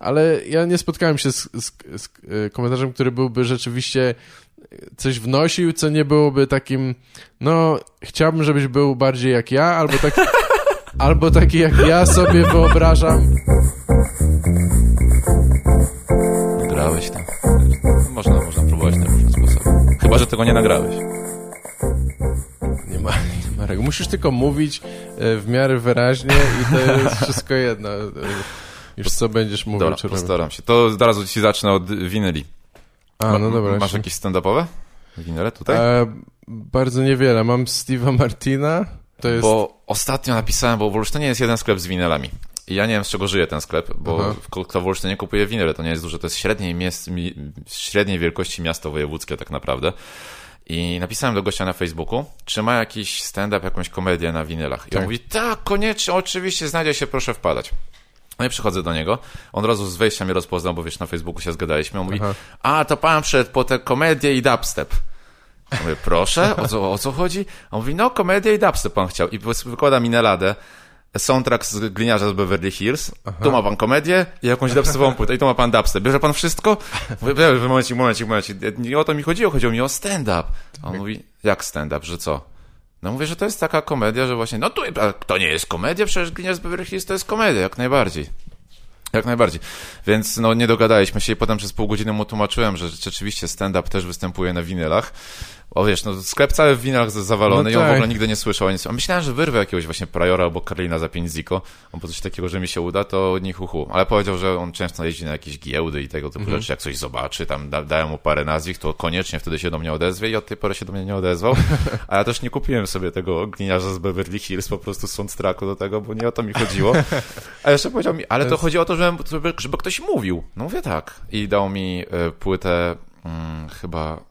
ale ja nie spotkałem się z, z, z e, komentarzem, który byłby rzeczywiście coś wnosił, co nie byłoby takim, no, chciałbym, żebyś był bardziej jak ja, albo taki, albo taki jak ja sobie wyobrażam. Grałeś tam. Można, można próbować na różne sposoby. Chyba, że tego nie nagrałeś. Nie ma, nie ma reguł. Musisz tylko mówić e, w miarę wyraźnie i to jest wszystko jedno. Już co będziesz mówił, Dobra, czy postaram się. To zaraz ci zacznę od winyli. A, no dobra. Masz jakieś stand-upowe? Winyle tutaj? E, bardzo niewiele. Mam Steve'a Martina. To jest... Bo ostatnio napisałem, bo w Olsztynie jest jeden sklep z winylami. I ja nie wiem, z czego żyje ten sklep, bo Aha. w- kto w Olsztynie kupuje winyle, to nie jest duże, to jest średniej, mies- mi, średniej wielkości miasto wojewódzkie tak naprawdę. I napisałem do gościa na Facebooku, czy ma jakiś stand-up, jakąś komedię na winylach. I on Tak. mówi, tak, koniecznie, oczywiście, znajdzie się, proszę wpadać. No i przychodzę do niego, on od razu z wejścia mnie rozpoznał, bo wiesz, na Facebooku się zgadaliśmy. On mówi, Aha. a to pan przyszedł po tę komedię i dubstep. Ja mówię, proszę, o co, o co chodzi? A on mówi, no komedię i dubstep pan chciał. I wykłada mi na ladę soundtrack z Gliniarza z Beverly Hills. Tu ma pan komedię i jakąś dubstepową płytę. I tu ma pan dubstep. Bierze pan wszystko? Mówię, "Ej, momencik, momencik, momencik. Nie o to mi chodziło, chodziło mi o stand-up. A on mówi, jak stand-up, że co? No mówię, że to jest taka komedia, że właśnie, no tu, a to nie jest komedia, przecież Gliniarz z Beverly Hills to jest komedia, jak najbardziej. Jak najbardziej. Więc no nie dogadaliśmy się i potem przez pół godziny mu tłumaczyłem, że rzeczywiście stand-up też występuje na winylach. O wiesz, no sklep cały w winylach z- zawalony No i on w tak. ogóle nigdy nie słyszał o nic. A myślałem, że wyrwę jakiegoś właśnie Priora albo Karlina za 5 ziko, albo coś takiego, że mi się uda, to nie hu, Ale powiedział, że on często jeździ na jakieś giełdy i tego typu rzeczy, jak coś zobaczy, tam da, dają mu parę nazwisk, to koniecznie wtedy się do mnie odezwie i od tej pory się do mnie nie odezwał. A ja też nie kupiłem sobie tego gliniarza z Beverly Hills, po prostu soundtracku do tego, bo nie o to mi chodziło. A jeszcze powiedział mi, ale to chodzi o to, żeby, żeby, żeby ktoś mówił. No mówię tak. I dał mi e, płytę mm, chyba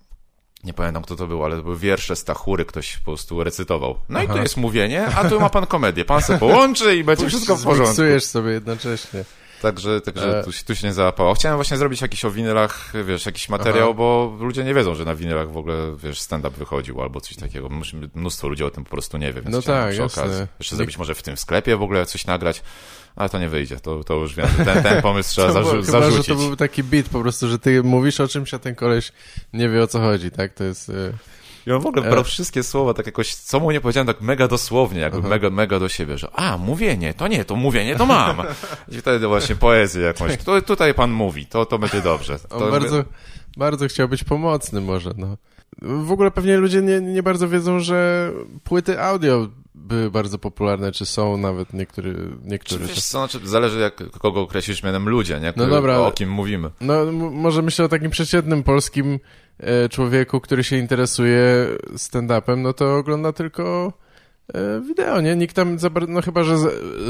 nie pamiętam kto to był, ale to były wiersze Stachury, ktoś po prostu recytował. No i tu jest mówienie, a tu ma pan komedię. Pan se połączy i będzie wszystko w porządku. Sobie jednocześnie. Także, także E. tu, się- tu się nie załapało. Chciałem właśnie zrobić jakiś o winylach, wiesz, jakiś materiał, Aha. bo ludzie nie wiedzą, że na winylach w ogóle, wiesz, stand-up wychodził albo coś takiego. Mnóstwo- ludzi o tym po prostu nie wie, więc No tak, przy okazji. Jeszcze zrobić może w tym sklepie w ogóle coś nagrać, ale to nie wyjdzie, to, to już wiem. Ten, ten pomysł trzeba To było- zarzu- chyba, że zarzucić. to był taki beat po prostu, że ty mówisz o czymś, a ten koleś nie wie o co chodzi, tak? To jest... e, I on w ogóle E. brał wszystkie słowa tak jakoś, co mu nie powiedziałem, tak mega dosłownie, jakby mega, mega do siebie, że a, mówienie, to nie, to mówienie to mam. I wtedy właśnie poezję jakąś. Tu, tutaj pan mówi, to, to będzie dobrze. To On bardzo, bardzo chciał być pomocny może, no. W ogóle pewnie ludzie nie, nie bardzo wiedzą, że płyty audio były bardzo popularne, czy są nawet niektóre, Czy niektóre. wiesz znaczy, zależy jak, kogo określisz mianem ludzie, nie? No dobra, o kim mówimy. No, może myślę o takim przeciętnym polskim e, człowieku, który się interesuje stand-upem, no to ogląda tylko e, wideo, nie? Nikt tam, no chyba, że,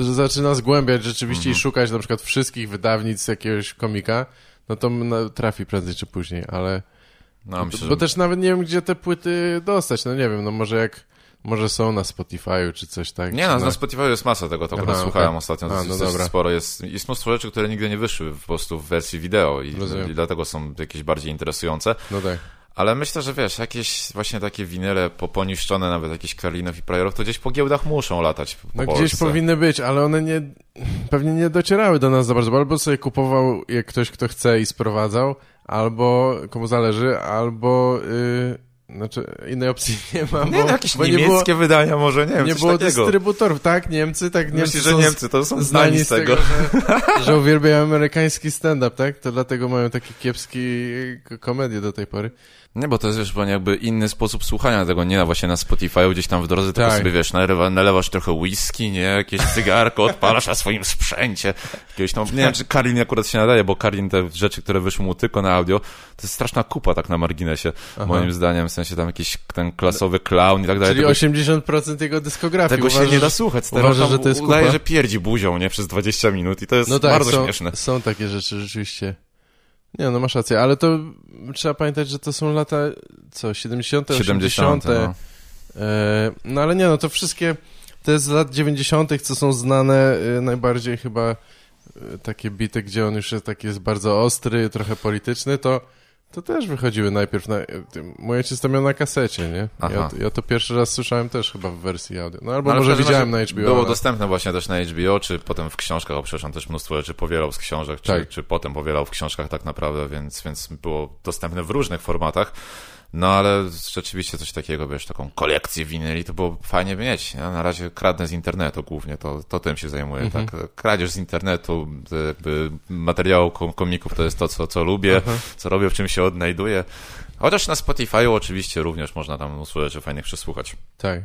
że zaczyna zgłębiać rzeczywiście i szukać na przykład wszystkich wydawnic jakiegoś komika, no to no, trafi prędzej czy później, ale... No, myślę, Bo że... też nawet nie wiem, gdzie te płyty dostać, no nie wiem, no może jak, może są na Spotify'u czy coś tak. Nie, no, na... na Spotify jest masa tego, to akurat Aha, słuchałem okej. ostatnio, A, no dobra. sporo jest, jest mnóstwo rzeczy, które nigdy nie wyszły po prostu w wersji wideo i, i dlatego są jakieś bardziej interesujące. No tak. Ale myślę, że wiesz, jakieś właśnie takie winyle po, poniszczone, nawet jakieś Karlinów i Priorów, to gdzieś po giełdach muszą latać po No Polsce. gdzieś powinny być, ale one nie, pewnie nie docierały do nas za bardzo, bo albo sobie kupował jak ktoś, kto chce i sprowadzał, albo komu zależy, albo, yy, znaczy innej opcji nie ma, Nie, bo, no, jakieś bo niemieckie wydania może, nie wiem, nie było takiego. dystrybutorów, tak? Niemcy, tak? Niemcy Myślisz, że Niemcy to są znani z tego? że, że uwielbiają amerykański stand-up, tak? To dlatego mają takie kiepskie k- komedie do tej pory. Nie, bo to jest, wiesz, jakby inny sposób słuchania tego, nie na właśnie na Spotify, gdzieś tam w drodze, tylko Tak. sobie, wiesz, nalewa, nalewasz trochę whisky, nie, jakieś cygarko, odpalasz na swoim sprzęcie, jakiegoś tam, nie wiem, czy Karin akurat się nadaje, bo Karin te rzeczy, które wyszły mu tylko na audio, to jest straszna kupa tak na marginesie, moim zdaniem, w sensie tam jakiś ten klasowy clown i tak dalej. Czyli tego, 80% jego dyskografii. tego się Uważasz, nie da słuchać, stary, uważasz, że to jest udaje, kupa? że pierdzi buzią, nie, przez 20 minut i to jest No tak, bardzo są, śmieszne. są takie rzeczy rzeczywiście. Nie, no masz rację, ale to trzeba pamiętać, że to są lata, co, 70., 70, 80. no. E, no ale nie, no to wszystkie te z lat 90., co są znane, e, najbardziej chyba e, takie bity, gdzie on już jest taki jest bardzo ostry, trochę polityczny, to to też wychodziły najpierw na... tym- Mój ojciec to miał na kasecie, nie? Ja, ja to pierwszy raz słyszałem też chyba w wersji audio. No albo No, może widziałem na HBO. Było ale... dostępne właśnie też na HBO, czy potem w książkach, przecież on też mnóstwo rzeczy powielał z książek, czy, Tak. czy potem powielał w książkach tak naprawdę, więc, więc było dostępne w różnych formatach. No ale rzeczywiście coś takiego, wiesz, taką kolekcję winyli, to było fajnie mieć. Ja na razie kradnę z internetu głównie, to, to tym się zajmuję, Mhm. tak. Kradzież z internetu, jakby materiału kom- komików to jest to, co, co lubię, co robię, w czym się odnajduję. Chociaż na Spotify'u oczywiście również można tam rzeczy fajnych przesłuchać. Tak.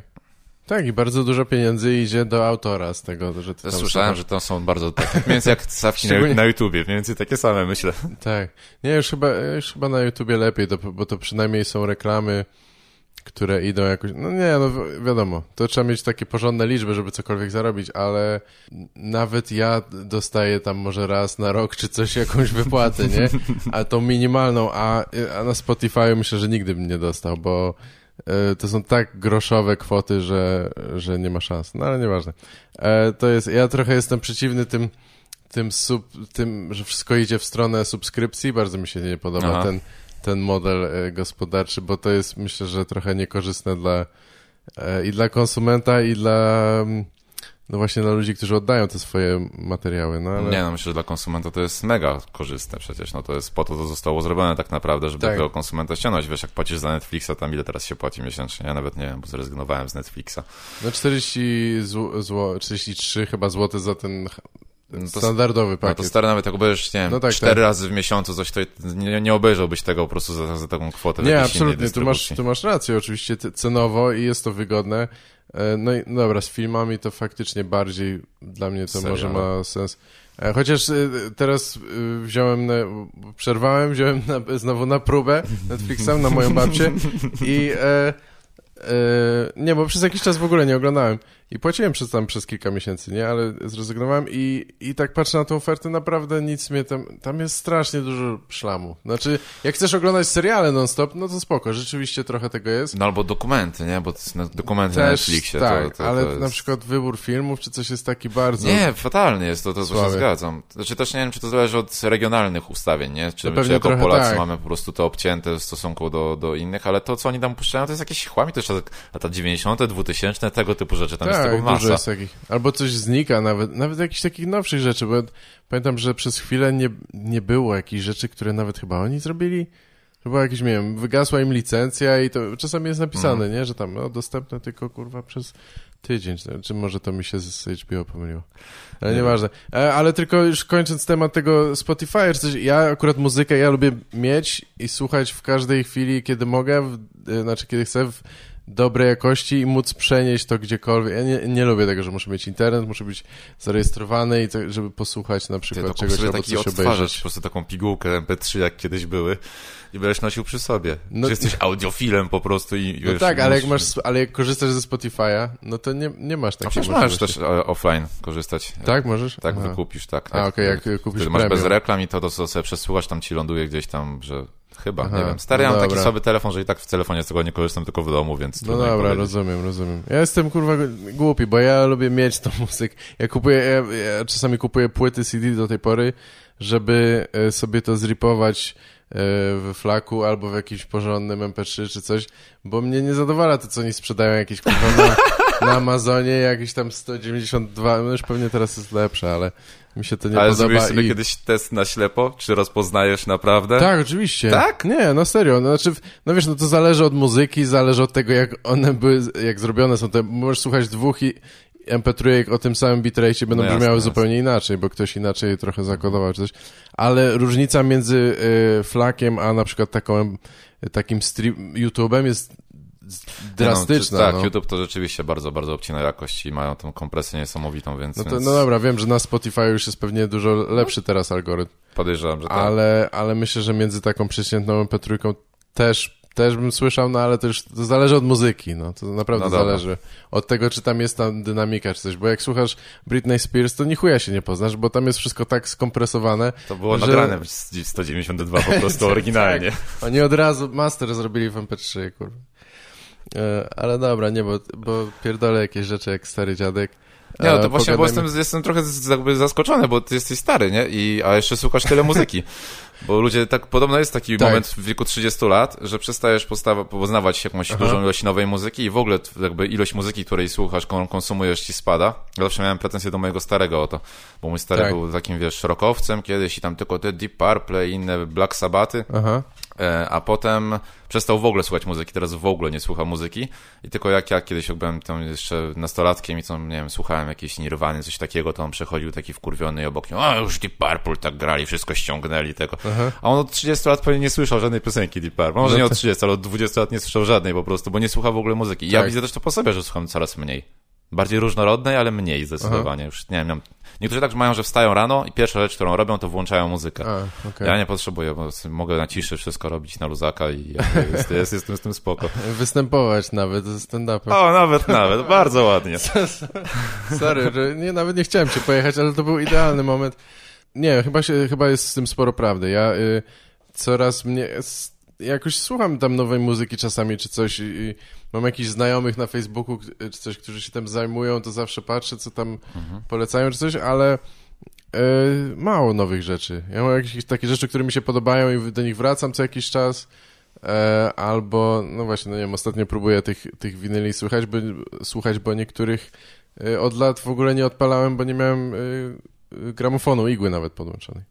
Tak, i bardzo dużo pieniędzy idzie do autora z tego, że ty tam Słyszałem, że to są bardzo takie, mniej więcej jak stawki na, Szczególnie- na YouTubie, mniej więcej takie same, myślę. Tak. Nie, już chyba, już chyba na YouTubie lepiej, to, bo to przynajmniej są reklamy, które idą jakoś... No nie, no wi- wiadomo, to trzeba mieć takie porządne liczby, żeby cokolwiek zarobić, ale nawet ja dostaję tam może raz na rok czy coś, jakąś wypłatę, nie? A tą minimalną, a, a na Spotify myślę, że nigdy bym nie dostał, bo to są tak groszowe kwoty, że, że nie ma szans. No ale nieważne. E, To jest, ja trochę jestem przeciwny tym tym, sub, tym, że wszystko idzie w stronę subskrypcji, bardzo mi się nie podoba Aha. ten, ten model e, gospodarczy, bo to jest myślę, że trochę niekorzystne dla e, i dla konsumenta, i dla mm, no właśnie dla ludzi, którzy oddają te swoje materiały, no ale Nie no, myślę, że dla konsumenta to jest mega korzystne przecież, no to jest po to to zostało zrobione tak naprawdę, żeby Tak. tego konsumenta ściągnąć, wiesz, jak płacisz za Netflixa, tam ile teraz się płaci miesięcznie, ja nawet nie wiem, bo zrezygnowałem z Netflixa. no 40 zł, zło, 43 chyba złote za ten to- standardowy No to pakiet. stary, nawet jak obejrzysz, nie wiem, No tak, cztery tak. razy w miesiącu coś, to nie, nie obejrzałbyś tego po prostu za, za taką kwotę. Nie, absolutnie, tu masz, tu masz rację, oczywiście cenowo i jest to wygodne. E, No i no dobra, z filmami to faktycznie bardziej dla mnie to może ma sens. E, Chociaż e, teraz wziąłem, na, przerwałem, wziąłem na, znowu na próbę Netflixem na moją babcię i e, nie, bo przez jakiś czas w ogóle nie oglądałem i płaciłem przez tam przez kilka miesięcy, nie, ale zrezygnowałem i, i tak patrzę na tą ofertę, naprawdę nic mnie tam, tam jest strasznie dużo szlamu. Znaczy, jak chcesz oglądać seriale non-stop, no to spoko, rzeczywiście trochę tego jest. No albo dokumenty, nie, bo na- dokumenty na Też, Netflixie. tak, to, to, ale to jest... na przykład wybór filmów czy coś jest taki bardzo... Nie, fatalnie jest, to, to, się zgadzam. Znaczy też nie wiem, czy to zależy od regionalnych ustawień, nie? Czy, No czy jako Polacy tak. mamy po prostu to obcięte w stosunku do, do innych, ale to, co oni tam puszczają, to jest jakieś chłami, to jeszcze lata 90., 2000, tego typu rzeczy, tam jest tak, tego dużo masa. jest takich. Albo coś znika, nawet, nawet jakichś takich nowszych rzeczy, bo pamiętam, że przez chwilę nie, nie było jakichś rzeczy, które nawet chyba oni zrobili. Chyba jakieś, nie wiem, wygasła im licencja i to czasami jest napisane, nie, że tam, no, dostępne tylko, kurwa, przez tydzień, czy może to mi się z HBO pomyliło. Ale Nie nieważne. E, Ale tylko już kończąc temat tego Spotify, czy coś, ja akurat muzykę, ja lubię mieć i słuchać w każdej chwili, kiedy mogę, w, e, znaczy kiedy chcę, w dobrej jakości i móc przenieść to gdziekolwiek. Ja nie, nie lubię tego, że muszę mieć internet, muszę być zarejestrowany i to, żeby posłuchać na Ty przykład to czegoś albo coś obejrzeć. po prostu taką pigułkę MP3, jak kiedyś były i będziesz nosił przy sobie. No- Że jesteś audiofilem po prostu i No wiesz, tak, ale jak masz, ale jak korzystasz ze Spotify'a, no to nie, nie masz takiej przecież możesz możliwości. też e, offline korzystać. Tak, możesz? Tak, Aha. wykupisz, tak. A, okej, jak kupisz Wtedy masz bez reklam i to, to co sobie przesłuchasz, tam ci ląduje gdzieś tam, że chyba, Aha, nie wiem. Stary, no ja mam taki dobra. słaby telefon, że i tak w telefonie z tego nie korzystam, tylko w domu, więc No dobra, powiedzieć. rozumiem, rozumiem. Ja jestem kurwa głupi, bo ja lubię mieć tą muzykę. Ja kupuję, ja, ja czasami kupuję płyty CD do tej pory, żeby e, sobie to zripować e, w flaku albo w jakimś porządnym MP3 czy coś, bo mnie nie zadowala to, co oni sprzedają jakieś kurwa na, na Amazonie, jakieś tam 192, no już pewnie teraz jest lepsze, ale mi się to nie Ale podoba. zrobiłeś sobie i... kiedyś test na ślepo? Czy rozpoznajesz naprawdę? Tak, oczywiście. Tak? Nie, no serio. No, znaczy, no wiesz, no to zależy od muzyki, zależy od tego, jak one były, jak zrobione są. Te, możesz słuchać dwóch i MP3 o tym samym bitrate będą No jasne, brzmiały jasne. zupełnie inaczej, bo ktoś inaczej je trochę zakodował czy coś. Ale różnica między y, flakiem, a na przykład taką, takim stream, YouTube'em jest drastyczna. No, tak, no. YouTube to rzeczywiście bardzo, bardzo obcina jakość i mają tą kompresję niesamowitą, więc, No, to, więc no dobra, wiem, że na Spotify już jest pewnie dużo lepszy teraz algorytm. podejrzewam, że tak. ale, ale myślę, że między taką przeciętną MP3 też, też bym słyszał, no ale to już to zależy od muzyki, no to naprawdę No zależy od tego, czy tam jest tam dynamika czy coś, bo jak słuchasz Britney Spears, to ni chuja się nie poznasz, bo tam jest wszystko tak skompresowane. To było że- nagrane w 192 po prostu oryginalnie. Oni od razu master zrobili w MP3, kurwa. E, ale dobra, nie, bo, bo pierdolę jakieś rzeczy jak stary dziadek. Nie, no to właśnie, bo pogadajmy- jestem, jestem trochę jakby zaskoczony, bo ty jesteś stary, nie? I, a jeszcze słuchasz tyle muzyki. Bo ludzie, tak podobno jest taki Tak. moment w wieku 30 lat, że przestajesz poznawać jakąś dużą ilość nowej muzyki i w ogóle jakby ilość muzyki, której słuchasz, którą konsumujesz ci spada. Ja zawsze miałem pretensje do mojego starego o to, bo mój stary Tak. był takim, wiesz, rockowcem kiedyś i tam tylko te Deep Purple i inne Black Sabbaty. Aha. E, a potem przestał w ogóle słuchać muzyki, teraz w ogóle nie słucha muzyki i tylko jak ja kiedyś byłem tam jeszcze nastolatkiem i co, nie wiem, słuchałem jakieś Nirwany, coś takiego, to on przechodził taki wkurwiony i obok niego, a już Deep Purple tak grali, wszystko ściągnęli tego. A on od 30 lat pewnie nie słyszał żadnej piosenki Deep Purple, może No nie od 30, ale od 20 lat nie słyszał żadnej po prostu, bo nie słucha w ogóle muzyki. I Ja Tak. widzę też to po sobie, że słucham coraz mniej. Bardziej różnorodnej, ale mniej zdecydowanie. Już nie wiem, niektórzy tak mają, że wstają rano i pierwsza rzecz, którą robią, to włączają muzykę. A, okej. Ja nie potrzebuję, bo mogę na ciszy wszystko robić na luzaka i jest, jest, jestem z tym spoko. Występować nawet ze stand-upem. O, nawet, nawet, bardzo ładnie. Sorry, że nie, nawet nie chciałem cię pojechać, ale to był idealny moment. Nie, chyba, się, chyba jest z tym sporo prawdy. Ja y, coraz mnie... Jakoś słucham tam nowej muzyki czasami, czy coś i, i mam jakichś znajomych na Facebooku, czy coś, którzy się tym zajmują, to zawsze patrzę, co tam polecają, czy coś, ale y, mało nowych rzeczy. Ja mam jakieś takie rzeczy, które mi się podobają i do nich wracam co jakiś czas. E, albo, no właśnie, no nie wiem, ostatnio próbuję tych, tych winyli słuchać, bo, słuchać, bo niektórych e, od lat w ogóle nie odpalałem, bo nie miałem e, gramofonu, igły nawet podłączonej.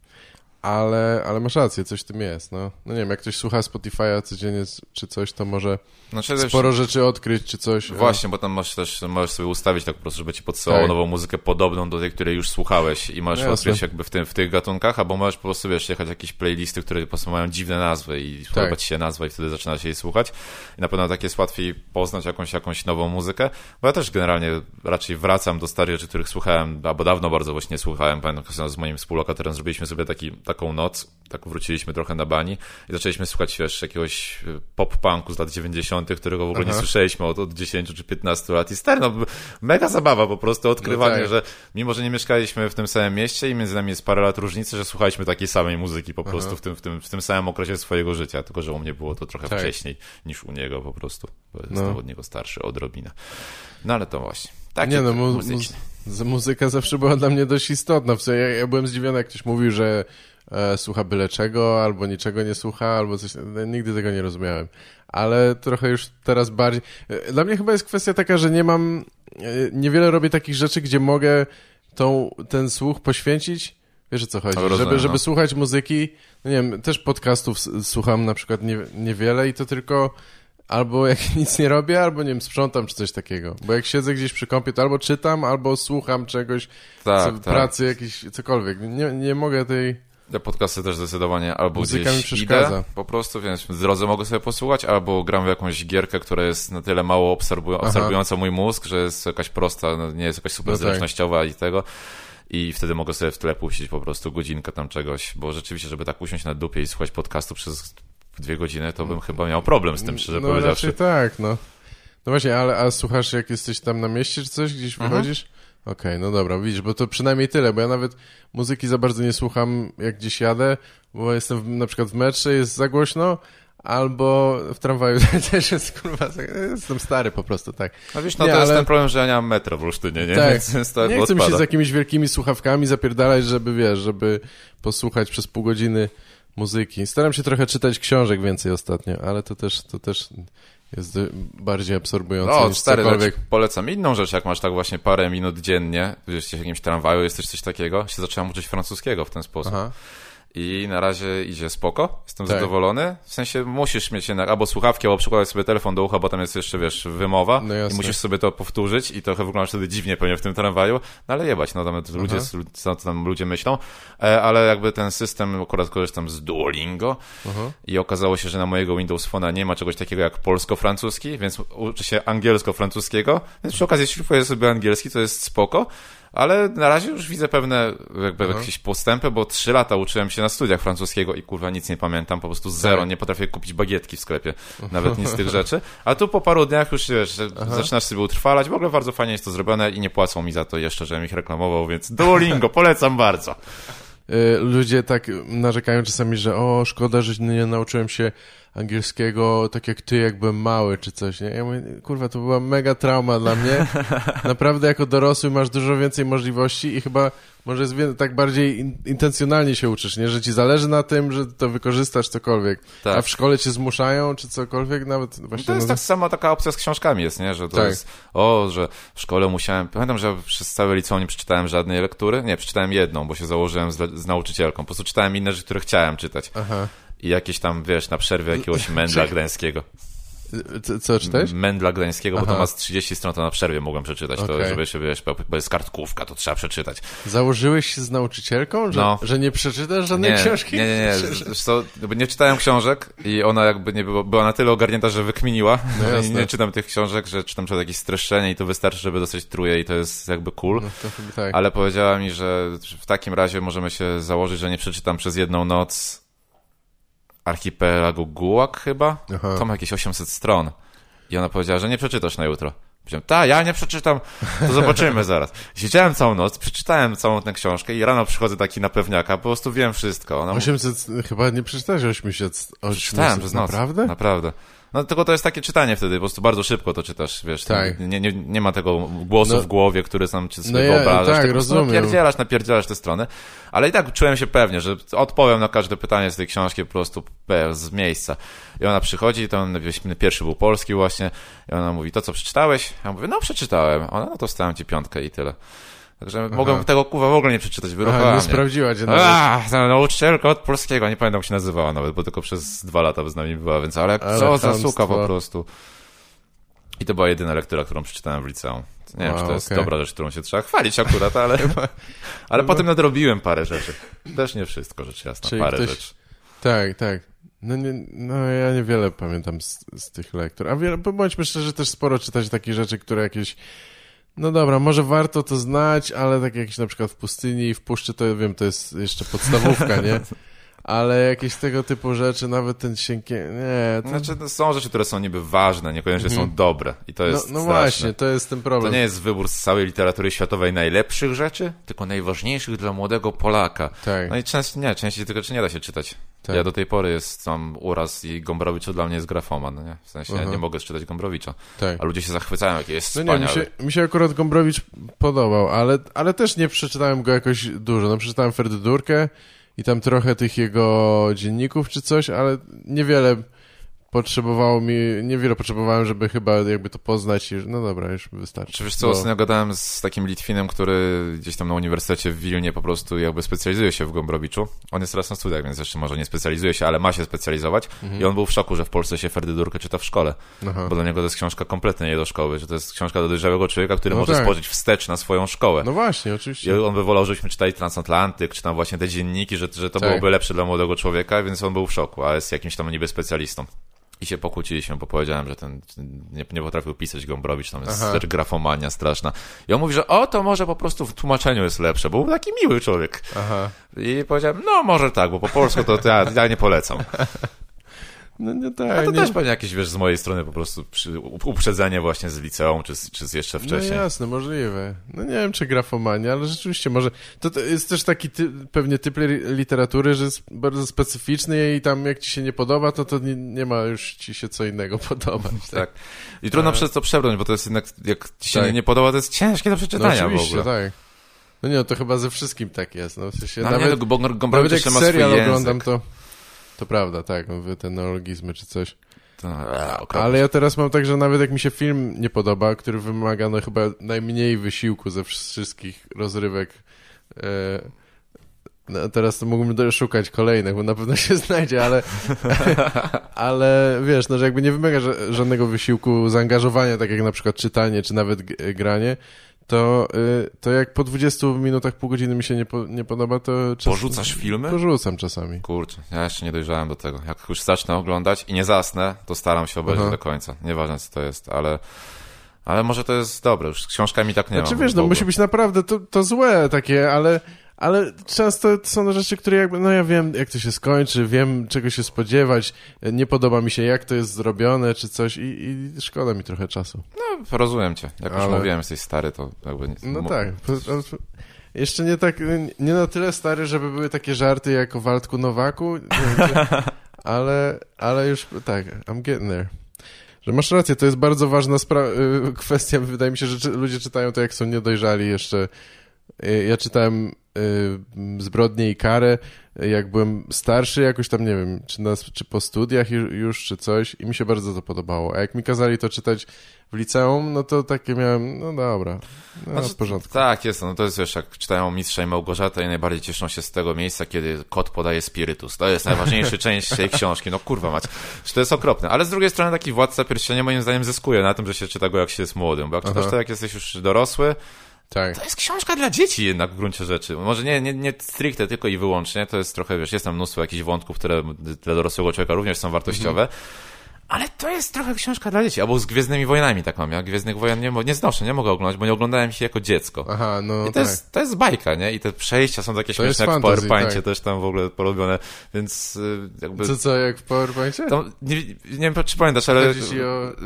Ale, ale masz rację, coś w tym jest, no. No nie wiem, jak ktoś słucha Spotify'a codziennie czy coś, to może Znaczy, też, sporo rzeczy odkryć, czy coś. właśnie, bo tam masz też, możesz sobie ustawić tak po prostu, żeby ci podsyłało Tak. nową muzykę podobną do tej, której już słuchałeś i możesz Jasne. odkryć jakby w, tym, w tych gatunkach, albo możesz po prostu, wiesz, jechać jakieś playlisty, które po prostu mają dziwne nazwy i Tak. podoba ci się nazwa i wtedy zaczyna się jej słuchać. I na pewno tak jest łatwiej poznać jakąś, jakąś nową muzykę, bo ja też generalnie raczej wracam do starych rzeczy, których słuchałem, albo dawno bardzo właśnie słuchałem. Pamiętam, z moim współlokatorem zrobiliśmy sobie taki, taką noc, tak wróciliśmy trochę na bani i zaczęliśmy słuchać, wiesz, jakiegoś y, pop-punku z lat 90., którego w ogóle nie Aha. słyszeliśmy od, od 10 czy 15 lat. I stary, no mega zabawa po prostu, odkrywanie, No tak. że mimo, że nie mieszkaliśmy w tym samym mieście i między nami jest parę lat różnicy, że słuchaliśmy takiej samej muzyki po prostu w tym, w, tym, w tym samym okresie swojego życia, tylko że u mnie było to trochę Tak. wcześniej niż u niego po prostu, bo No. jestem od niego starszy odrobinę. No ale to właśnie. Takie Nie no, mu, muzyka zawsze była dla mnie dość istotna. W sensie, ja, ja byłem zdziwiony, jak ktoś mówił, że e, słucha byle czego, albo niczego nie słucha, albo coś. no, Nigdy tego nie rozumiałem. Ale trochę już teraz bardziej. e, Dla mnie chyba jest kwestia taka, że nie mam. e, Niewiele robię takich rzeczy, gdzie mogę tą, ten słuch poświęcić. Wiesz o co chodzi? No, rozumiem, żeby, żeby no. słuchać muzyki. No nie wiem, też podcastów słucham na przykład nie, niewiele i to tylko albo jak nic nie robię, albo nie wiem, sprzątam czy coś takiego. Bo jak siedzę gdzieś przy kąpie, to albo czytam, albo słucham czegoś, Tak, co, tak. pracy jakiś, cokolwiek. Nie, nie mogę tej... Ja podcasty też zdecydowanie albo Muzyka mi gdzieś przeszkadza. idę, po prostu, więc w drodze mogę sobie posłuchać, albo gram w jakąś gierkę, która jest na tyle mało obserwu obserwująca mój mózg, że jest jakaś prosta, no, nie jest jakaś super No tak. zręcznościowa i tego. I wtedy mogę sobie w tle puścić po prostu godzinkę tam czegoś, bo rzeczywiście, żeby tak usiąść na dupie i słuchać podcastu przez dwie godziny, to bym chyba miał problem z tym, szczerze no powiedziawszy. tak, no. No właśnie, ale a słuchasz jak jesteś tam na mieście czy coś, gdzieś Mhm. wychodzisz? Okej, no dobra, widzisz, bo to przynajmniej tyle, bo ja nawet muzyki za bardzo nie słucham jak gdzieś jadę, bo jestem w, na przykład w metrze, jest za głośno, albo w tramwaju też jest, kurwa, jestem stary po prostu, tak. No wiesz, no Nie, to jest ale- ten problem, że ja nie mam metro w Olsztynie, nie? Tak. Więc, nie chcę mi się z jakimiś wielkimi słuchawkami zapierdalać, żeby, wiesz, żeby posłuchać przez pół godziny muzyki. Staram się trochę czytać książek więcej ostatnio, ale to też, to też jest bardziej absorbujące No, niż stary, cokolwiek. polecam inną rzecz, jak masz tak właśnie parę minut dziennie, jesteś w jakimś tramwaju, jesteś coś takiego, się zacząłem uczyć francuskiego w ten sposób. Aha. I na razie idzie spoko, jestem Tak. zadowolony. W sensie musisz mieć jednak albo słuchawki, albo przykładać sobie telefon do ucha, bo tam jest jeszcze, wiesz, wymowa No i musisz sobie to powtórzyć i trochę wyglądasz wtedy dziwnie pewnie w tym tramwaju, no ale jebać, no tam ludzie, co tam ludzie myślą, e, ale jakby ten system, akurat korzystam z Duolingo Aha. i okazało się, że na mojego Windows Phone'a nie ma czegoś takiego jak polsko-francuski, więc uczy się angielsko-francuskiego, więc przy okazji szlifuję sobie angielski, to jest spoko, ale na razie już widzę pewne jakby jakieś postępy, bo trzy lata uczyłem się na studiach francuskiego i kurwa nic nie pamiętam, po prostu zero, Tak. nie potrafię kupić bagietki w sklepie, nawet nic z tych rzeczy, a tu po paru dniach już wiesz, że zaczynasz sobie utrwalać, w ogóle bardzo fajnie jest to zrobione i nie płacą mi za to jeszcze, żebym ich reklamował, więc Duolingo, polecam bardzo. Y, Ludzie tak narzekają czasami, że o, szkoda, że nie nauczyłem się angielskiego tak jak ty, jak byłem mały, czy coś, nie? Ja mówię, kurwa, to była mega trauma dla mnie. Naprawdę jako dorosły masz dużo więcej możliwości i chyba może jest tak bardziej in, intencjonalnie się uczysz, nie? Że ci zależy na tym, że to wykorzystasz cokolwiek. Tak. A w szkole cię zmuszają, czy cokolwiek, nawet właśnie... To jest no, tak samo taka opcja z książkami jest, nie? Że to Tak. jest, o, że w szkole musiałem, pamiętam, że przez całe liceum nie przeczytałem żadnej lektury, nie, przeczytałem jedną, bo się założyłem z, z nauczycielką, po prostu czytałem inne rzeczy, które chciałem czytać. Aha. I jakieś tam, wiesz, na przerwie jakiegoś mędla gdańskiego. Co, co czytałeś? Mędla gdańskiego, bo Aha. to ma z 30 stron, to na przerwie mogłem przeczytać, to Okej. żeby się, wiesz, bo bo jest kartkówka, to trzeba przeczytać. Założyłeś się z nauczycielką, że, No. że nie przeczytasz żadnej Nie, książki? nie, nie, nie. Zresztą nie czytałem książek i ona jakby nie było, była na tyle ogarnięta, że wykminiła. No I nie czytam tych książek, że czytam przed jakieś streszczenie i to wystarczy, żeby dostać truje i to jest jakby cool. No to tak. Ale powiedziała mi, że w takim razie możemy się założyć, że nie przeczytam przez jedną noc archipelagu Gułak chyba. Aha. To ma jakieś 800 stron. I ona powiedziała, że nie przeczytasz na jutro. Powiedziałem, ta, ja nie przeczytam, to zobaczymy zaraz. Siedziałem całą noc, przeczytałem całą tę książkę i rano przychodzę taki na pewniaka, po prostu wiem wszystko. Ona mówi, 800, chyba nie przeczytałeś 800. 800 Czytałem przez noc. Naprawdę? Naprawdę. No tylko to jest takie czytanie wtedy, po prostu bardzo szybko to czytasz, wiesz. Tak. Nie, nie, nie ma tego głosu No- w głowie, który sam ci sobie No ja- wyobrażasz. tak, prostu rozumiem. Napierdzielasz, napierdzielasz te strony. Ale i tak czułem się pewnie, że odpowiem na każde pytanie z tej książki po prostu z miejsca. I ona przychodzi, wiesz, pierwszy był polski właśnie, i ona mówi, to co przeczytałeś? Ja mówię, no przeczytałem. Ona, no to wstałem ci piątkę i tyle. Także mogłem tego kuwa w ogóle nie przeczytać, Aha, wyruchała nie mnie. sprawdziła cię nawet. Nauczycielka od polskiego, nie pamiętam jak się nazywała nawet, bo tylko przez dwa lata z nami była, więc ale, Ale co za suka po prostu. I to była jedyna lektura, którą przeczytałem w liceum. Nie wiem, czy to jest okej. dobra rzecz, którą się trzeba chwalić akurat, ale, ale potem nadrobiłem parę rzeczy. Też nie wszystko, rzecz jasna, Czyli parę ktoś- rzeczy. Tak, tak. No, nie, no ja niewiele pamiętam z, z tych lektur. A wiele, bądźmy szczerzy, też sporo czytać takich rzeczy, które jakieś... No dobra, może warto to znać, ale tak jakieś na przykład w pustyni i w puszczy, to wiem, to jest jeszcze podstawówka, nie? Ale jakieś tego typu rzeczy, nawet ten sienkie... Nie, to... Znaczy, to są rzeczy, które są niby ważne, niekoniecznie są dobre i to no, jest no straszne. właśnie, to jest ten To problem. nie jest wybór z całej literatury światowej najlepszych rzeczy, tylko najważniejszych dla młodego Polaka. Tak. No i często nie, częściej tego czy nie da się czytać. Tak. Ja do tej pory jest tam uraz i Gombrowicz to dla mnie jest grafoman, no nie? W sensie ja nie mogę czytać Gombrowicza. tak. A ludzie się zachwycają, jaki jest No nie, wspaniały. mi się, mi się akurat Gombrowicz podobał, ale, ale też nie przeczytałem go jakoś dużo. No przeczytałem Ferdydurkę i tam trochę tych jego dzienników czy coś, ale niewiele potrzebowało mi, niewiele potrzebowałem, żeby chyba jakby to poznać i no dobra, już wystarczy. Czy wiesz co, Bo- ostatnio gadałem z takim Litwinem, który gdzieś tam na uniwersytecie w Wilnie po prostu jakby specjalizuje się w Gombrowiczu. On jest teraz na studiach, więc jeszcze może nie specjalizuje się, ale ma się specjalizować. Mhm. I on był w szoku, że w Polsce się Ferdydurkę czyta w szkole. Aha. Bo dla niego to jest książka kompletnie nie do szkoły, że to jest książka do dojrzałego człowieka, który No może tak. spojrzeć wstecz na swoją szkołę. No właśnie, I oczywiście. on by wolał, żebyśmy czytali Transatlantyk, czy tam właśnie te dzienniki, że, że to Tak. byłoby lepsze dla młodego człowieka, więc on był w szoku, a jest jakimś tam niby specjalistą. I się pokłóciliśmy, bo powiedziałem, że ten nie, nie potrafił pisać Gombrowicz, tam jest Aha. grafomania straszna. I on mówi, że o, to może po prostu w tłumaczeniu jest lepsze, bo był taki miły człowiek. Aha. I powiedziałem, no może tak, bo po polsku to, to ja, ja nie polecam. No nie A tak, to nie... też pewnie jakieś, wiesz, z mojej strony po prostu przy, uprzedzenie właśnie z liceum, czy, czy z jeszcze No wcześniej. jasne, możliwe. No nie wiem, czy grafomania, ale rzeczywiście może... To, to jest też taki ty, pewnie typ li- literatury, że jest bardzo specyficzny i tam jak ci się nie podoba, to to nie, nie ma już ci się co innego podobać. Tak, Tak. I trudno przez to przebrnąć, bo to jest jednak, jak ci się Tak. nie, podoba, to jest ciężkie do no przeczytania w oczywiście, ogóle. tak. No nie, no to chyba ze wszystkim tak jest. No, w sensie, No, nawet, nie, no, bo nawet jak serial oglądam, to... To prawda, tak, mówię te neologizmy czy coś. To, okropne. Ale ja teraz mam tak, że nawet jak mi się film nie podoba, który wymaga no chyba najmniej wysiłku ze wsz- wszystkich rozrywek, e, no teraz to mógłbym szukać kolejnych, bo na pewno się znajdzie, ale, ale wiesz, no, że jakby nie wymaga ża- żadnego wysiłku, zaangażowania, tak jak na przykład czytanie, czy nawet granie, to, y, to jak po 20 minutach, pół godziny mi się nie, po, nie podoba, to... czas- Porzucasz filmy? Porzucam czasami. Kurczę, ja jeszcze nie dojrzałem do tego. Jak już zacznę oglądać i nie zasnę, to staram się obejrzeć Aha. do końca. Nieważne co to jest, ale, ale może to jest dobre. Już z książkami tak nie Znaczy mam. wiesz, no musi być naprawdę to, to złe takie, ale, ale często to są rzeczy, które jakby, no ja wiem jak to się skończy, wiem czego się spodziewać, nie podoba mi się jak to jest zrobione czy coś i, i szkoda mi trochę czasu. No, rozumiem cię. Jak już Ale- mówiłem, jesteś stary, to jakby... Nie, No tak. Jeszcze nie tak, nie na tyle stary, żeby były takie żarty jak o Waldku Nowaku, ale, ale już tak, I'm getting there. Że masz rację, to jest bardzo ważna y, kwestia. Wydaje mi się, że ludzie czytają to, jak są niedojrzali jeszcze. Y, Ja czytałem y, Zbrodnię i karę, jak byłem starszy, jakoś tam, nie wiem, czy, na, czy po studiach już, czy coś i mi się bardzo to podobało. A jak mi kazali to czytać w liceum, no to takie miałem, no dobra, no, znaczy, w porządku. Tak, jest, no to jest, wiesz, jak czytają Mistrza i Małgorzata i najbardziej cieszą się z tego miejsca, kiedy kot podaje spirytus. To jest najważniejsza część tej książki, no kurwa mać. To jest okropne. Ale z drugiej strony taki Władca Pierścienia moim zdaniem zyskuje na tym, że się czyta go jak się jest młodym, bo jak czytasz to jak jesteś już dorosły, tak. To jest książka dla dzieci jednak w gruncie rzeczy. Może nie, nie, nie stricte tylko i wyłącznie, to jest trochę, wiesz, jest tam mnóstwo jakichś wątków, które dla dorosłego człowieka również są wartościowe, mhm. Ale to jest trochę książka dla dzieci. Albo z Gwiezdnymi Wojnami tak mam. Ja Gwiezdnych Wojen nie, nie znoszę, nie mogę oglądać, bo nie oglądałem się jako dziecko. Aha, no I to, tak. jest, to jest bajka, nie? I te przejścia są takie to śmieszne jak w PowerPoincie tak. też tam w ogóle porobione, więc y, jakby... Co, co, jak w PowerPoincie? To, nie, nie wiem, czy pamiętasz, ale o...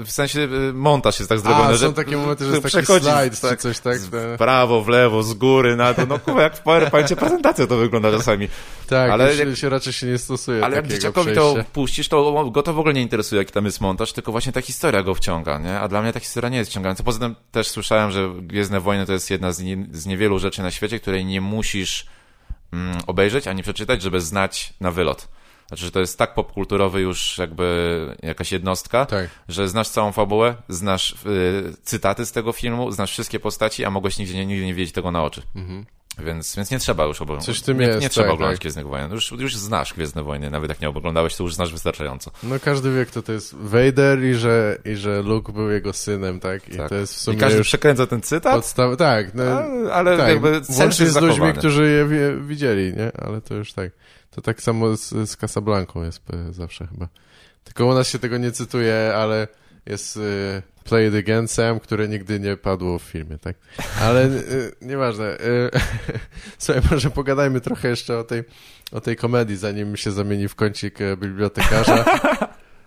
w sensie y, montaż jest tak zrobiony, A, że... są takie momenty, że jest taki slajd tak, czy coś tak. W prawo, w lewo, z góry, na to. No kurwa, jak w PowerPoincie prezentacja to wygląda czasami. Tak, ale jak, się raczej się nie stosuje Ale jak dzieciakowi to puścisz, to go to w ogóle nie interesuje, jaki tam jest montaż, tylko właśnie ta historia go wciąga, nie? A dla mnie ta historia nie jest wciągająca. Poza tym też słyszałem, że Gwiezdne Wojny to jest jedna z, nie, z niewielu rzeczy na świecie, której nie musisz mm, obejrzeć ani przeczytać, żeby znać na wylot. Znaczy, że to jest tak popkulturowy już jakby jakaś jednostka, tak. że znasz całą fabułę, znasz y, cytaty z tego filmu, znasz wszystkie postaci, a mogłeś nigdzie nie, nigdy nie wiedzieć tego na oczy. Mhm. Więc, więc nie trzeba już oglądać. Coś tym nie, jest, nie trzeba tak, oglądać tak. Gwiezdnych Wojen. Już, już znasz Gwiezdne Wojny, nawet jak nie oglądałeś, to już znasz wystarczająco. No każdy wie, kto to jest Vader i że, i że Luke był jego synem, tak? I tak. to jest w sumie I każdy przekręca ten cytat? Podstaw... Tak, no, ale, ale tak, jakby Łącznie z ludźmi, którzy je wie, widzieli, nie? Ale to już tak. To tak samo z, z Casablanca jest e, zawsze chyba. Tylko u nas się tego nie cytuje, ale jest y, Play It Again Sam, które nigdy nie padło w filmie, tak? Ale y, nieważne. Y, słuchaj, może pogadajmy trochę jeszcze o tej, o tej komedii, zanim się zamieni w kącik e, bibliotekarza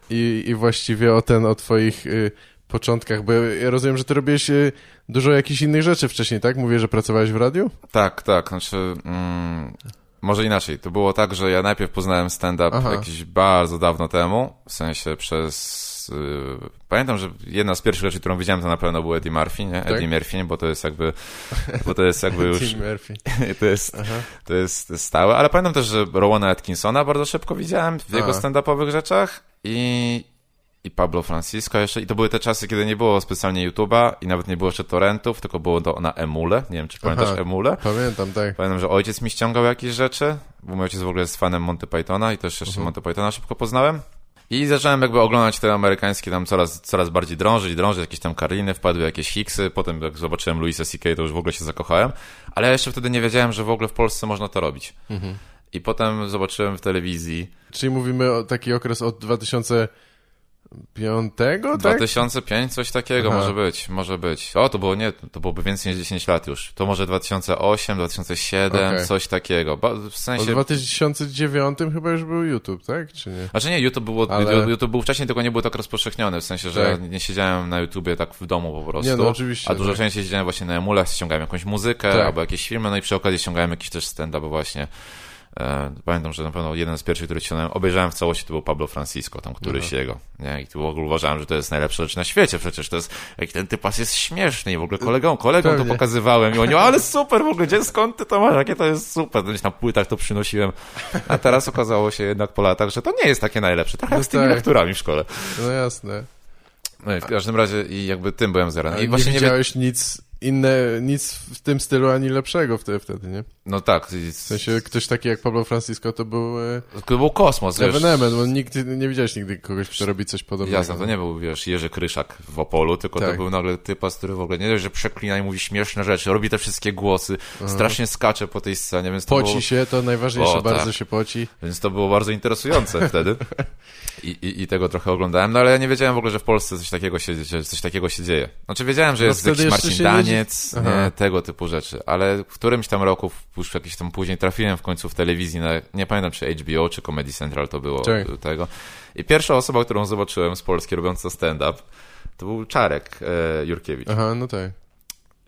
i, i właściwie o ten, o twoich y, początkach, bo ja rozumiem, że ty robiłeś y, dużo jakichś innych rzeczy wcześniej, tak? Mówię, że pracowałeś w radiu? Tak, tak, znaczy... Mm... Może inaczej. To było tak, że ja najpierw poznałem stand-up jakieś bardzo dawno temu, w sensie przez Y, pamiętam, że jedna z pierwszych rzeczy, którą widziałem, to na pewno był Eddie Murphy, nie? Tak? Eddie Murphy, bo to jest jakby, bo to jest jakby już... Murphy. to, jest, to jest stałe, ale pamiętam też, że Rowena Atkinsona bardzo szybko widziałem w jego stand-upowych rzeczach i, i Pablo Francisco jeszcze. I to były te czasy, kiedy nie było specjalnie YouTube'a i nawet nie było jeszcze torrentów, tylko było to na Emule. Nie wiem, czy pamiętasz Aha, Emule? Pamiętam, tak. Pamiętam, że ojciec mi ściągał jakieś rzeczy, bo mój ojciec w ogóle jest fanem Monty Pythona i też jeszcze uh mhm. -huh. Monty Pythona szybko poznałem. I zacząłem jakby oglądać te amerykańskie tam coraz, coraz bardziej drążyć, drążyć, jakieś tam Karliny, wpadły jakieś Hicksy, potem jak zobaczyłem Louisa C.K. to już w ogóle się zakochałem, ale ja jeszcze wtedy nie wiedziałem, że w ogóle w Polsce można to robić. Mhm. I potem zobaczyłem w telewizji. Czyli mówimy o taki okres od 2000 Piątego, tak? 2005, coś takiego Aha. może być, może być. O, to było nie, to byłoby więcej niż 10 lat już. To może 2008, 2007, okay. coś takiego. W sensie... W 2009 chyba już był YouTube, tak? Czy nie? Znaczy nie, YouTube, było, Ale... YouTube był wcześniej, tylko nie był tak rozpowszechniony, w sensie, że tak. nie siedziałem na YouTubie tak w domu po prostu. Nie, no oczywiście. A dużo tak. częściej siedziałem właśnie na emulach, ściągałem jakąś muzykę tak. albo jakieś filmy, no i przy okazji ściągałem jakiś też stand-up właśnie pamiętam, że na pewno jeden z pierwszych, który ściągnąłem, obejrzałem w całości, to był Pablo Francisco, tam któryś Aha. jego. Nie? I tu w ogóle uważałem, że to jest najlepsza rzecz na świecie, przecież to jest, jak ten typas jest śmieszny i w ogóle kolegom, kolegom to pokazywałem i oni, ale super, w ogóle, gdzie, skąd ty to masz, jakie to jest super, gdzieś na płytach to przynosiłem, a teraz okazało się jednak po latach, że to nie jest takie najlepsze, trochę no z tymi tak. lekturami w szkole. No jasne. No i w każdym razie i jakby tym byłem zarany. I właśnie nie widziałeś nie... nic inne, nic w tym stylu ani lepszego wtedy, wtedy nie? No tak. W sensie ktoś taki jak Pablo Francisco to był... E, to był kosmos, Evenement, bo nikt, nie widziałeś nigdy kogoś, kto robi coś podobnego. Jasne, to nie był, wiesz, Jerzy Kryszak w Opolu, tylko tak. to był nagle typas, który w ogóle nie dość, że przeklina i mówi śmieszne rzeczy, robi te wszystkie głosy, Aha. strasznie skacze po tej scenie, więc Poci było... się, to najważniejsze, o, bardzo tak. się poci. Więc to było bardzo interesujące wtedy. I, i, I, tego trochę oglądałem, no ale ja nie wiedziałem w ogóle, że w Polsce coś takiego się, coś takiego się dzieje. Znaczy wiedziałem, że no jest jakiś Marcin Daniec, nie, tego typu rzeczy, ale w którymś tam roku, już jakiś tam później trafiłem w końcu w telewizji, na, nie pamiętam czy HBO, czy Comedy Central to było tak. tego. I pierwsza osoba, którą zobaczyłem z Polski robiąca stand-up, to był Czarek e, Jurkiewicz. Aha, no tak.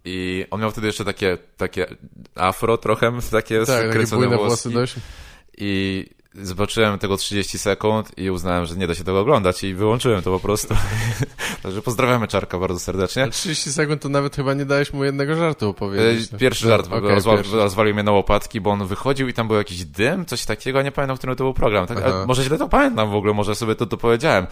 I on miał wtedy jeszcze takie, takie afro trochę, takie tak, skręcone takie włosy. dość. I zobaczyłem tego 30 sekund i uznałem, że nie da się tego oglądać i wyłączyłem to po prostu. Także pozdrawiamy Czarka bardzo serdecznie. A 30 sekund to nawet chyba nie dałeś mu jednego żartu opowiedzieć. E, Pierwszy żart No, okej, rozwa- pierwszy. rozwalił mnie na łopatki, bo on wychodził i tam był jakiś dym, coś takiego, nie pamiętam, który to był program. Tak, może źle to pamiętam w ogóle, może sobie to dopowiedziałem.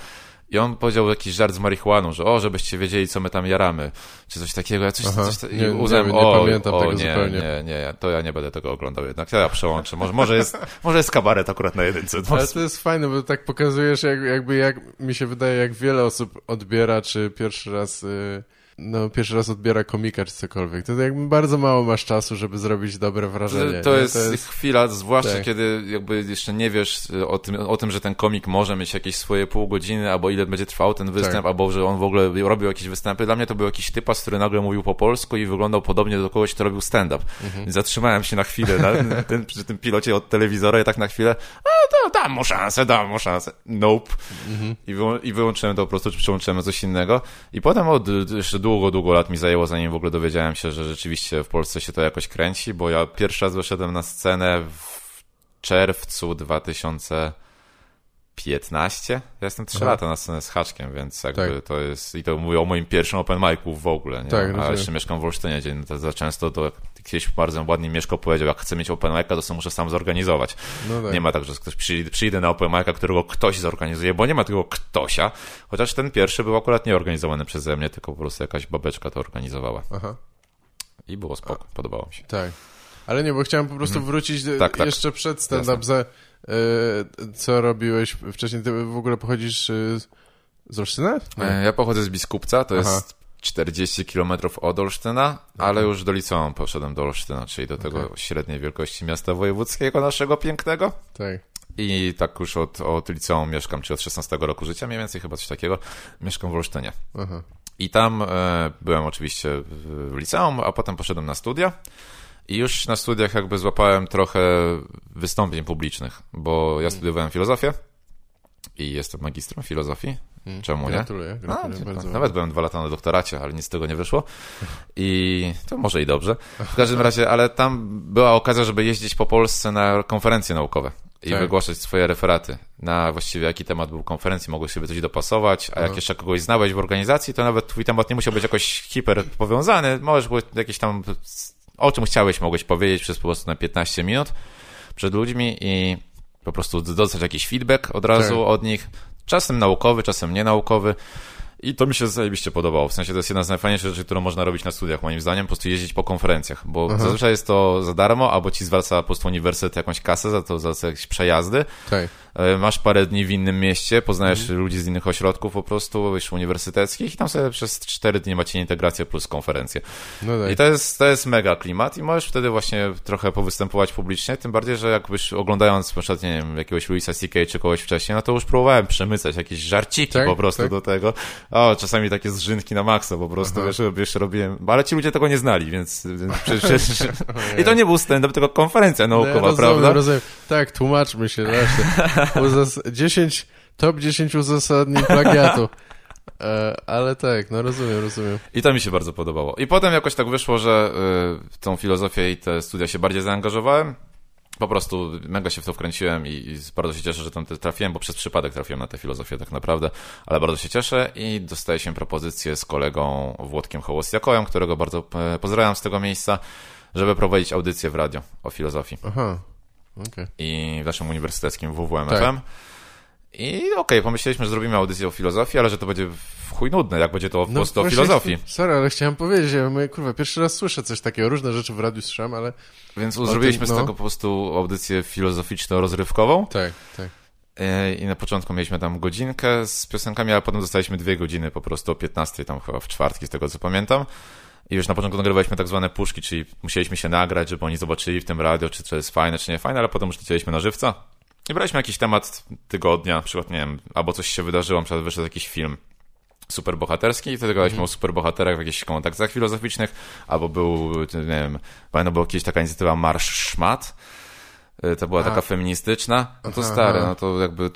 I on powiedział jakiś żart z marihuaną, że o, żebyście wiedzieli, co my tam jaramy, czy coś takiego. Ja coś, Aha. coś ta... I Nie- nie uznałem, wiem, nie o, pamiętam o tego nie, zupełnie. nie, nie, to ja nie będę tego oglądał jednak. Ja przełączę. Może, może, jest, może jest kabaret akurat na jedynce. Ale to jest fajne, bo tak pokazujesz jak, jakby jak mi się wydaje, jak wiele osób odbiera, czy pierwszy raz y, no pierwszy raz odbiera komika, czy cokolwiek. To jakby bardzo mało masz czasu, żeby zrobić dobre wrażenie. To nie? jest, chwila, zwłaszcza Tak. kiedy jakby jeszcze nie wiesz y, o tym, o tym, że ten komik może mieć jakieś swoje pół godziny, albo ile będzie trwał ten występ, Tak. albo że on w ogóle robił jakieś występy. Dla mnie to był jakiś typas, który nagle mówił po polsku i wyglądał podobnie do kogoś, kto robił stand-up. Mhm. Zatrzymałem się na chwilę na, ten, przy tym pilocie od telewizora i tak na chwilę, a to dam mu szansę, dam mu szansę. Nope. Mhm. I, wyłą- I wyłączyłem to po prostu, czy przełączyłem coś innego. I potem od, jeszcze długo, długo lat mi zajęło, zanim w ogóle dowiedziałem się, że rzeczywiście w Polsce się to jakoś kręci, bo ja pierwszy raz wyszedłem na scenę w czerwcu 2015. Ja jestem 3 Aha. lata na scenę z Haczkiem, więc jakby Tak. to jest, i to mówię o moim pierwszym open micu w ogóle, nie? Tak, A rozumiem. jeszcze mieszkam w Olsztynie, gdzie to za często to kiedyś bardzo ładnie Mieszko powiedział, jak chcę mieć open mic'a, to sobie muszę sam zorganizować. No tak. Nie ma tak, że ktoś przyjdzie, przyjdę na open mic'a, którego ktoś zorganizuje, bo nie ma tego ktośa, chociaż ten pierwszy był akurat nie organizowany przeze mnie, tylko po prostu jakaś babeczka to organizowała. Aha, I było spoko, podobało mi się. tak. Ale nie, bo chciałem po prostu wrócić do- Tak, tak. jeszcze przed stand-up, co robiłeś wcześniej. Ty w ogóle pochodzisz y, z Olsztyna? E, Ja pochodzę z Biskupca, to Aha. jest 40 km od Olsztyna, ale już do liceum poszedłem do Olsztyna, czyli do tego Okej. średniej wielkości miasta wojewódzkiego naszego pięknego. Tak. I tak już od, od liceum mieszkam, czy od 16 roku życia mniej więcej, chyba coś takiego, mieszkam w Olsztynie. Aha. I tam e, byłem oczywiście w liceum, a potem poszedłem na studia. I już na studiach jakby złapałem trochę wystąpień publicznych, bo ja studiowałem filozofię i jestem magistrem filozofii. Mm. Czemu nie? Gratuluję, A, gratuluję tak, bardzo. nawet byłem dwa lata na doktoracie, ale nic z tego nie wyszło. I to może i dobrze. W każdym razie, ale tam była okazja, żeby jeździć po Polsce na konferencje naukowe i Tak. wygłaszać swoje referaty na właściwie jaki temat był konferencji, mogłeś sobie coś dopasować, a jak jeszcze kogoś znałeś w organizacji, to nawet twój temat nie musiał być jakoś hiper powiązany, możesz było jakieś tam o czym chciałeś, mogłeś powiedzieć przez po prostu na 15 minut przed ludźmi i po prostu dostać jakiś feedback od razu Tak. od nich, czasem naukowy, czasem nienaukowy. I to mi się zajebiście podobało. W sensie to jest jedna z najfajniejszych rzeczy, którą można robić na studiach, moim zdaniem, po prostu jeździć po konferencjach, bo Aha. zazwyczaj jest to za darmo, albo ci zwraca po prostu uniwersytet jakąś kasę za to, za jakieś przejazdy. Tak. E, Masz parę dni w innym mieście, poznajesz Mhm. ludzi z innych ośrodków po prostu, już uniwersyteckich i tam sobie przez cztery dni macie integrację plus konferencję. No tak. I to jest, to jest mega klimat i możesz wtedy właśnie trochę powystępować publicznie, tym bardziej, że jakbyś oglądając na przykład, nie wiem, jakiegoś Louisa C.K. czy kogoś wcześniej, no to już próbowałem przemycać jakieś żarciki Tak, po prostu tak. do tego. O, czasami takie zrzynki na maksa po prostu, Aha. wiesz, jeszcze robiłem, ale ci ludzie tego nie znali, więc, więc przecież... I to nie był stand-up, tylko konferencja naukowa, No, rozumiem, prawda? Rozumiem. Tak, tłumaczmy się. Właśnie. Uzas- 10, top 10 uzasadnień plagiatu. E, ale tak, no rozumiem, rozumiem. I to mi się bardzo podobało. I potem jakoś tak wyszło, że y, w tą filozofię i te studia się bardziej zaangażowałem. Po prostu mega się w to wkręciłem i, i bardzo się cieszę, że tam trafiłem, bo przez przypadek trafiłem na tę filozofię tak naprawdę, ale bardzo się cieszę i dostaję się propozycję z kolegą Włodkiem Hołosjakojem, którego bardzo e, pozdrawiam z tego miejsca, żeby prowadzić audycję w radio o filozofii Aha, okej. i w naszym uniwersyteckim WWM Tak. FM. I okej, pomyśleliśmy, że zrobimy audycję o filozofii, ale że to będzie chuj nudne, jak będzie to po prostu o No filozofii. Sorry, ale chciałem powiedzieć, ja mówię, kurwa, pierwszy raz słyszę coś takiego, różne rzeczy w radiu słyszałem, ale Więc zrobiliśmy z no. tego po prostu audycję filozoficzno-rozrywkową tak, tak. E, i na początku mieliśmy tam godzinkę z piosenkami, a potem dostaliśmy dwie godziny po prostu o 15, tam chyba w czwartki, z tego co pamiętam. I już na początku nagrywaliśmy tak zwane puszki, czyli musieliśmy się nagrać, żeby oni zobaczyli w tym radio, czy to jest fajne, czy nie fajne, ale potem już lecieliśmy na żywca. I braliśmy jakiś temat tygodnia, na przykład, nie wiem, albo coś się wydarzyło, na przykład wyszedł jakiś film superbohaterski i wtedy gadaliśmy o superbohaterach w jakichś kontaktach filozoficznych, albo był, nie wiem, pamiętam, była kiedyś taka inicjatywa Marsz Szmat, Y, to była A. taka feministyczna, no to Aha, stare, aha. no to jakby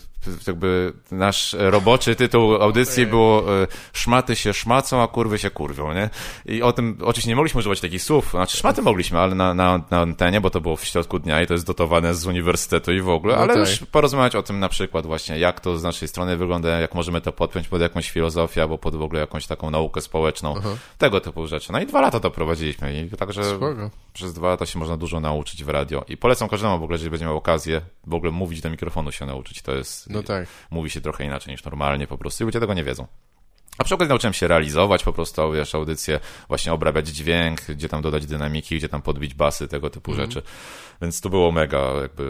jakby nasz roboczy tytuł audycji było e, szmaty się szmacą, a kurwy się kurwią, nie? I o tym, oczywiście nie mogliśmy używać takich słów, znaczy szmaty mogliśmy, ale na, na, na antenie, bo to było w środku dnia i to jest dotowane z uniwersytetu i w ogóle, No ale tak. już porozmawiać o tym na przykład właśnie, jak to z naszej strony wygląda, jak możemy to podpiąć pod jakąś filozofię albo pod w ogóle jakąś taką naukę społeczną, tego typu rzeczy. No i dwa lata to prowadziliśmy i także Spoko. przez dwa lata się można dużo nauczyć w radio i polecam każdemu w ogóle, jeżeli będzie miał okazję w ogóle mówić do mikrofonu się nauczyć, to jest, No tak. mówi się trochę inaczej niż normalnie po prostu i ludzie tego nie wiedzą. A przy okazji nauczyłem się realizować po prostu, wiesz, audycję, właśnie obrabiać dźwięk, gdzie tam dodać dynamiki, gdzie tam podbić basy, tego typu Mhm. rzeczy. Więc to było mega jakby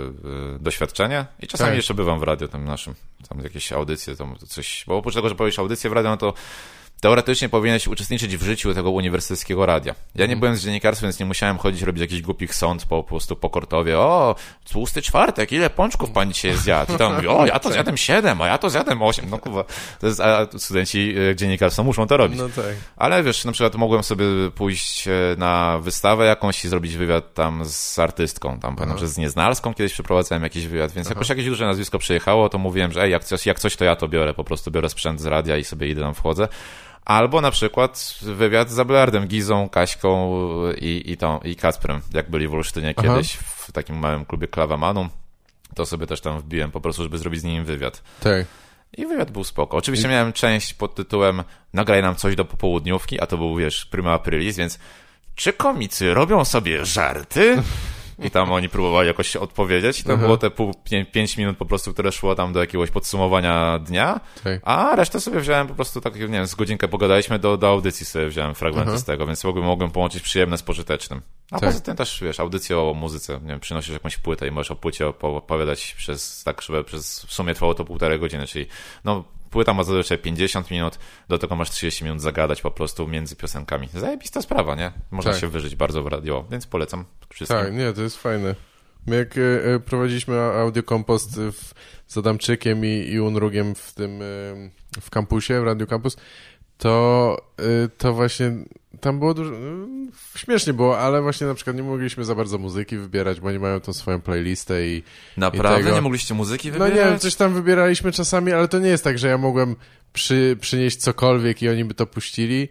y, doświadczenie i czasami Tak. jeszcze bywam w radio tam naszym, tam jakieś audycje, tam coś, bo oprócz tego, że powiesz audycję w radio, no to teoretycznie powinieneś uczestniczyć w życiu tego uniwersyteckiego radia. Ja Mhm. nie byłem z dziennikarstwem, więc nie musiałem chodzić robić jakichś głupich sąd po, po prostu po kortowie. O, tłusty czwartek, ile pączków pan dzisiaj zjadł? I tam mówi, o, ja to zjadłem siedem, a ja to zjadłem osiem. No kurwa, to jest, a studenci e, dziennikarstwa muszą to robić. No tak. Ale wiesz, na przykład mogłem sobie pójść e, na wystawę jakąś i zrobić wywiad tam z artystką. Tam pamiętam, że z Nieznalską kiedyś przeprowadzałem jakiś wywiad, więc jakoś jakieś duże nazwisko przyjechało, to mówiłem, że ej, jak coś, jak coś to ja to biorę, po prostu biorę sprzęt z radia i sobie idę tam wchodzę. Albo na przykład wywiad z Abelardem, Gizą, Kaśką i, i, tą, i Kacprem, jak byli w Olsztynie Aha. kiedyś w takim małym klubie Klawamanu. To sobie też tam wbiłem po prostu, żeby zrobić z nim wywiad. Tak. I wywiad był spoko. Oczywiście miałem część pod tytułem nagraj nam coś do popołudniówki, a to był, wiesz, prima aprilis, więc czy komicy robią sobie żarty? I tam oni próbowali jakoś odpowiedzieć. I to Aha. było te pół, pię- pięć minut po prostu, które szło tam do jakiegoś podsumowania dnia. Tak. A resztę sobie wziąłem po prostu tak, nie wiem, z godzinkę pogadaliśmy, do, do audycji sobie wziąłem fragmenty Aha. z tego, więc mogłem, mogłem połączyć przyjemne z pożytecznym. A Tak. poza tym też, wiesz, audycję o muzyce, nie wiem, przynosisz jakąś płytę i możesz o płycie opo- opowiadać przez, tak, żeby przez, w sumie trwało to półtorej godziny, czyli, no, płyta ma zazwyczaj 50 minut, do tego masz 30 minut zagadać po prostu między piosenkami. Zajebista sprawa, nie? Można Tak. się wyżyć bardzo w radio, więc polecam wszystkim. Tak, nie, to jest fajne. My jak e, e, prowadziliśmy audiokompost w, z Adamczykiem i, i Unrugiem w tym, e, w kampusie, w Radio Campus, to, e, to właśnie tam było dużo, e, śmiesznie było, ale właśnie na przykład nie mogliśmy za bardzo muzyki wybierać, bo oni mają tą swoją playlistę i Naprawdę? I Nie mogliście muzyki no wybierać? nie wiem, coś tam wybieraliśmy czasami, ale to nie jest tak, że ja mogłem przy, przynieść cokolwiek i oni by to puścili.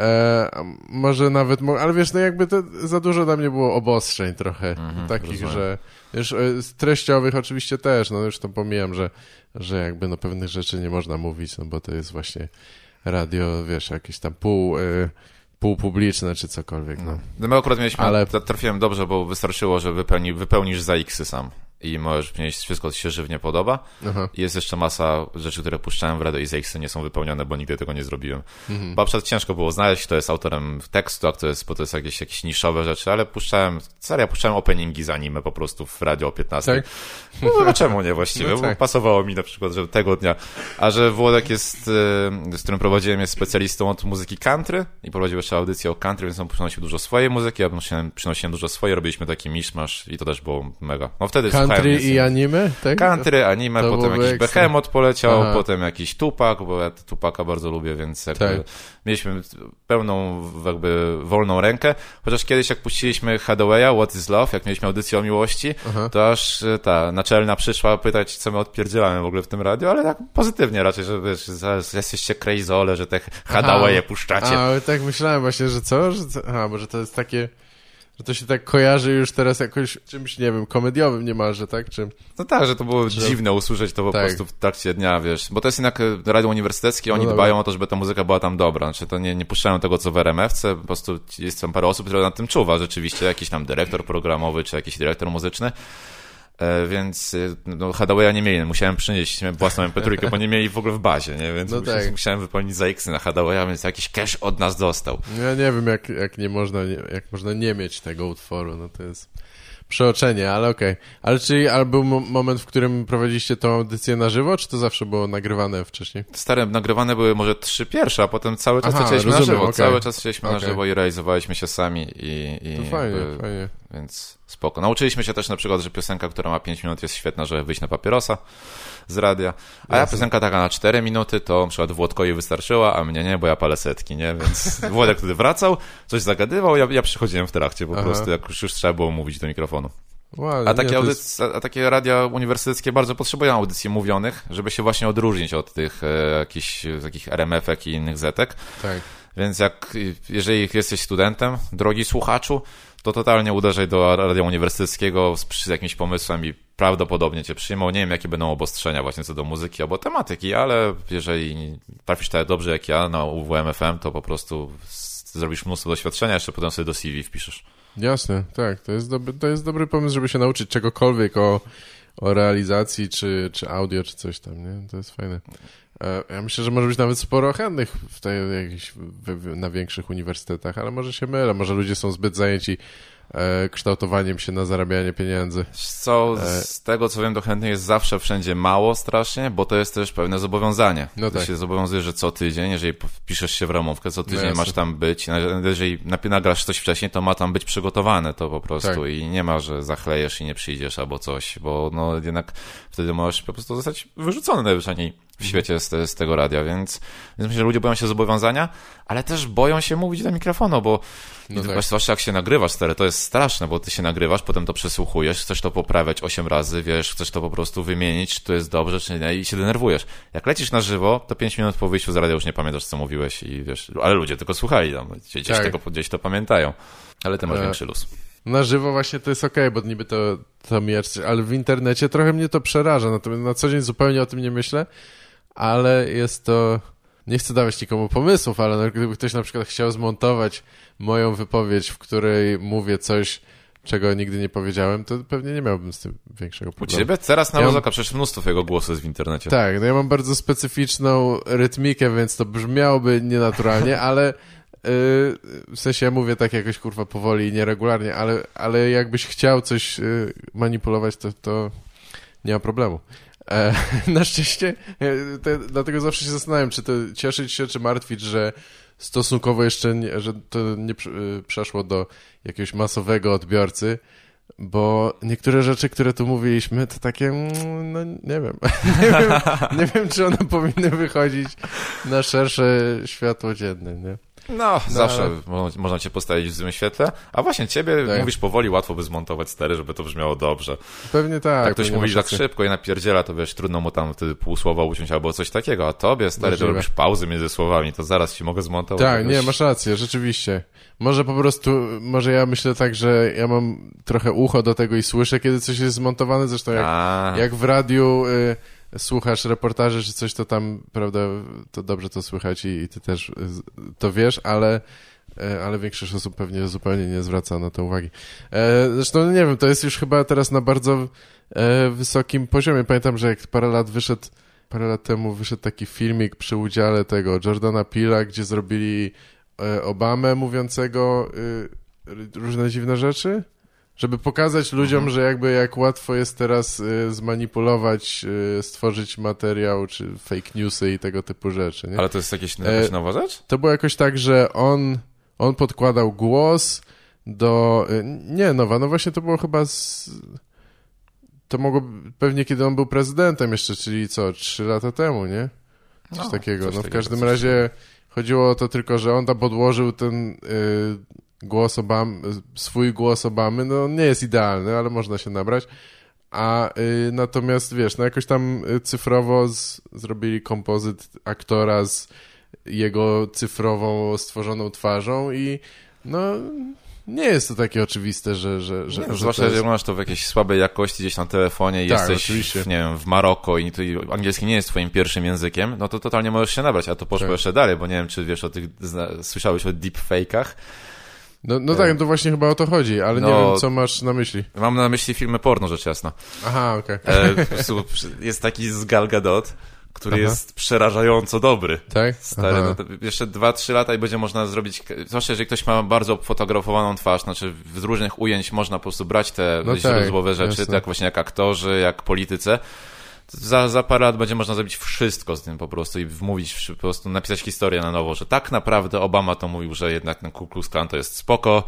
E, może nawet, ale wiesz, no jakby to za dużo dla mnie było obostrzeń trochę, Mhm, takich, rozumiem. że już e, treściowych oczywiście też, no już to pomijam, że, że jakby no pewnych rzeczy nie można mówić, no bo to jest właśnie radio, wiesz, jakieś tam pół, e, półpubliczne czy cokolwiek, no. No my akurat mieliśmy, Ale- trafiłem dobrze, bo wystarczyło, że wypełni, wypełnisz za X sam i możesz mieć wszystko, co się żywnie podoba. Aha. I Jest jeszcze masa rzeczy, które puszczałem w radio i X nie są wypełnione, bo nigdy tego nie zrobiłem. Mhm. Bo przykład ciężko było znaleźć, kto jest autorem tekstu, a kto jest, bo to jest jakieś, jakieś niszowe rzeczy, ale puszczałem, serio, puszczałem openingi z anime po prostu w radio o 15. Tak? No, no czemu nie właściwie? No Bo tak. pasowało mi na przykład, że tego dnia. A że Włodek jest, e, z którym prowadziłem, jest specjalistą od muzyki country i prowadził jeszcze audycję o country, więc on przynosił dużo swojej muzyki, ja przynosiłem, przynosiłem dużo swojej, robiliśmy taki miszmasz i to też było mega. No wtedy słuchałem Country i anime, tak? Country, anime, To potem jakiś ekstra. Behemoth poleciał, Aha. potem jakiś Tupac, bo ja Tupaka bardzo lubię, więc jakby Tak. mieliśmy pełną jakby wolną rękę, chociaż kiedyś jak puściliśmy Hathawaya, What is Love, jak mieliśmy audycję o miłości, Aha. to aż e, ta naczelna przyszła pytać, co my odpierdzielamy w ogóle w tym radiu, ale tak pozytywnie raczej, że wiesz, zaraz jesteście crazole, że te Hadawaye puszczacie. A, ale tak myślałem właśnie, że co? Że co? Aha, może to jest takie, że to się tak kojarzy już teraz jakoś czymś, nie wiem, komediowym niemalże, tak? Czy... No tak, że to było Że- dziwne usłyszeć to po Tak. prostu w trakcie dnia, wiesz, bo to jest jednak e, radio uniwersyteckie, oni No dbają o to, żeby ta muzyka była tam dobra, znaczy to nie, nie puszczają tego, co w RMF-ce, po prostu jest tam parę osób, które nad tym czuwa rzeczywiście, jakiś tam dyrektor programowy, czy jakiś dyrektor muzyczny, więc e, no, Hadawaya nie mieli, musiałem przynieść własną mp3, bo nie mieli w ogóle w bazie, nie? więc No musiałem, tak. musiałem wypełnić za X na Hadawaya, więc jakiś cash od nas dostał. Ja nie wiem, jak, jak nie można, nie, jak można nie mieć tego utworu, no to jest przeoczenie, ale okej. Ale czy ale był mo- moment, w którym prowadziliście tą audycję na żywo, czy to zawsze było nagrywane wcześniej? Stare nagrywane były może trzy pierwsze, a potem cały czas Aha, lecieliśmy na żywo, okej. cały czas lecieliśmy na Okej. żywo i realizowaliśmy się sami i, i To fajnie, jakby- fajnie. Więc spoko. Nauczyliśmy się też na przykład, że piosenka, która ma 5 minut jest świetna, żeby wyjść na papierosa z radia. A ja piosenka taka na 4 minuty, to na przykład Włodkowi wystarczyła, a mnie nie, bo ja palę setki, nie? Więc Włodek wtedy wracał, coś zagadywał, ja, ja przychodziłem w trakcie po Aha. prostu, jak już, już trzeba było mówić do mikrofonu. Wow, A takie, nie, jest- a takie radia uniwersyteckie bardzo potrzebują audycji mówionych, żeby się właśnie odróżnić od tych e, jakichś takich RMF-ek i innych zetek. Tak. Więc jak, jeżeli jesteś studentem, drogi słuchaczu, to totalnie uderzaj do radia uniwersyteckiego z, z jakimś pomysłem i prawdopodobnie cię przyjmą. Nie wiem, jakie będą obostrzenia właśnie co do muzyki albo tematyki, ale jeżeli trafisz tak dobrze jak ja na UWMFM, to po prostu zrobisz mnóstwo doświadczenia, jeszcze potem sobie do CV wpiszesz. Jasne, tak. To jest, dobry, to jest dobry pomysł, żeby się nauczyć czegokolwiek o, o realizacji, czy, czy audio, czy coś tam, nie? To jest fajne. E, Ja myślę, że może być nawet sporo chętnych w tej, na większych uniwersytetach, ale może się mylę, może ludzie są zbyt zajęci e, kształtowaniem się na zarabianie pieniędzy. Co, z tego co wiem, to chętnych jest zawsze wszędzie mało strasznie, bo to jest też pewne zobowiązanie. No Ty tak. się zobowiązujesz, że co tydzień, jeżeli piszesz się w ramówkę, co tydzień jasne. masz tam być, jeżeli nagrasz coś wcześniej, to ma tam być przygotowane to po prostu Tak. i nie ma, że zachlejesz i nie przyjdziesz albo coś, bo no jednak wtedy możesz po prostu zostać wyrzucony najwyżej w świecie z, z tego radia, więc, więc myślę, że ludzie boją się zobowiązania, ale też boją się mówić do mikrofonu, bo No tak. zwłaszcza jak się nagrywasz, stary, to jest straszne, bo ty się nagrywasz, potem to przesłuchujesz, chcesz to poprawiać 8 razy, wiesz, chcesz to po prostu wymienić, czy to jest dobrze, czy nie, i się denerwujesz. Jak lecisz na żywo, to 5 minut po wyjściu z radia już nie pamiętasz, co mówiłeś i wiesz, ale ludzie tylko słuchali tam, gdzieś, Tak. tego, gdzieś to pamiętają. Ale ty masz E, większy luz. Na żywo właśnie to jest okej, bo niby to, to coś, ale w internecie trochę mnie to przeraża, natomiast na co dzień zupełnie o tym nie myślę, ale jest to... Nie chcę dawać nikomu pomysłów, ale no, gdyby ktoś na przykład chciał zmontować moją wypowiedź, w której mówię coś, czego nigdy nie powiedziałem, to pewnie nie miałbym z tym większego U problemu. ciebie? Teraz na Ja mam- przecież mnóstwo twojego głosu jest w internecie. Tak, no ja mam bardzo specyficzną rytmikę, więc to brzmiałoby nienaturalnie, ale yy, w sensie ja mówię tak jakoś kurwa powoli i nieregularnie, ale, ale jakbyś chciał coś yy, manipulować, to, to nie ma problemu. E, na szczęście, e, te, dlatego zawsze się zastanawiam, czy to cieszyć się, czy martwić, że stosunkowo jeszcze, nie, że to nie y, przeszło do jakiegoś masowego odbiorcy, bo niektóre rzeczy, które tu mówiliśmy, to takie, mm, no nie wiem. nie, wiem nie wiem, czy one powinny wychodzić na szersze światło dzienne, nie? No, zawsze ale- mo- można cię postawić w złym świetle. A właśnie ciebie Tak. mówisz powoli, łatwo by zmontować stery, żeby to brzmiało dobrze. Pewnie tak. Jak ktoś mówi tak szybko i napierdziela, to wiesz, trudno mu tam wtedy pół słowa uciąć albo coś takiego, a tobie, stary, to robisz pauzy między słowami, to zaraz ci mogę zmontować. Tak, jakoś- nie, masz rację, rzeczywiście. Może po prostu, może ja myślę tak, że ja mam trochę ucho do tego i słyszę, kiedy coś jest zmontowane, zresztą jak, A, jak w radiu y, słuchasz reportaży czy coś, to tam, prawda, to dobrze to słychać i, i ty też y, to wiesz, ale, y, ale większość osób pewnie zupełnie nie zwraca na to uwagi. E, zresztą, nie wiem, to jest już chyba teraz na bardzo e, wysokim poziomie. Pamiętam, że jak parę lat wyszedł, parę lat temu wyszedł taki filmik przy udziale tego Jordana Pila, gdzie zrobili e, Obamę mówiącego y, różne dziwne rzeczy, żeby pokazać ludziom, że jakby jak łatwo jest teraz y, zmanipulować, y, stworzyć materiał, czy fake newsy i tego typu rzeczy, nie? ale to jest jakieś, jakaś E, nowa rzecz? To było jakoś tak, że on, on podkładał głos do... y, Nie, nowa, no właśnie to było chyba z... To mogło pewnie kiedy on był prezydentem jeszcze, czyli co, trzy lata temu, nie? Coś No, takiego. coś no w takiego, każdym razie chodziło o to tylko, że on tam podłożył ten głos Obamy, swój głos Obamy, no on nie jest idealny, ale można się nabrać. A y, natomiast wiesz, no jakoś tam y, cyfrowo z, zrobili kompozyt aktora z jego cyfrową stworzoną twarzą i no nie jest to takie oczywiste, że, że, że, Nie, że zwłaszcza to jest... oglądasz to w jakiejś słabej jakości gdzieś na telefonie i Tak, jesteś, oczywiście. w, nie wiem, w Maroko i, i angielski nie jest twoim pierwszym językiem, no to totalnie możesz się nabrać, a to poszło Tak. jeszcze dalej, bo nie wiem, czy wiesz o tych, zna, słyszałeś o deepfake'ach. No, no tak, to właśnie chyba o to chodzi, ale nie No- wiem, co masz na myśli. Mam na myśli filmy porno, rzecz jasna. Aha, okej. E, prostu jest taki z Gal Gadot, który Aha. jest przerażająco dobry. Tak? Stary, no jeszcze 2-3 lata i będzie można zrobić, zwłaszcza jeżeli ktoś ma bardzo fotografowaną twarz, znaczy z różnych ujęć można po prostu brać te No źródłowe tak, rzeczy, jasne. tak właśnie jak aktorzy, jak polityce. Za, za parę lat będzie można zrobić wszystko z tym po prostu i wmówić, po prostu napisać historię na nowo, że tak naprawdę Obama to mówił, że jednak ten Ku Klux Klan to jest spoko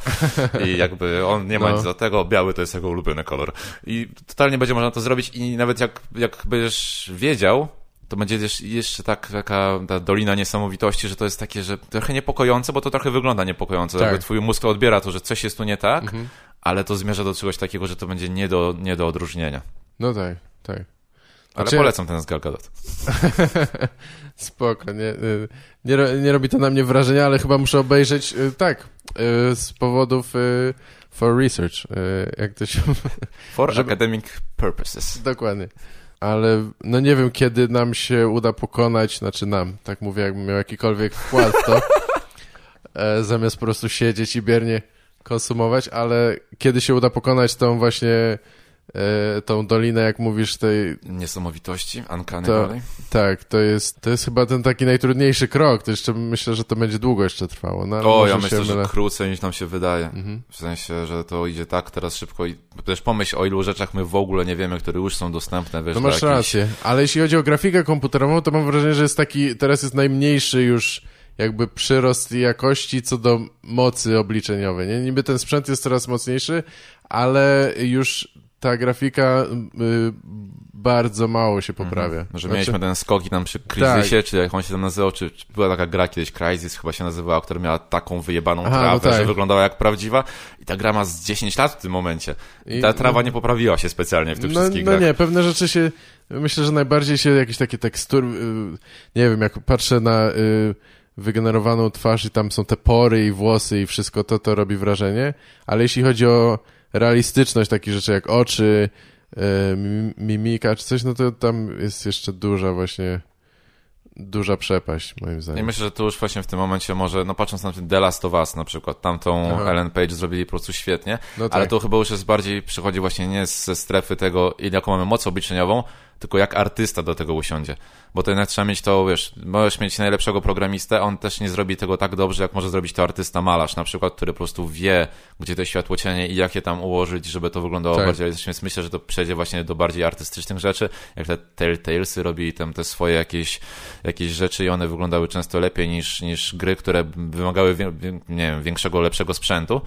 i jakby on nie ma No. nic do tego, biały to jest jego ulubiony kolor. I totalnie będzie można to zrobić i nawet jak, jak będziesz wiedział, to będzie jeszcze tak, taka ta dolina niesamowitości, że to jest takie, że trochę niepokojące, bo to trochę wygląda niepokojąco. Tak. Jakby twój mózg odbiera to, że coś jest tu nie tak, ale to zmierza do czegoś takiego, że to będzie nie do, nie do odróżnienia. No tak, tak. Ale Znaczy- polecam ten z Gal Gadot. Spoko, nie, y, nie, nie robi to na mnie wrażenia, ale chyba muszę obejrzeć, y, tak, y, z powodów for research, jak to się... For Żeby- academic purposes. Dokładnie. Ale no nie wiem, kiedy nam się uda pokonać, znaczy nam, tak mówię, jakbym miał jakikolwiek wkład to, e, zamiast po prostu siedzieć i biernie konsumować, ale kiedy się uda pokonać tą właśnie tą dolinę, jak mówisz, tej, Niesamowitości, Uncanny To- Valley. tak, to jest, to jest chyba ten taki najtrudniejszy krok, to jeszcze myślę, że to będzie długo jeszcze trwało. No, O, ja myślę, że mylę. krócej niż nam się wydaje. Mhm. W sensie, że to idzie tak teraz szybko i też pomyśl o ilu rzeczach my w ogóle nie wiemy, które już są dostępne, wiesz, No masz rację, ale jeśli chodzi o grafikę komputerową, to mam wrażenie, że jest taki, teraz jest najmniejszy już jakby przyrost jakości co do mocy obliczeniowej, nie? Niby ten sprzęt jest coraz mocniejszy, ale już ta grafika y, bardzo mało się poprawia. Mhm. Że Znaczy- mieliśmy ten skok i tam przy Crysisie, czy jak on się tam nazywał, czy, czy była taka gra kiedyś, Crysis chyba się nazywała, która miała taką wyjebaną Aha, no trawę, tak. że wyglądała jak prawdziwa i ta gra ma z 10 lat w tym momencie. I ta trawa nie poprawiła się specjalnie w tych no, wszystkich no grach. nie, pewne rzeczy się, myślę, że najbardziej się jakieś takie tekstury, nie wiem, jak patrzę na y, wygenerowaną twarz i tam są te pory i włosy i wszystko, to to robi wrażenie, ale jeśli chodzi o realistyczność takich rzeczy jak oczy, mi- mimika czy coś, no to tam jest jeszcze duża właśnie, duża przepaść moim I zdaniem. myślę, że to już właśnie w tym momencie może, no patrząc na ten The Last of Us na przykład, tamtą Aha. Ellen Page zrobili po prostu świetnie, No tak. ale to chyba już jest bardziej, przychodzi właśnie nie ze strefy tego, jaką mamy moc obliczeniową, tylko jak artysta do tego usiądzie. Bo to jednak trzeba mieć to, wiesz, możesz mieć najlepszego programistę, on też nie zrobi tego tak dobrze, jak może zrobić to artysta malarz, na przykład, który po prostu wie, gdzie to światło cienie i jak je tam ułożyć, żeby to wyglądało Tak. bardziej, więc myślę, że to przejdzie właśnie do bardziej artystycznych rzeczy, jak te Telltalesy robili tam te swoje jakieś, jakieś rzeczy i one wyglądały często lepiej niż, niż gry, które wymagały, nie wiem, większego, lepszego sprzętu,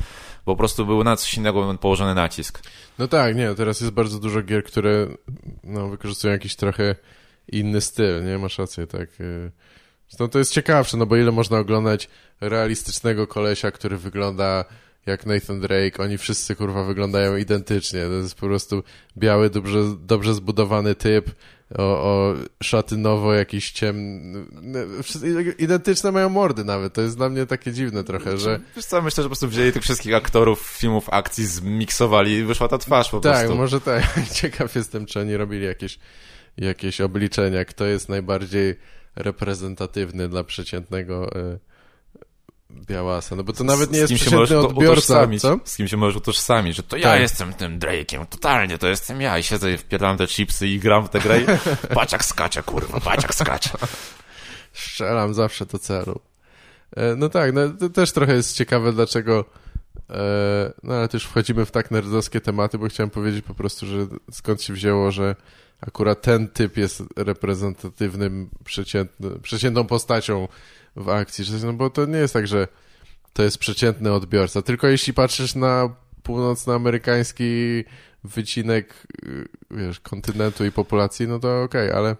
bo po prostu był na coś innego położony nacisk. No tak, nie, teraz jest bardzo dużo gier, które no, wykorzystują jakiś trochę inny styl, nie? Masz rację, tak. y. Zresztą to jest ciekawsze, no bo ile można oglądać realistycznego kolesia, który wygląda jak Nathan Drake, oni wszyscy kurwa wyglądają identycznie, to jest po prostu biały, dobrze, dobrze zbudowany typ, o, o szatynowo jakiś ciemny, identyczne mają mordy nawet, to jest dla mnie takie dziwne trochę, że Wiesz co, myślę, że po prostu wzięli tych wszystkich aktorów filmów akcji, zmiksowali i wyszła ta twarz po Tak, prostu. może tak. Ciekaw jestem, czy oni robili jakieś, jakieś obliczenia, kto jest najbardziej reprezentatywny dla przeciętnego y, białasa. No bo to nawet nie z jest kim się przeciętny odbiorca, co? Z kim się możesz utożsamić, że to ja Tak. jestem tym Drake'iem, totalnie, to jestem ja i siedzę i wpierdalam te chipsy i gram w tę grę i patrz jak skacze, kurwa, patrz jak skacze. Strzelam zawsze do celu. E, No tak, no to też trochę jest ciekawe, dlaczego e, no ale już wchodzimy w tak nerdowskie tematy, bo chciałem powiedzieć po prostu, że skąd się wzięło, że akurat ten typ jest reprezentatywnym, przeciętną postacią w akcji, no bo to nie jest tak, że to jest przeciętny odbiorca, tylko jeśli patrzysz na północnoamerykański wycinek, y, wiesz, kontynentu i populacji, no to okej, ale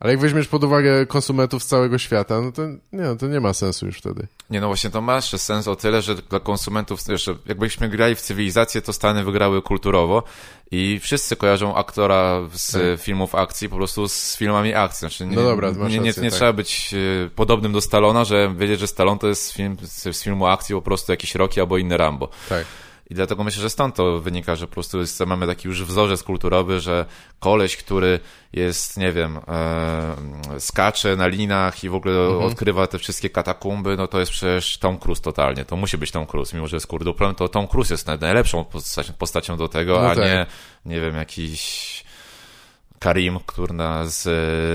ale jak weźmiesz pod uwagę konsumentów z całego świata, no to nie, no to nie ma sensu już wtedy. Nie no właśnie, to ma jeszcze sens o tyle, że dla konsumentów, jeszcze jakbyśmy grali w cywilizację, to Stany wygrały kulturowo i wszyscy kojarzą aktora z Tak. filmów akcji po prostu z filmami akcji. Znaczy, nie, No dobra, nie, nie, rację, nie tak. trzeba być e, podobnym do Stallona, że wiedzieć, że Stallone to jest film, z, z filmu akcji po prostu jakiś Rocky albo inny Rambo. Tak. I dlatego myślę, że stąd to wynika, że po prostu jest, mamy taki już wzorzec kulturowy, że koleś, który jest, nie wiem, e, skacze na linach i w ogóle Mhm. odkrywa te wszystkie katakumby, no to jest przecież Tom Cruise totalnie. To musi być Tom Cruise, mimo że jest kurduplem, to Tom Cruise jest naj- najlepszą postacią, postacią do tego, No a tak. nie, nie wiem, jakiś Karim, kurna, z,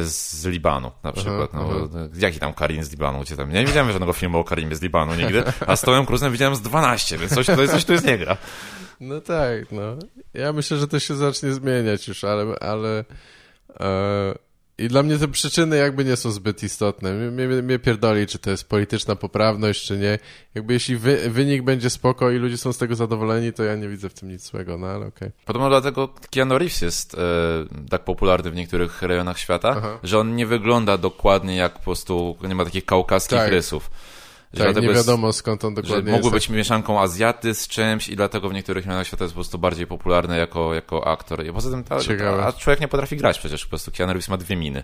z Libanu na przykład. aha. no, jaki tam Karim z Libanu? Gdzie tam? Nie widziałem żadnego filmu o Karimie z Libanu nigdy, a z Tomem Cruise'em widziałem z 12, więc coś, to jest, coś tu jest nie gra. No tak, no. Ja myślę, że to się zacznie zmieniać już, ale... ale e, I dla mnie te przyczyny jakby nie są zbyt istotne. Mnie, mnie, pierdoli, czy to jest polityczna poprawność, czy nie. Jakby jeśli wy, wynik będzie spoko i ludzie są z tego zadowoleni, to ja nie widzę w tym nic złego, no ale okej. Podobno dlatego Keanu Reeves jest e, tak popularny w niektórych rejonach świata, Aha. że on nie wygląda dokładnie jak po prostu, nie ma takich kaukaskich Tak. rysów. Tak, nie jest- wiadomo skąd on Że dokładnie mógłby jest. być mieszanką Azjaty z czymś i dlatego w niektórych regionach świata jest po prostu bardziej popularny jako, jako aktor. I poza tym, ta, ta, a człowiek nie potrafi grać przecież, po prostu Keanu Reeves ma dwie miny.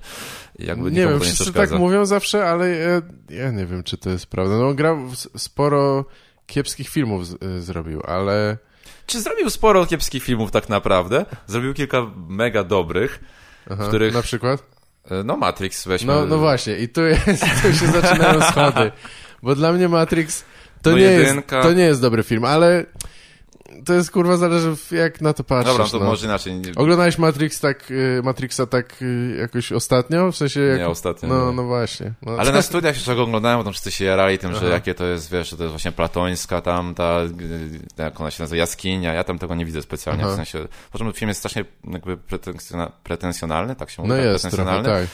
Jakby Nie wiem, nie wszyscy tak mówią zawsze, ale ja, ja nie wiem, czy to jest prawda. No, on grał sporo kiepskich filmów z, y, zrobił, ale... Czy zrobił sporo kiepskich filmów tak naprawdę? Zrobił kilka mega dobrych, Aha, w których... Na przykład? e, No Matrix weźmy. No, no właśnie, i tu, jest, tu się zaczynają schody. Bo dla mnie Matrix to, No nie jedynka. jest, to nie jest dobry film, ale to jest kurwa zależy jak na to patrzysz. Dobra, to no. może inaczej. Nie, Oglądałeś Matrix tak, y, Matrixa tak y, jakoś ostatnio? W sensie jak... nie ostatnio. No, nie. no właśnie. No, Ale na studiach jeszcze go oglądałem, bo tam wszyscy się jarali tym, że Aha. jakie to jest, wiesz, że to jest właśnie platońska tam, ta, y, jak ona się nazywa, jaskinia. Ja tam tego nie widzę specjalnie, Aha. w sensie, po czym film jest strasznie jakby pretensjona, pretensjonalny, tak się mówi? no tak, jest trochę, pretensjonalny. tak.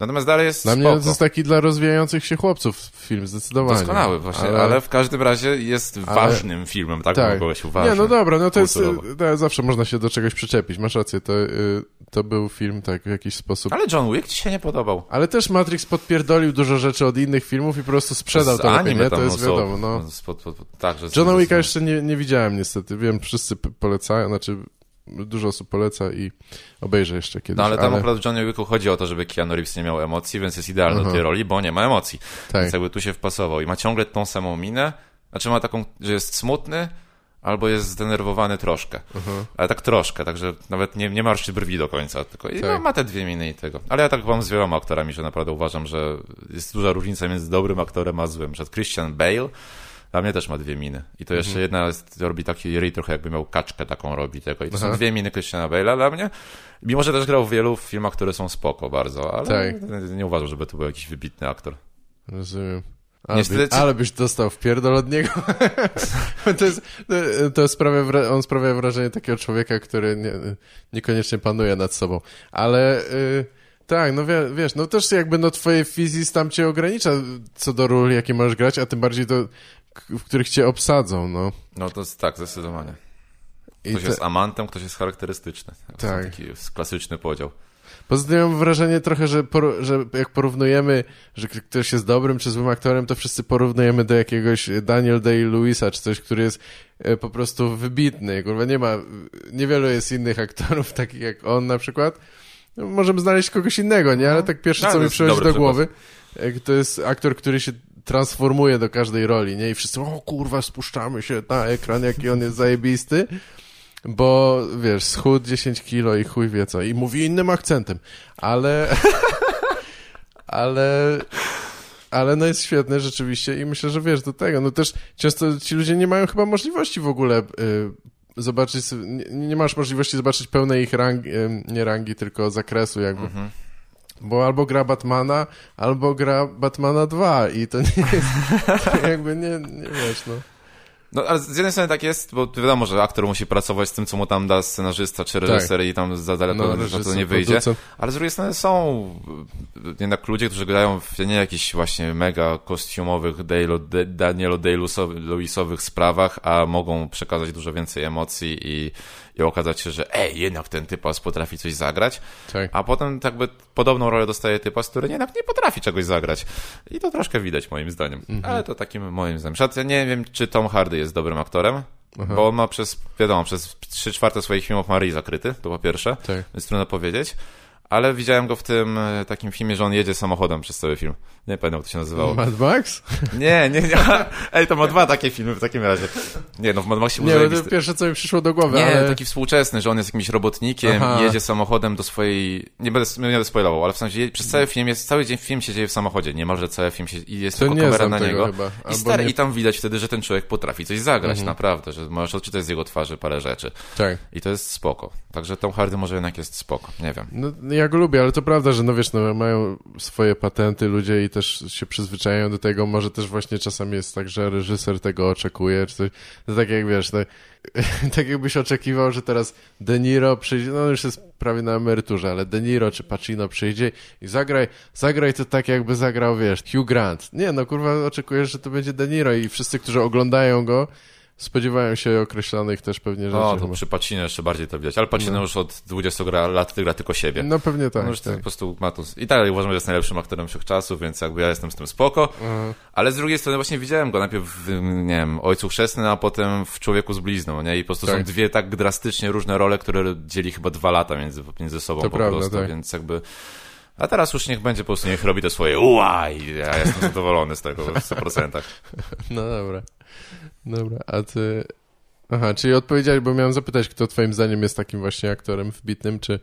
Natomiast dalej jest Dla mnie spoko. to jest taki dla rozwijających się chłopców film, zdecydowanie. Doskonały właśnie, ale... w każdym razie jest Ale- ważnym filmem, tak? Tak. Kogoś uważał. Nie, no dobra, no to jest, kulturowo. y, to zawsze można się do czegoś przyczepić, masz rację, to, y, to był film tak w jakiś sposób. Ale John Wick ci się nie podobał. Ale też Matrix podpierdolił dużo rzeczy od innych filmów i po prostu sprzedał Z to lepiej, nie? To jest mnóstwo- wiadomo, no. spod- pod- tak, że Johna z- Wicka jeszcze nie, nie widziałem niestety, wiem, wszyscy polecają, znaczy dużo osób poleca i obejrzę jeszcze kiedyś, No ale tam ale... akurat w Johnny Wicku chodzi o to, żeby Keanu Reeves nie miał emocji, więc jest idealny do tej roli, bo nie ma emocji. tak. Więc jakby tu się wpasował. I ma ciągle tą samą minę, znaczy ma taką, że jest smutny, albo jest zdenerwowany troszkę. Aha. Ale tak troszkę, także nawet nie, nie marszczy brwi do końca, tylko i Tak. ma, ma te dwie miny i tego. Ale ja tak mam z wieloma aktorami, że naprawdę uważam, że jest duża różnica między dobrym aktorem a złym. Że Christian Bale dla mnie też ma dwie miny. I to jeszcze Mhm. jedna jest, robi taki ryj trochę jakby miał kaczkę taką robi tego. I to Aha. są dwie miny Christiana Bale'a dla mnie. Mimo, że też grał w wielu filmach, które są spoko bardzo, ale Tak. nie uważam, żeby to był jakiś wybitny aktor. Rozumiem. Ale, Niestety- by, ale byś dostał wpierdol od niego. to jest, to sprawia, on sprawia wrażenie takiego człowieka, który nie, niekoniecznie panuje nad sobą. Ale y, tak, no wie, wiesz, no też jakby no twoje fizis tam cię ogranicza co do ról, jakie możesz grać, a tym bardziej k- w których cię obsadzą, no. No to jest tak, zdecydowanie. Ktoś te, jest amantem, ktoś jest charakterystyczny. To Tak. Taki klasyczny podział. Poza tym mam wrażenie trochę, że, por, że jak porównujemy, że ktoś jest dobrym czy złym aktorem, to wszyscy porównujemy do jakiegoś Daniel Day-Lewisa czy coś, który jest e, po prostu wybitny. Kurwa, nie ma, niewielu jest innych aktorów takich jak on na przykład. No, możemy znaleźć kogoś innego, nie? Ale tak pierwsze, No, co mi przychodzi do głowy, e, to jest aktor, który się transformuje do każdej roli, nie? I wszyscy, o kurwa, spuszczamy się na ekran, jaki on jest zajebisty. Bo wiesz, schód 10 kilo i chuj wie co. I mówi innym akcentem. Ale. ale. Ale no jest świetny rzeczywiście i myślę, że wiesz do tego. No też często ci ludzie nie mają chyba możliwości w ogóle y, zobaczyć. Nie, nie masz możliwości zobaczyć pełnej ich rangi, y, nie rangi, tylko zakresu jakby. Mhm. Bo albo gra Batmana, albo gra Batmana 2 i to nie jest. To jakby nie, nie wiesz, no. No, ale z jednej strony tak jest, bo wiadomo, że aktor musi pracować z tym, co mu tam da scenarzysta czy reżyser i tam za daleko No, to nie wyjdzie. producent. Ale z drugiej strony są y, jednak ludzie, którzy grają w nie jakichś właśnie mega kostiumowych Dale, Danielo Day-Lewisowych sprawach, a mogą przekazać dużo więcej emocji i, i okazać się, że ej, jednak ten typas potrafi coś zagrać, Tak. a potem jakby podobną rolę dostaje typas, który jednak nie potrafi czegoś zagrać. I to troszkę widać moim zdaniem. Mhm. Ale to takim moim zdaniem. Przykład ja nie wiem, czy Tom Hardy jest dobrym aktorem, Aha. bo on ma przez, wiadomo, przez 3 czwarte swoich filmów ma ryj zakryty, to po pierwsze Tak. więc trudno powiedzieć. Ale widziałem go w tym e, takim filmie, że on jedzie samochodem przez cały film. Nie pamiętam, jak to się nazywało. Mad Max? Nie, nie, nie. Ej, to ma dwa takie filmy w takim razie. Nie, no w Mad Maxie był Nie, bo to zajebisty. pierwsze, co mi przyszło do głowy, Nie, ale... taki współczesny, że on jest jakimś robotnikiem Aha. i jedzie samochodem do swojej... Nie będę, nie będę spoilował, ale w sensie je- przez cały film jest, cały dzień film się dzieje w samochodzie, niemalże cały film się... I jest To tylko kamera na niego. chyba, I, stary, nie- I tam widać wtedy, że ten człowiek potrafi coś zagrać, Mhm. naprawdę, że możesz odczytać z jego twarzy parę rzeczy. Tak. I to jest spoko. Także Tom Hardy może jednak jest spoko, nie wiem. No, ja go lubię, ale to prawda, że no wiesz, no, mają swoje patenty ludzie i też się przyzwyczajają do tego. Może też właśnie czasami jest tak, że reżyser tego oczekuje, czy coś. To tak jak wiesz, no, tak jakbyś oczekiwał, że teraz De Niro przyjdzie, no już jest prawie na emeryturze, ale De Niro czy Pacino przyjdzie i zagraj, zagraj to tak jakby zagrał, wiesz, Hugh Grant. Nie, no kurwa, oczekujesz, że to będzie De Niro i wszyscy, którzy oglądają go, spodziewałem się określonych też pewnie rzeczy. No, to przy Pacino jeszcze bardziej to widać, ale Pacino no. już od 20 lat gra tylko siebie. No pewnie tak. On już tak. po prostu ma to... I tak uważam, że jest najlepszym aktorem wszechczasów, więc jakby ja jestem z tym spoko. Mhm. Ale z drugiej strony właśnie widziałem go najpierw w, nie wiem, Ojcu Chrzestnym, a potem w Człowieku z blizną, nie? I po prostu tak. są dwie tak drastycznie różne role, które dzieli chyba dwa lata między, między sobą to po prawda, prostu, tak. więc jakby... A teraz już niech będzie po prostu, niech robi to swoje uaj, ja jestem zadowolony z tego w 100%. No dobra. Dobra, a ty... Aha, czyli odpowiedziałeś, bo miałem zapytać, kto twoim zdaniem jest takim właśnie aktorem wybitnym, czy,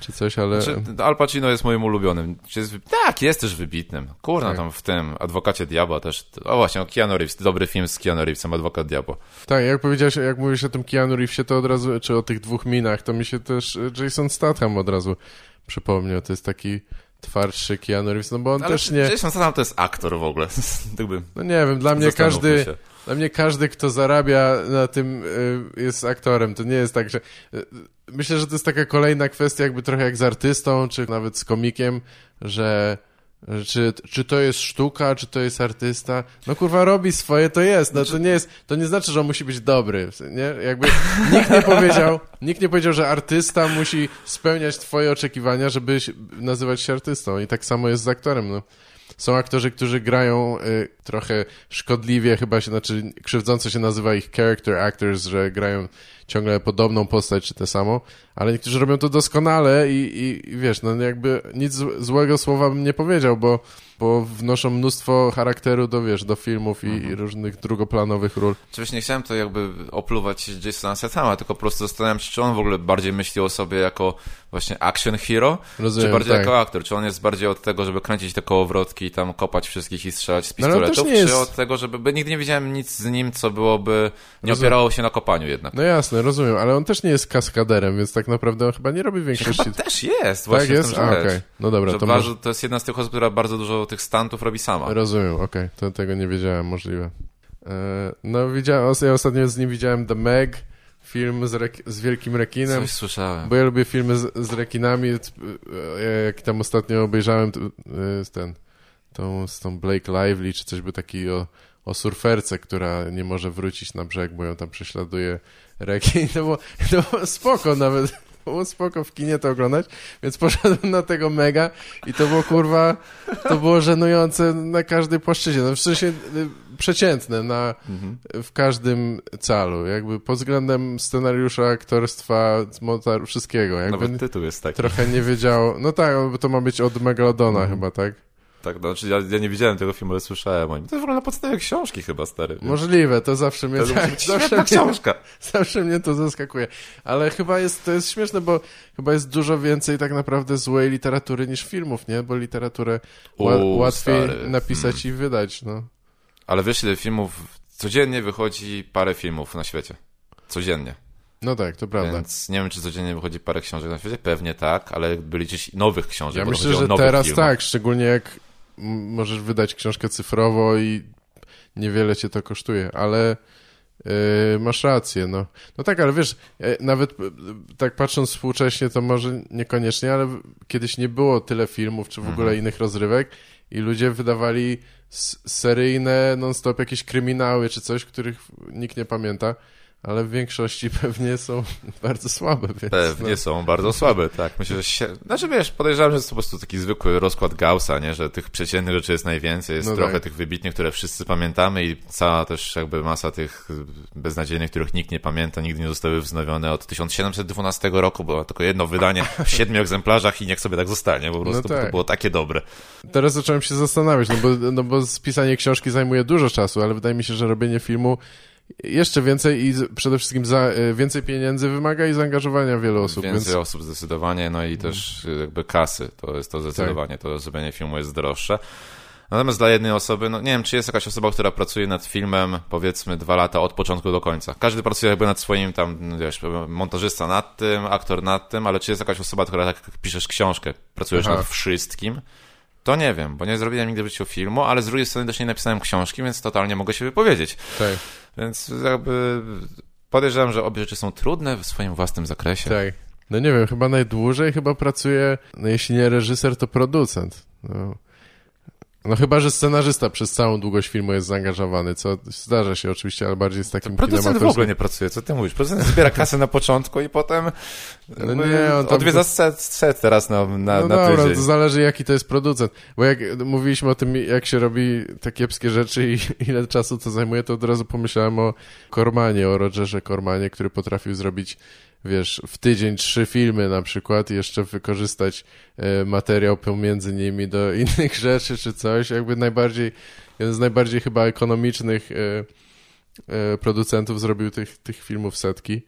czy coś, ale... Znaczy, Al Pacino jest moim ulubionym. Jest, tak, jest też wybitnym. Kurna, tak. tam w tym Adwokacie Diabła też. O właśnie, o Keanu Reeves, dobry film z Keanu Reevesem, Adwokat Diabła. Tak, jak powiedziałeś, jak mówisz o tym Keanu Reevesie, to od razu, czy o tych dwóch minach, to mi się też Jason Statham od razu przypomniał. To jest taki twardszy Keanu Reeves, no bo on Ale też nie... Jason Statham to jest aktor w ogóle. no nie wiem, dla mnie każdy... Się dla mnie każdy, kto zarabia na tym, y, jest aktorem. To nie jest tak, że. Y, myślę, że to jest taka kolejna kwestia, jakby trochę jak z artystą, czy nawet z komikiem, że. Czy, czy to jest sztuka, czy to jest artysta? No kurwa, robi swoje, to jest. No to nie jest, to nie znaczy, że on musi być dobry, nie? Jakby nikt nie powiedział, nikt nie powiedział, że artysta musi spełniać twoje oczekiwania, żeby nazywać się artystą. I tak samo jest z aktorem, no. Są aktorzy, którzy grają y, trochę szkodliwie, chyba się, znaczy krzywdząco się nazywa ich character actors, że grają ciągle podobną postać czy te samo, ale niektórzy robią to doskonale i, i, i wiesz, no jakby nic złego słowa bym nie powiedział, bo bo wnoszą mnóstwo charakteru do, wiesz, do filmów i, mhm. i różnych drugoplanowych ról. Oczywiście nie chciałem to jakby opluwać Jasona Stathama, tylko po prostu zastanawiam się, czy on w ogóle bardziej myśli o sobie jako właśnie action hero, Rozumiem, czy bardziej tak. jako aktor, czy on jest bardziej od tego, żeby kręcić te kołowrotki i tam kopać wszystkich i strzelać z no, pistoletów, no, czy jest... od tego, żeby, bo nigdy nie widziałem nic z nim, co byłoby, nie rozumiem. opierało się na kopaniu jednak. No jasne, rozumiem, ale on też nie jest kaskaderem, więc tak naprawdę on chyba nie robi większości... Chyba też jest, właśnie tak jest? A, okay. No dobra, to, może... to jest jedna z tych osób, która bardzo dużo tych stantów robi sama. Rozumiem, okej, okay. to tego nie wiedziałem, możliwe. E, no widziałem, ja ostatnio z nim widziałem The Meg, film z, rek- z wielkim rekinem. Coś słyszałem. Bo ja lubię filmy z, z rekinami. E, jak tam ostatnio obejrzałem e, ten, tą, z tą Blake Lively, czy coś był taki o, o surferce, która nie może wrócić na brzeg, bo ją tam prześladuje rekin. Było, to było spoko nawet było spoko w kinie to oglądać, więc poszedłem na tego mega i to było kurwa, to było żenujące na każdej płaszczyźnie, no w sensie y, przeciętne na, mhm. w każdym calu, jakby pod względem scenariusza, aktorstwa, montażu, wszystkiego. Jakby Nawet tytuł jest taki. Trochę nie wiedział, no tak, bo to ma być od Megalodona mhm. chyba, tak? Tak, no, znaczy ja, ja nie widziałem tego filmu, ale słyszałem o nim. To jest w ogóle na podstawie książki chyba, stary. Możliwe, to zawsze mnie... To tak, zawsze mnie, książka. Zawsze mnie to zaskakuje. Ale chyba jest, to jest śmieszne, bo chyba jest dużo więcej tak naprawdę złej literatury niż filmów, nie? Bo literaturę ła, łatwiej stary. napisać hmm. i wydać, no. Ale wiesz, ile filmów... Codziennie wychodzi parę filmów na świecie. Codziennie. No tak, to prawda. Więc nie wiem, czy codziennie wychodzi parę książek na świecie. Pewnie tak, ale byli gdzieś nowych książek. Ja myślę, że teraz filmach. tak, szczególnie jak możesz wydać książkę cyfrowo i niewiele cię to kosztuje, ale yy, masz rację, no. No tak, ale wiesz, e, nawet e, tak patrząc współcześnie, to może niekoniecznie, ale kiedyś nie było tyle filmów, czy w ogóle mhm. innych rozrywek i ludzie wydawali seryjne non-stop jakieś kryminały, czy coś, których nikt nie pamięta ale w większości pewnie są bardzo słabe. Więc pewnie no. są bardzo słabe, tak. Myślę, że się... Znaczy wiesz, podejrzewam, że jest to po prostu taki zwykły rozkład Gaussa, nie? że tych przeciętnych rzeczy jest najwięcej, jest no trochę tak. tych wybitnych, które wszyscy pamiętamy i cała też jakby masa tych beznadziejnych, których nikt nie pamięta, nigdy nie zostały wznowione od 1712 roku, było tylko jedno wydanie w siedmiu egzemplarzach i niech sobie tak zostanie, po prostu no tak. to było takie dobre. Teraz zacząłem się zastanawiać, no bo, no bo spisanie książki zajmuje dużo czasu, ale wydaje mi się, że robienie filmu jeszcze więcej i przede wszystkim za, e, więcej pieniędzy wymaga i zaangażowania wielu osób. Więcej więc... osób zdecydowanie, no i też jakby kasy, to jest to zdecydowanie, tak. to zrobienie filmu jest droższe. Natomiast dla jednej osoby, no nie wiem, czy jest jakaś osoba, która pracuje nad filmem, powiedzmy, dwa lata od początku do końca. Każdy pracuje jakby nad swoim tam, no wiesz, montażysta nad tym, aktor nad tym, ale czy jest jakaś osoba, która tak jak piszesz książkę, pracujesz Aha. nad wszystkim, to nie wiem, bo nie zrobiłem nigdy w życiu filmu, ale z drugiej strony też nie napisałem książki, więc totalnie mogę się wypowiedzieć. Tak. Więc jakby podejrzewam, że obie rzeczy są trudne w swoim własnym zakresie. Tak. No nie wiem, chyba najdłużej chyba pracuje, no jeśli nie reżyser, to producent. No. No chyba, że scenarzysta przez całą długość filmu jest zaangażowany, co zdarza się oczywiście, ale bardziej z takim Producent w ogóle nie pracuje, co ty mówisz? Producent zbiera kasę na początku i potem No nie, on tam- odwiedza set, set teraz na, na, No na dobra, tydzień. to zależy jaki to jest producent. Bo jak mówiliśmy o tym, jak się robi te kiepskie rzeczy i ile czasu to zajmuje, to od razu pomyślałem o Kormanie, o Rogerze Kormanie, który potrafił zrobić, wiesz, w tydzień trzy filmy na przykład i jeszcze wykorzystać e, materiał pomiędzy nimi do innych rzeczy czy coś. Jakby najbardziej, jeden z najbardziej chyba ekonomicznych e, e, producentów zrobił tych, tych filmów setki.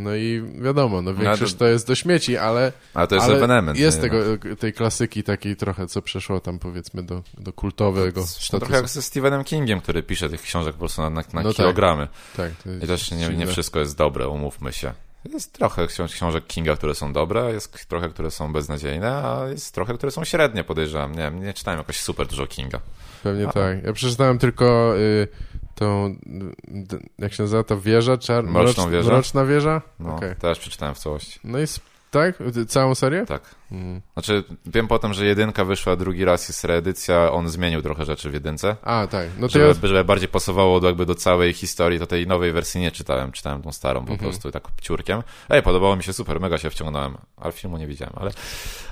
No i wiadomo, no większość to- to jest do śmieci, ale Ale to jest ale ewenement. Jest tego, tej klasyki takiej trochę, co przeszło tam powiedzmy do, do kultowego To statusu. trochę jak ze Stephenem Kingiem, który pisze tych książek po prostu na, na, na No tak. kilogramy. Tak, to jest I też nie, nie wszystko jest dobre, umówmy się. Jest trochę książ- książek Kinga, które są dobre, jest trochę, które są beznadziejne, a jest trochę, które są średnie, podejrzewam. Nie nie czytałem jakoś super dużo Kinga. Pewnie A. tak. Ja przeczytałem tylko y, tą, jak się nazywa ta wieża? Czar... Mroczną mrocz- wieżę? Mroczna wieża? No, Okej. też przeczytałem w całości. No i tak? Całą serię? Tak. Mm. Znaczy, wiem potem, że jedynka wyszła drugi raz, jest reedycja, on zmienił trochę rzeczy w jedynce. A, tak. No to. Żeby, żeby bardziej pasowało do, jakby do całej historii, to tej nowej wersji nie czytałem. Czytałem tą starą po Mhm. prostu tak ciurkiem. Ej, podobało mi się super, mega się wciągnąłem, ale filmu nie widziałem, ale,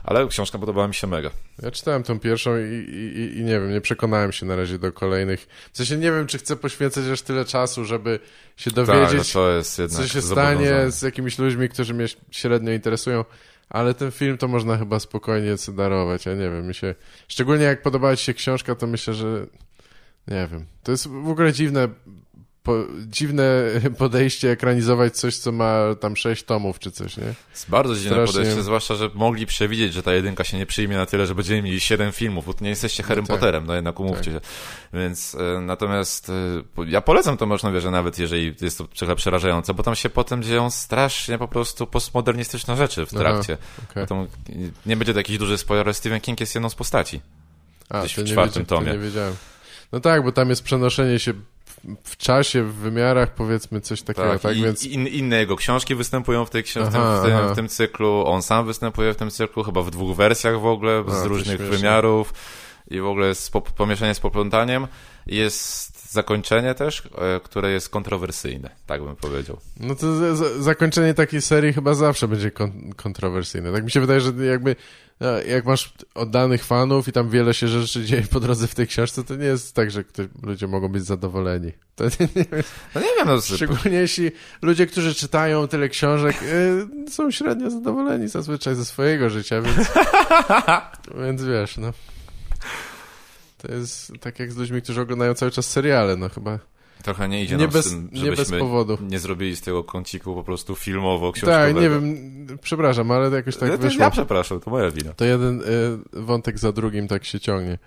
ale książka podobała mi się mega. Ja czytałem tą pierwszą i, i, i- nie wiem, nie przekonałem się na razie do kolejnych. W sensie nie wiem, czy chcę poświęcać aż tyle czasu, żeby się Tak, dowiedzieć, jednak co się stanie z jakimiś ludźmi, którzy mnie średnio interesują, ale ten film to można chyba spokojnie sobie darować, ja nie wiem, mi się, szczególnie jak podobała ci się książka, to myślę, że nie wiem, to jest w ogóle dziwne po, dziwne podejście ekranizować coś, co ma tam sześć tomów czy coś, nie? Jest bardzo dziwne Strasznie. podejście, zwłaszcza, że mogli przewidzieć, że ta jedynka się nie przyjmie na tyle, że będziemy mieli 7 filmów, bo nie jesteście Harrym tak. Potterem, no jednak umówcie się. Więc e, natomiast e, ja polecam to można wierzę, nawet jeżeli jest to trochę przerażające, bo tam się potem dzieją strasznie po prostu postmodernistyczne rzeczy w Aha, trakcie. Bo tam nie będzie to jakiś duży spoiler, Stephen King jest jedną z postaci. A, Gdzieś w czwartym tomie. nie wiedziałem. No tak, bo tam jest przenoszenie się w, czasie, w wymiarach, powiedzmy coś takiego, tak? Tak, i, Więc in, inne jego książki występują w, tej książ- Aha, w, tym, aha. w tym cyklu, on sam występuje w tym cyklu, chyba w dwóch wersjach w ogóle, A, z różnych wymiarów i w ogóle jest po, pomieszanie z poplątaniem. Jest zakończenie też, e, które jest kontrowersyjne, tak bym powiedział. No to zakończenie takiej serii chyba zawsze będzie kon, kontrowersyjne. Tak mi się wydaje, że jakby jak masz oddanych fanów i tam wiele się rzeczy dzieje po drodze w tej książce, to nie jest tak, że ludzie mogą być zadowoleni. To nie, nie, No nie wiem, no, szczególnie jeśli ludzie, którzy czytają tyle książek, e, są średnio zadowoleni zazwyczaj ze swojego życia, więc, więc wiesz, no. To jest tak jak z ludźmi, którzy oglądają cały czas seriale, no chyba. Trochę nie idzie Nie nam bez- z tym, nie bez żebyśmy powodu. nie zrobili z tego kąciku po prostu filmowo, książkowego. Tak, nie wiem, przepraszam, ale jakoś tak to wyszło. ja przepraszam, to moja wina. To jeden y, wątek za drugim tak się ciągnie.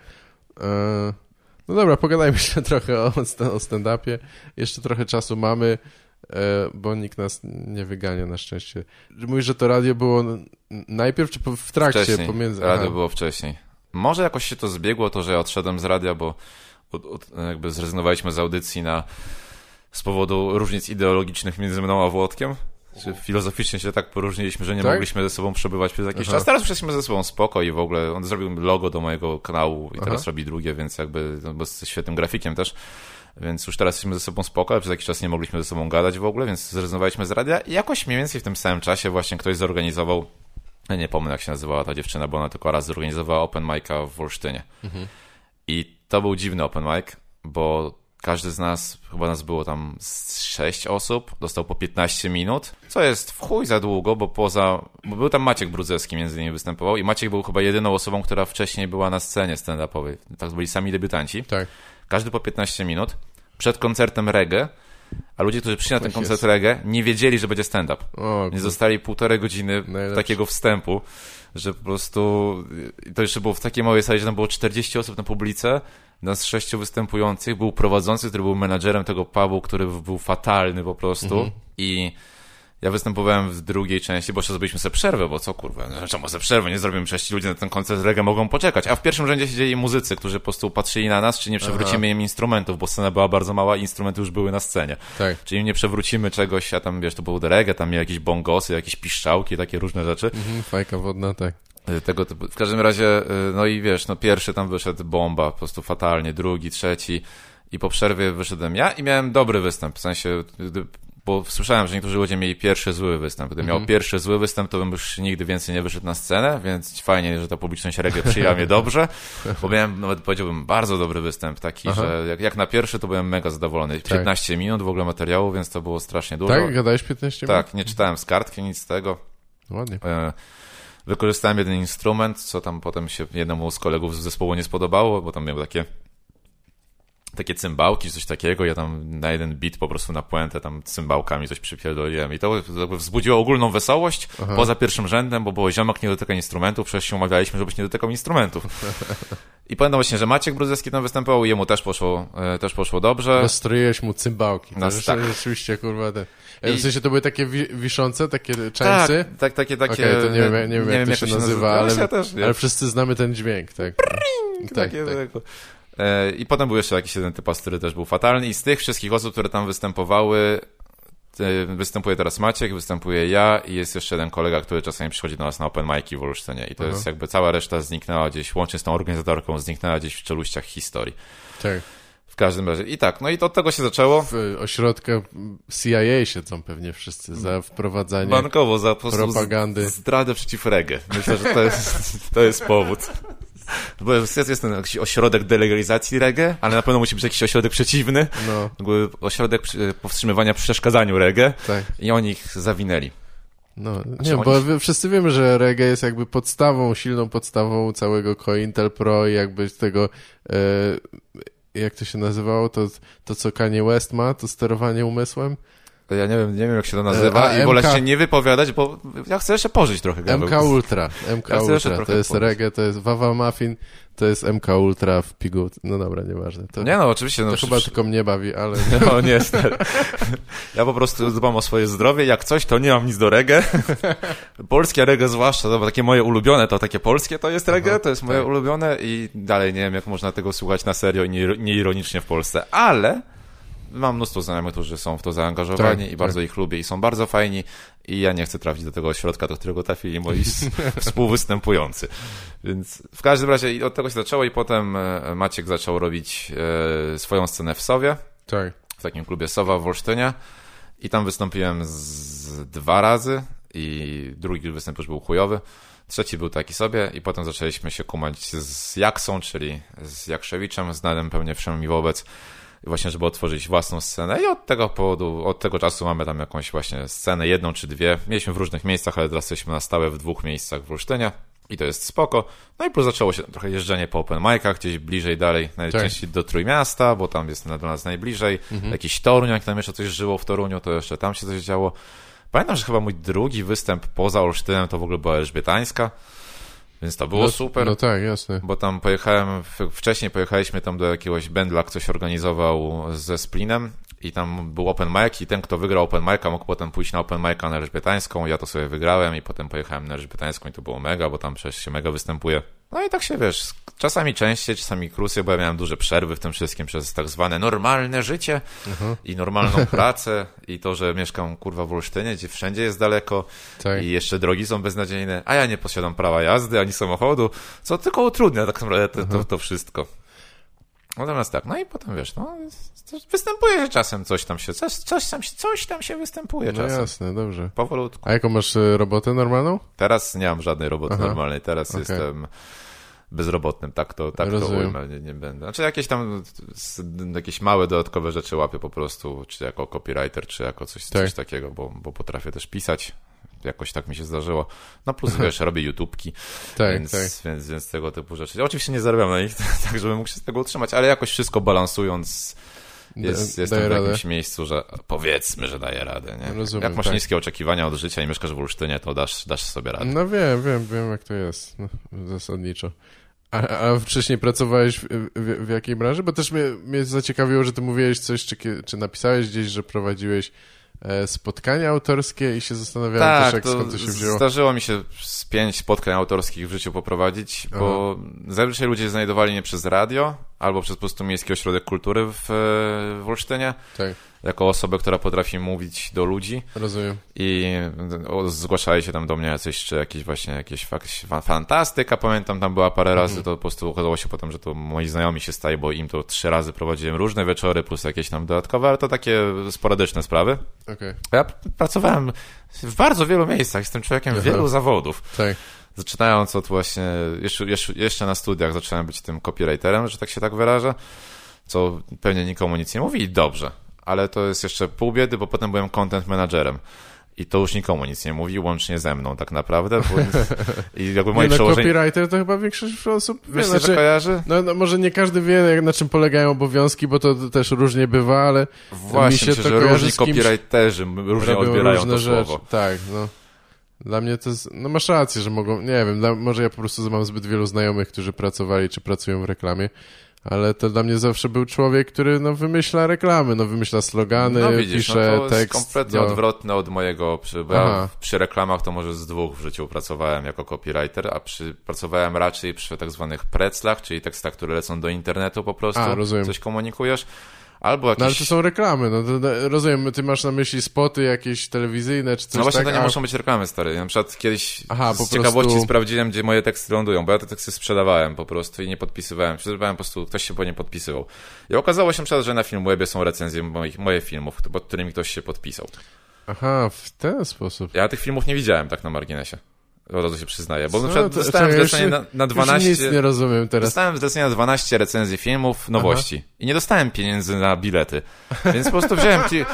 E, no dobra, pogadajmy jeszcze trochę o, o stand-upie. Jeszcze trochę czasu mamy, e, bo nikt nas nie wygania na szczęście. Mówisz, że to radio było najpierw, czy w trakcie? Wcześniej. Pomiędzy... Radio Aha. było wcześniej. Może jakoś się to zbiegło, to, że ja odszedłem z radia, bo od, od, jakby zrezygnowaliśmy z audycji na, z powodu różnic ideologicznych między mną a Włodkiem. Że filozoficznie się tak poróżniliśmy, że nie Tak? mogliśmy ze sobą przebywać przez jakiś Aha. czas. Teraz już jesteśmy ze sobą spoko i w ogóle on zrobił logo do mojego kanału i teraz Aha. robi drugie, więc jakby, no, jest świetnym grafikiem też. Więc już teraz jesteśmy ze sobą spoko, ale przez jakiś czas nie mogliśmy ze sobą gadać w ogóle, więc zrezygnowaliśmy z radia i jakoś mniej więcej w tym samym czasie właśnie ktoś zorganizował nie pomnę jak się nazywała ta dziewczyna, bo ona tylko raz zorganizowała open mic'a w Wolsztynie. I to był dziwny open mic, bo każdy z nas, chyba nas było tam z 6 osób, dostał po 15 minut, co jest w chuj za długo, bo poza... Bo był tam Maciek Brudzewski między innymi występował i Maciek był chyba jedyną osobą, która wcześniej była na scenie stand-upowej. Tak byli sami debiutanci. Tak. Każdy po 15 minut. Przed koncertem reggae, a ludzie, którzy przyszli na ten koncert jest. reggae, nie wiedzieli, że będzie stand-up. Nie zostali półtorej godziny Najlepsze. takiego wstępu, że po prostu to jeszcze było w takiej małej sali, że tam było 40 osób na publice, nas sześciu występujących, był prowadzący, który był menadżerem tego pubu, który był fatalny po prostu Mhm. i ja występowałem w drugiej części, bo jeszcze zrobiliśmy sobie przerwę, bo co kurwa, no, czemu sobie przerwę, nie zrobimy sześciu ludzi na ten koncert reggae, mogą poczekać, a w pierwszym rzędzie siedzieli muzycy, którzy po prostu patrzyli na nas, czy nie przewrócimy im instrumentów, bo scena była bardzo mała i instrumenty już były na scenie. tak. Czyli nie przewrócimy czegoś, a tam wiesz, to był reggae, tam miał jakieś bongosy, jakieś piszczałki, takie różne rzeczy. Mhm, fajka wodna, tak. Y, Tego typu. W każdym razie, y, no i wiesz, no pierwszy tam wyszedł bomba, po prostu fatalnie, drugi, trzeci i po przerwie wyszedłem ja i miałem dobry występ, w sensie, bo słyszałem, że niektórzy ludzie mieli pierwszy zły występ. Gdybym miał pierwszy zły występ, to bym już nigdy więcej nie wyszedł na scenę, więc fajnie, że ta publiczność reggae przyjęła mnie dobrze, bo miałem, nawet powiedziałbym, bardzo dobry występ, taki, Aha. że jak, jak na pierwszy, to byłem mega zadowolony. 15 minut w ogóle materiału, więc to było strasznie dużo. Tak? Gadałeś 15 minut? Tak, nie czytałem z kartki, nic z tego. Ładnie. E, Wykorzystałem jeden instrument, co tam potem się jednemu z kolegów z zespołu nie spodobało, bo tam miał takie takie cymbałki, coś takiego, ja tam na jeden beat po prostu na puentę tam cymbałkami coś przypierdoliłem i to wzbudziło ogólną wesołość poza pierwszym rzędem, bo było ziomek nie dotyka instrumentów, przecież się umawialiśmy, żebyś nie dotykał instrumentów. I pamiętam właśnie, że Maciek Brudzeski tam występował, jemu też poszło, e, też poszło dobrze. Nastroiłeś mu cymbałki. To No, rzeczy- tak. Rzeczywiście, kurwa, te... I- W sensie to były takie wi wiszące, takie tak, częsy? tak, takie, takie... Okej, to nie wiem, nie wiem jak, to się nazywa, ale, Ja nie. ale wszyscy znamy ten dźwięk, tak? tak, takie, tak. tak. E, I potem był jeszcze jakiś jeden typas, który też był fatalny. I z tych wszystkich osób, które tam występowały, e, występuje teraz Maciek, występuje ja i jest jeszcze jeden kolega, który czasami przychodzi do nas na open mic'i w Olsztynie. I to jest jakby cała reszta zniknęła gdzieś, łącznie z tą organizatorką, zniknęła gdzieś w czeluściach historii. tak. W każdym razie. I tak, no i to od tego się zaczęło. W ośrodkach CIA siedzą pewnie wszyscy za wprowadzanie Bankowo za po propagandy. zdradę przeciw reggae. Myślę, że to jest, to jest powód. Bo jest, jest ten jakiś ośrodek delegalizacji reggae, ale na pewno musi być jakiś ośrodek przeciwny. No, ośrodek przy- powstrzymywania przeszkadzaniu reggae tak. i oni ich zawinęli. No, Znaczy nie, oni- bo wszyscy wiemy, że reggae jest jakby podstawą, silną podstawą całego Cointel Pro i jakby z tego, e, jak to się nazywało, to, to co Kanye West ma, to sterowanie umysłem? Ja nie wiem, nie wiem jak się to nazywa a i wolę MK się nie wypowiadać, bo ja chcę jeszcze pożyć trochę. Gaweł. MK Ultra, MK Ja Ultra, to jest reggae, to jest Wawa Muffin, to jest MK Ultra w pigu, no dobra, nieważne. To, Nie no, oczywiście. No, to chyba tylko mnie bawi, ale No nie. Ja po prostu dbam o swoje zdrowie. Jak coś, to nie mam nic do reggae. Polskie reggae zwłaszcza, to takie moje ulubione, to takie polskie to jest reggae, to jest moje tak. ulubione i dalej nie wiem, jak można tego słuchać na serio i nie- nieironicznie w Polsce, ale mam mnóstwo znajomych, którzy są w to zaangażowani Tak, i bardzo ich lubię i są bardzo fajni i ja nie chcę trafić do tego ośrodka, do którego trafili moi współwystępujący. Więc w każdym razie i od tego się zaczęło i potem e, Maciek zaczął robić e, swoją scenę w Sowie tak. w takim klubie Sowa w Olsztynie i tam wystąpiłem z dwa razy i drugi występ już był chujowy. Trzeci był taki sobie i potem zaczęliśmy się kumać z Jaksą, czyli z Jakszewiczem, znanym pewnie wszem mi wobec, i właśnie żeby otworzyć własną scenę i od tego powodu, od tego czasu mamy tam jakąś właśnie scenę, jedną czy dwie. Mieliśmy w różnych miejscach, ale teraz jesteśmy na stałe w dwóch miejscach w Olsztynie i to jest spoko. No i plus zaczęło się trochę jeżdżenie po open micach, gdzieś bliżej dalej, najczęściej do Trójmiasta, bo tam jest do nas najbliżej. Jakiś Toruń, jak tam jeszcze coś żyło w Toruniu, to jeszcze tam się coś działo. Pamiętam, że chyba mój drugi występ poza Olsztynem to w ogóle była Elżbietańska, więc to było no, super. No tak, jasne. Bo tam pojechałem, wcześniej pojechaliśmy tam do jakiegoś bendla, ktoś organizował ze Splinem i tam był open mic i ten, kto wygrał open mic'a mógł potem pójść na open mic'a na Elżbietańską, ja to sobie wygrałem i potem pojechałem na Elżbietańską i to było mega, bo tam przecież się mega występuje. No i tak się, wiesz, czasami częściej, czasami krócej, bo ja miałem duże przerwy w tym wszystkim przez tak zwane normalne życie i normalną pracę i to, że mieszkam, kurwa, w Olsztynie, gdzie wszędzie jest daleko Tak. i jeszcze drogi są beznadziejne, a ja nie posiadam prawa jazdy ani samochodu, co tylko utrudnia tak naprawdę to, to, to wszystko. Natomiast tak, no i potem wiesz, no, występuje się czasem coś tam się, coś, coś, tam, się- coś tam się występuje No czasem. jasne, dobrze. Powolutku. A jaką masz e, robotę normalną? Teraz nie mam żadnej roboty Aha. normalnej, teraz Okej. jestem bezrobotnym, tak to, tak to ujmę, nie, nie będę. Znaczy jakieś tam jakieś małe dodatkowe rzeczy łapię po prostu, czy jako copywriter, czy jako coś, Tak. coś takiego, bo, bo potrafię też pisać. Jakoś tak mi się zdarzyło. No plus wiesz, robię YouTubki, Tak, więc, tak. więc, więc tego typu rzeczy. Oczywiście nie zarabiam na nich, tak żebym mógł się z tego utrzymać, ale jakoś wszystko balansując jest, Da- jestem daje w jakimś miejscu, że powiedzmy, że daję radę. Nie? Rozumiem, Jak masz tak. niskie oczekiwania od życia i mieszkasz w Olsztynie, to dasz, dasz sobie radę. No wiem, wiem, wiem jak to jest, no, zasadniczo. A, a wcześniej pracowałeś w, w, w jakiej branży? Bo też mnie, mnie zaciekawiło, że ty mówiłeś coś, czy, czy napisałeś gdzieś, że prowadziłeś spotkania autorskie i się zastanawiałem też, Tak, jak, to, skąd to się wzięło. zdarzyło mi się z pięć spotkań autorskich w życiu poprowadzić, bo zazwyczaj ludzie znajdowali mnie przez radio, albo przez po prostu Miejski Ośrodek Kultury w, w Olsztynie, Tak, jako osobę, która potrafi mówić do ludzi rozumiem. i zgłaszali się tam do mnie jacyś, czy jakieś właśnie jakieś fantastyka, pamiętam, tam była parę razy, to po prostu okazało się potem, że to moi znajomi się staje, bo im to trzy razy prowadziłem różne wieczory, plus jakieś tam dodatkowe, ale to takie sporadyczne sprawy. Okej, Ja pracowałem w bardzo wielu miejscach, jestem człowiekiem Aha. wielu zawodów. tak. Zaczynając od właśnie, jeszcze, jeszcze, jeszcze na studiach zacząłem być tym copywriterem, że tak się tak wyrażę, co pewnie nikomu nic nie mówi i dobrze, ale to jest jeszcze pół biedy, bo potem byłem content managerem. I to już nikomu nic nie mówi, łącznie ze mną tak naprawdę. Bo, I jakby Nie, moje no, przełożenie... copywriter to chyba większość osób wie, Wiesz, znaczy, że kojarzy? no, no, może nie każdy wie, jak- na czym polegają obowiązki, bo to też różnie bywa, ale Właśnie, mi się myślę, to że różni copywriterzy różnie odbierają różne to rzeczy. słowo. Tak, no. Dla mnie to jest, no masz rację, że mogą, nie wiem, dla, może ja po prostu mam zbyt wielu znajomych, którzy pracowali czy pracują w reklamie, ale to dla mnie zawsze był człowiek, który no wymyśla reklamy, no wymyśla slogany, No widzisz, pisze no to jest tekst. kompletnie do- odwrotne od mojego, przy, bo ja przy reklamach to może z dwóch w życiu pracowałem jako copywriter, a przy, pracowałem raczej przy tak zwanych preclach, czyli tekstach, które lecą do internetu po prostu, A, rozumiem. coś komunikujesz, albo jakieś... No ale to są reklamy, no to, to, rozumiem, ty masz na myśli spoty jakieś telewizyjne czy coś No właśnie tak? to nie a- muszą być reklamy, stary. Na przykład kiedyś Aha, z po ciekawości prostu- sprawdziłem, gdzie moje teksty lądują, bo ja te teksty sprzedawałem po prostu i nie podpisywałem. Sprzedawałem po prostu, ktoś się po nie podpisywał. I okazało się przykład, że na Filmwebie są recenzje moich, moich filmów, pod którymi ktoś się podpisał. Aha, w ten sposób. Ja tych filmów nie widziałem tak na marginesie. Od razu się przyznaję, bo Co? na przykład To- dostałem czekaj, zlecenie już- na, na Już 12... nic nie rozumiem teraz. Dostałem zlecenie na 12 recenzji filmów, nowości. I nie dostałem pieniędzy na bilety. Więc po prostu wziąłem... Ki...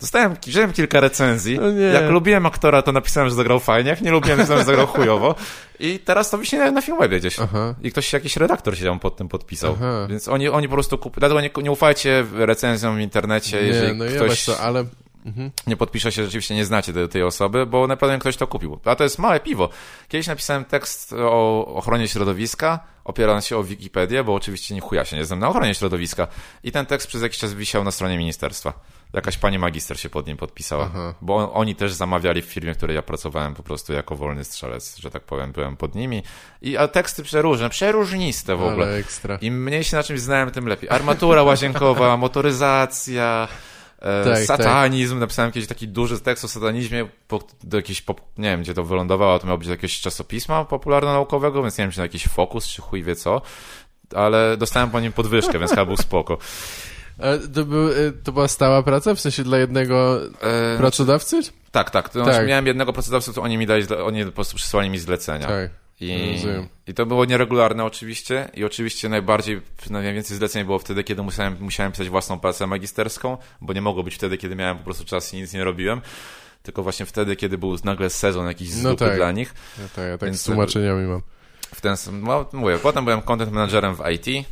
Dostałem, wziąłem kilka recenzji. No. Jak lubiłem aktora, to napisałem, że zagrał fajnie. Jak nie lubiłem, to że zagrał chujowo. I teraz to wisi na, na Filmwebie gdzieś. Aha. I ktoś, jakiś redaktor się tam pod tym podpisał. Aha. Więc oni, oni po prostu kup... Dlatego nie, nie ufajcie recenzjom w internecie, Nie, jeżeli no ktoś co, ale... Mhm. nie podpisze się, rzeczywiście nie znacie tej, tej osoby, bo naprawdę ktoś to kupił. A to jest małe piwo. Kiedyś napisałem tekst o ochronie środowiska, opierając się o Wikipedię, bo oczywiście nie chuja się nie znam na ochronie środowiska. I ten tekst przez jakiś czas wisiał na stronie ministerstwa. Jakaś pani magister się pod nim podpisała. Aha. Bo on, oni też zamawiali w firmie, w której ja pracowałem po prostu jako wolny strzelec, że tak powiem, byłem pod nimi. I a teksty przeróżne, przeróżniste w ogóle. Ale ekstra. Im mniej się na czymś znałem, tym lepiej. Armatura łazienkowa, motoryzacja, Tak, satanizm. Napisałem kiedyś taki duży tekst o satanizmie po, do jakiejś, pop, nie wiem gdzie to wylądowało, to miało być do jakiegoś czasopisma popularno-naukowego, więc nie wiem czy na jakiś fokus, czy chuj wie co. Ale dostałem po nim podwyżkę, więc chyba był spoko. To, był, y, to była stała praca? W sensie dla jednego E, pracodawcy? tak, tak. To Tak. Znaczy, miałem jednego pracodawcę, to oni mi dali, oni po prostu przysłali mi zlecenia. Tak. I. I to było nieregularne oczywiście i oczywiście najbardziej, najwięcej zleceń było wtedy, kiedy musiałem, musiałem pisać własną pracę magisterską, bo nie mogło być wtedy, kiedy miałem po prostu czas i nic nie robiłem, tylko właśnie wtedy, kiedy był nagle sezon jakiś z No tak. dla nich. Ja, tak, ja tak Więc- z tłumaczeniami mam. W ten, no, mówię, potem byłem content managerem w IT,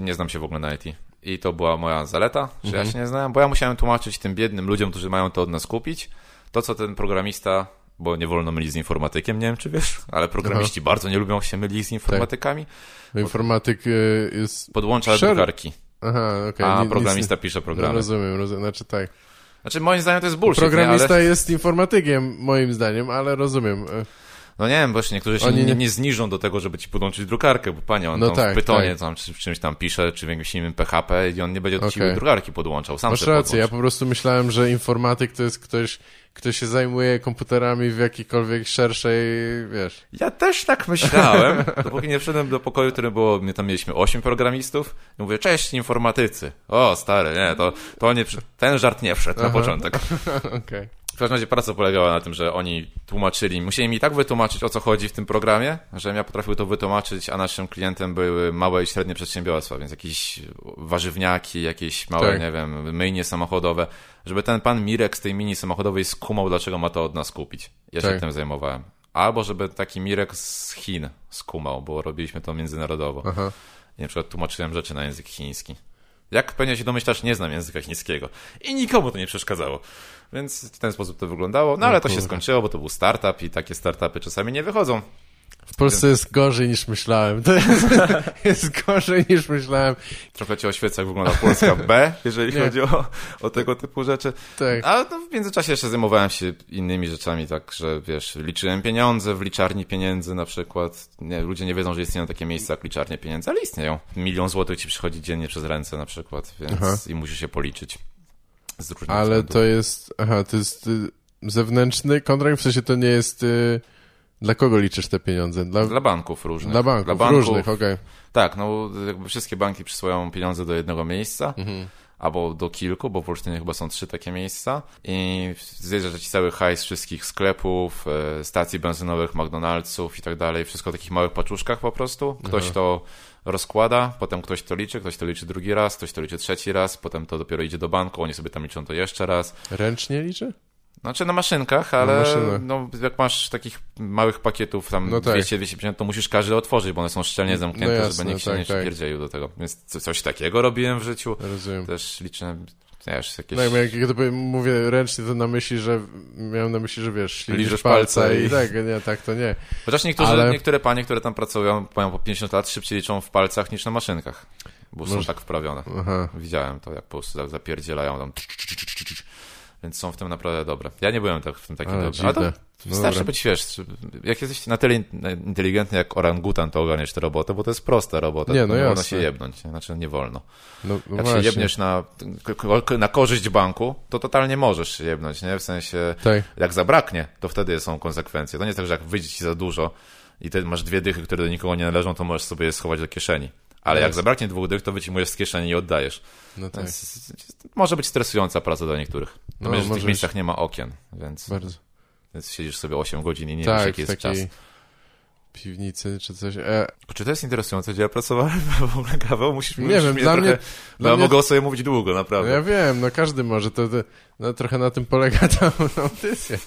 nie znam się w ogóle na IT. I to była moja zaleta, że Mhm. ja się nie znałem, bo ja musiałem tłumaczyć tym biednym ludziom, którzy mają to od nas kupić, to co ten programista, bo nie wolno mylić z informatykiem, nie wiem czy wiesz, ale programiści bardzo nie lubią się mylić z informatykami, No, informatyk y, jest... podłącza Szer- drukarki, Aha, okej. a ni- nic programista nie- pisze No, programy. rozumiem, rozumiem. Znaczy tak. Znaczy moim zdaniem to jest bullshit, Programista nie? Ale, jest informatykiem, moim zdaniem, ale rozumiem. No nie wiem, jeszcze niektórzy się Oni nie, nie- zniżą do tego, żeby ci podłączyć drukarkę, bo panie, on No tam tak, w Pytonie tak. tam, czy w czymś tam pisze, czy w jakimś innym PHP i on nie będzie do Okej. ciebie drukarki podłączał, sam Masz rację, ja po prostu myślałem, że informatyk to jest ktoś, kto się zajmuje komputerami w jakiejkolwiek szerszej, wiesz... Ja też tak myślałem, dopóki nie wszedłem do pokoju, w którym było, my tam mieliśmy ośmiu programistów i mówię, cześć informatycy. O, stary, nie, to, to nie, ten żart nie wszedł na Aha. początek. Okej. W każdym razie praca polegała na tym, że oni tłumaczyli, musieli mi tak wytłumaczyć, o co chodzi w tym programie, że ja potrafił to wytłumaczyć, a naszym klientem były małe i średnie przedsiębiorstwa, więc jakieś warzywniaki, jakieś małe, Tak. nie wiem, myjnie samochodowe, żeby ten pan Mirek z tej mini samochodowej skumał, dlaczego ma to od nas kupić. Ja się Tak. tym zajmowałem. Albo żeby taki Mirek z Chin skumał, bo robiliśmy to międzynarodowo. Aha. I na przykład tłumaczyłem rzeczy na język chiński. Jak pewnie się domyślasz, nie znam języka chińskiego. I nikomu to nie przeszkadzało. Więc w ten sposób to wyglądało. No ale to się skończyło, bo to był startup i takie startupy czasami nie wychodzą. W Polsce jest gorzej niż myślałem. To jest, jest gorzej niż myślałem. Trochę cię oświeca, jak wygląda Polska B, jeżeli Nie. chodzi o, o tego typu rzeczy. Tak. Ale no, w międzyczasie jeszcze zajmowałem się innymi rzeczami, tak, że wiesz, liczyłem pieniądze w liczarni pieniędzy na przykład. Nie, ludzie nie wiedzą, że istnieją takie miejsca jak liczarnie pieniędzy, ale istnieją. Milion złotych ci przychodzi dziennie przez ręce na przykład, więc Aha. i musisz się policzyć. Ale to jest, aha, to jest y, zewnętrzny kontrakt, w sensie to nie jest, y, dla kogo liczysz te pieniądze? Dla, Dla banków różnych. dla banków, Dla banków różnych, okej. Tak, no jakby wszystkie banki przysyłają pieniądze do jednego miejsca. Mhm. Albo do kilku, bo w Olsztynie chyba są trzy takie miejsca. I zjeżdża ci cały hajs wszystkich sklepów, e, stacji benzynowych, McDonald'sów i tak dalej. Wszystko w takich małych paczuszkach po prostu. Ktoś Aha. to rozkłada, potem ktoś to liczy, ktoś to liczy drugi raz, ktoś to liczy trzeci raz, potem to dopiero idzie do banku, oni sobie tam liczą to jeszcze raz. Ręcznie liczy? Znaczy na maszynkach, ale maszynach. no, jak masz takich małych pakietów tam No tak. 200-250, to musisz każdy otworzyć, bo one są szczelnie zamknięte, No jasne, żeby nikt się tak, nie tak. do tego. Więc co- coś takiego robiłem w życiu. Rozumiem. Też liczyłem, wiesz, jakieś... No jak, gdyby mówię ręcznie, to na myśli, że miałem na myśli, że wiesz, ślinisz Liżesz palca palce i... i- tak, nie, tak to nie. Chociaż niektórzy, Ale- niektóre panie, które tam pracują, mają po 50 lat, szybciej liczą w palcach niż na maszynkach. Bo są Może- tak wprawione. Aha. Widziałem to, jak po prostu zapierdzielają tam. Więc są w tym naprawdę dobre. Ja nie byłem tak, w tym takim Ale dobry. Ale to dziwne. No dobra. być, wiesz, jak jesteś na tyle in- inteligentny jak orangutan, to ogarniesz tę robotę, bo to jest prosta robota, Nie, no nie wolno jasne. się jebnąć, nie? znaczy nie wolno. No, no Jak właśnie. się jebniesz na, na korzyść banku, to totalnie możesz się jebnąć, nie? W sensie, Tak. jak zabraknie, to wtedy są konsekwencje. To nie jest tak, że jak wyjdzie ci za dużo i ty masz dwie dychy, które do nikogo nie należą, to możesz sobie je schować do kieszeni. Ale jak zabraknie dwóch dych, to wyciągujesz z kieszeni i oddajesz. No tak, Więc może być stresująca praca dla niektórych. No, No, w tych miejscach nie ma okien, więc, bardzo. więc siedzisz sobie 8 godzin i nie wiesz, tak, jaki w jest takiej czas. piwnicy czy coś. E, Czy to jest interesujące, gdzie ja pracowałem? W ogóle Gaweł, musisz Nie wiem, dla trochę, mnie- bo dla ja mnie- mogę o sobie mówić długo, no naprawdę. ja wiem, no każdy może, to, to no, trochę na tym polega ta audycja.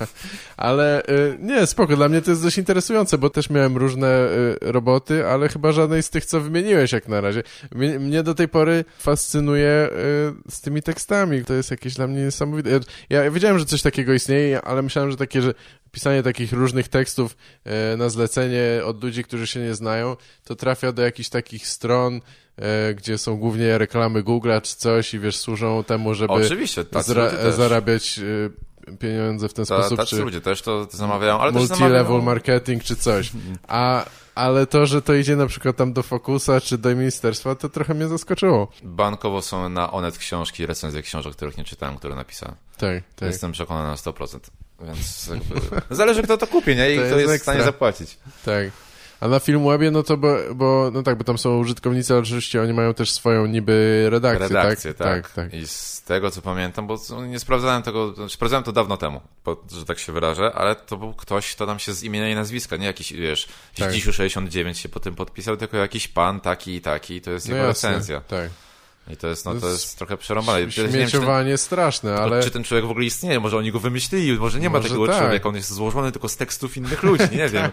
Ale y, nie, spoko, dla mnie to jest dość interesujące, bo też miałem różne y, roboty, ale chyba żadnej z tych, co wymieniłeś jak na razie. Mnie, do tej pory fascynuje y, z tymi tekstami, to jest jakieś dla mnie niesamowite. Ja, wiedziałem, że coś takiego istnieje, ale myślałem, że takie, że pisanie takich różnych tekstów na zlecenie od ludzi, którzy się nie znają, to trafia do jakichś takich stron, gdzie są głównie reklamy Google'a czy coś i wiesz, służą temu, żeby Oczywiście, zra- zarabiać e, pieniądze w ten Ta, sposób, tacy czy ludzie też to zamawiają, ale multi-level zamawiają... marketing czy coś. A, ale to, że to idzie na przykład tam do Focusa czy do ministerstwa, to trochę mnie zaskoczyło. Bankowo są na Onet książki, recenzje książek, których nie czytałem, które napisałem. Tak, tak. Jestem przekonany na 100%. Więc jakby... Zależy, kto to kupi, nie? I To kto jest jest w stanie zapłacić. Tak. A na Filmwebie, no to bo, bo, no tak, bo tam są użytkownicy, ale oczywiście oni mają też swoją niby redakcję, Redakcję, tak? tak. tak, tak. I z tego, co pamiętam, bo nie sprawdzałem tego, znaczy, sprawdzałem to dawno temu, że tak się wyrażę, ale to był ktoś, kto tam się z imienia i nazwiska, nie jakiś, wiesz, Tak. Dzisiu 69 się po tym podpisał, tylko jakiś pan taki i taki, to jest No jego jasne, recenzja. tak. I to jest, no, To jest trochę przerąbane. Ja nie wiem, czy, ten, Śmieciowanie straszne, ale... czy ten człowiek w ogóle istnieje, może oni go wymyślili, może nie ma Może takiego tak. człowieka, on jest złożony tylko z tekstów innych ludzi, nie wiem.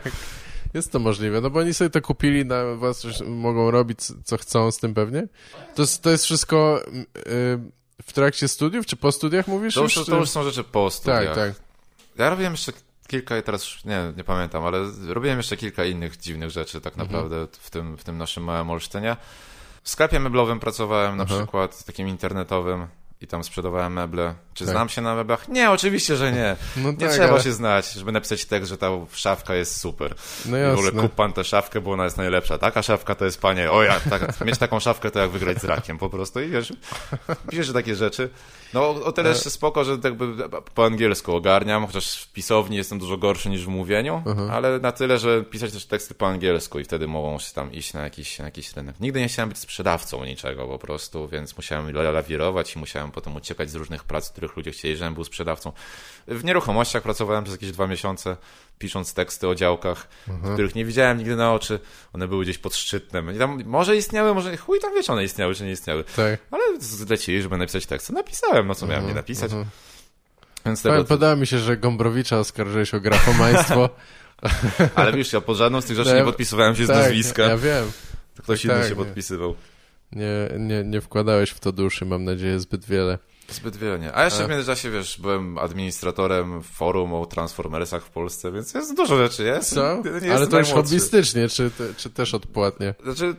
Jest to możliwe, no bo oni sobie to kupili, na was już mogą robić co chcą z tym pewnie. To jest, to jest wszystko mm, y, w trakcie studiów, czy po studiach mówisz? To już, czy- to już są rzeczy po studiach. Tak, tak. Ja robiłem jeszcze kilka, teraz już nie, nie pamiętam, ale robiłem jeszcze kilka innych dziwnych rzeczy tak Mhm. naprawdę w, tym, w tym naszym małym Olsztynie. W sklepie meblowym pracowałem na Aha. przykład, takim internetowym i tam sprzedawałem meble. Czy Tak. znam się na meblach? Nie, oczywiście, że nie. No Nie tak, trzeba ale- się znać, żeby napisać tekst, że ta szafka jest super. No I w ogóle jasne. kup pan tę szafkę, bo ona jest najlepsza. Taka szafka to jest, panie, o ja, tak, mieć taką szafkę to jak wygrać z rakiem po prostu. I wiesz, piszesz takie rzeczy. No o tyle jeszcze spoko, że jakby po angielsku ogarniam, chociaż w pisowni jestem dużo gorszy niż w mówieniu, ale na tyle, że pisać też teksty po angielsku i wtedy mogą się tam iść na jakiś, na jakiś rynek. Nigdy nie chciałem być sprzedawcą niczego po prostu, więc musiałem la- lawirować i musiałem potem uciekać z różnych prac, których ludzie chcieli, żebym był sprzedawcą. W nieruchomościach pracowałem przez jakieś dwa miesiące, pisząc teksty o działkach, których nie widziałem nigdy na oczy. One były gdzieś pod szczytnem. I tam może istniały, może chuj tam wie, czy one istniały, czy nie istniały. Tak. Ale zlecili, żeby napisać tekst. Napisałem, no co miałem nie napisać. Więc Pa- tego, Podoba mi się, że Gombrowicza oskarżyłeś o grafomaństwo. ale wiesz, ja po żadną z tych rzeczy nie podpisywałem się z tak, nazwiska. Ja wiem. To Ktoś inny tak, się nie. podpisywał. Nie, nie, nie wkładałeś w to duszy, mam nadzieję, zbyt wiele. Zbyt wiele nie. A jeszcze w międzyczasie, wiesz, byłem administratorem forum o Transformersach w Polsce, więc jest dużo rzeczy, jest. Co? Nie Ale to już hobbystycznie, czy, czy też odpłatnie? Znaczy,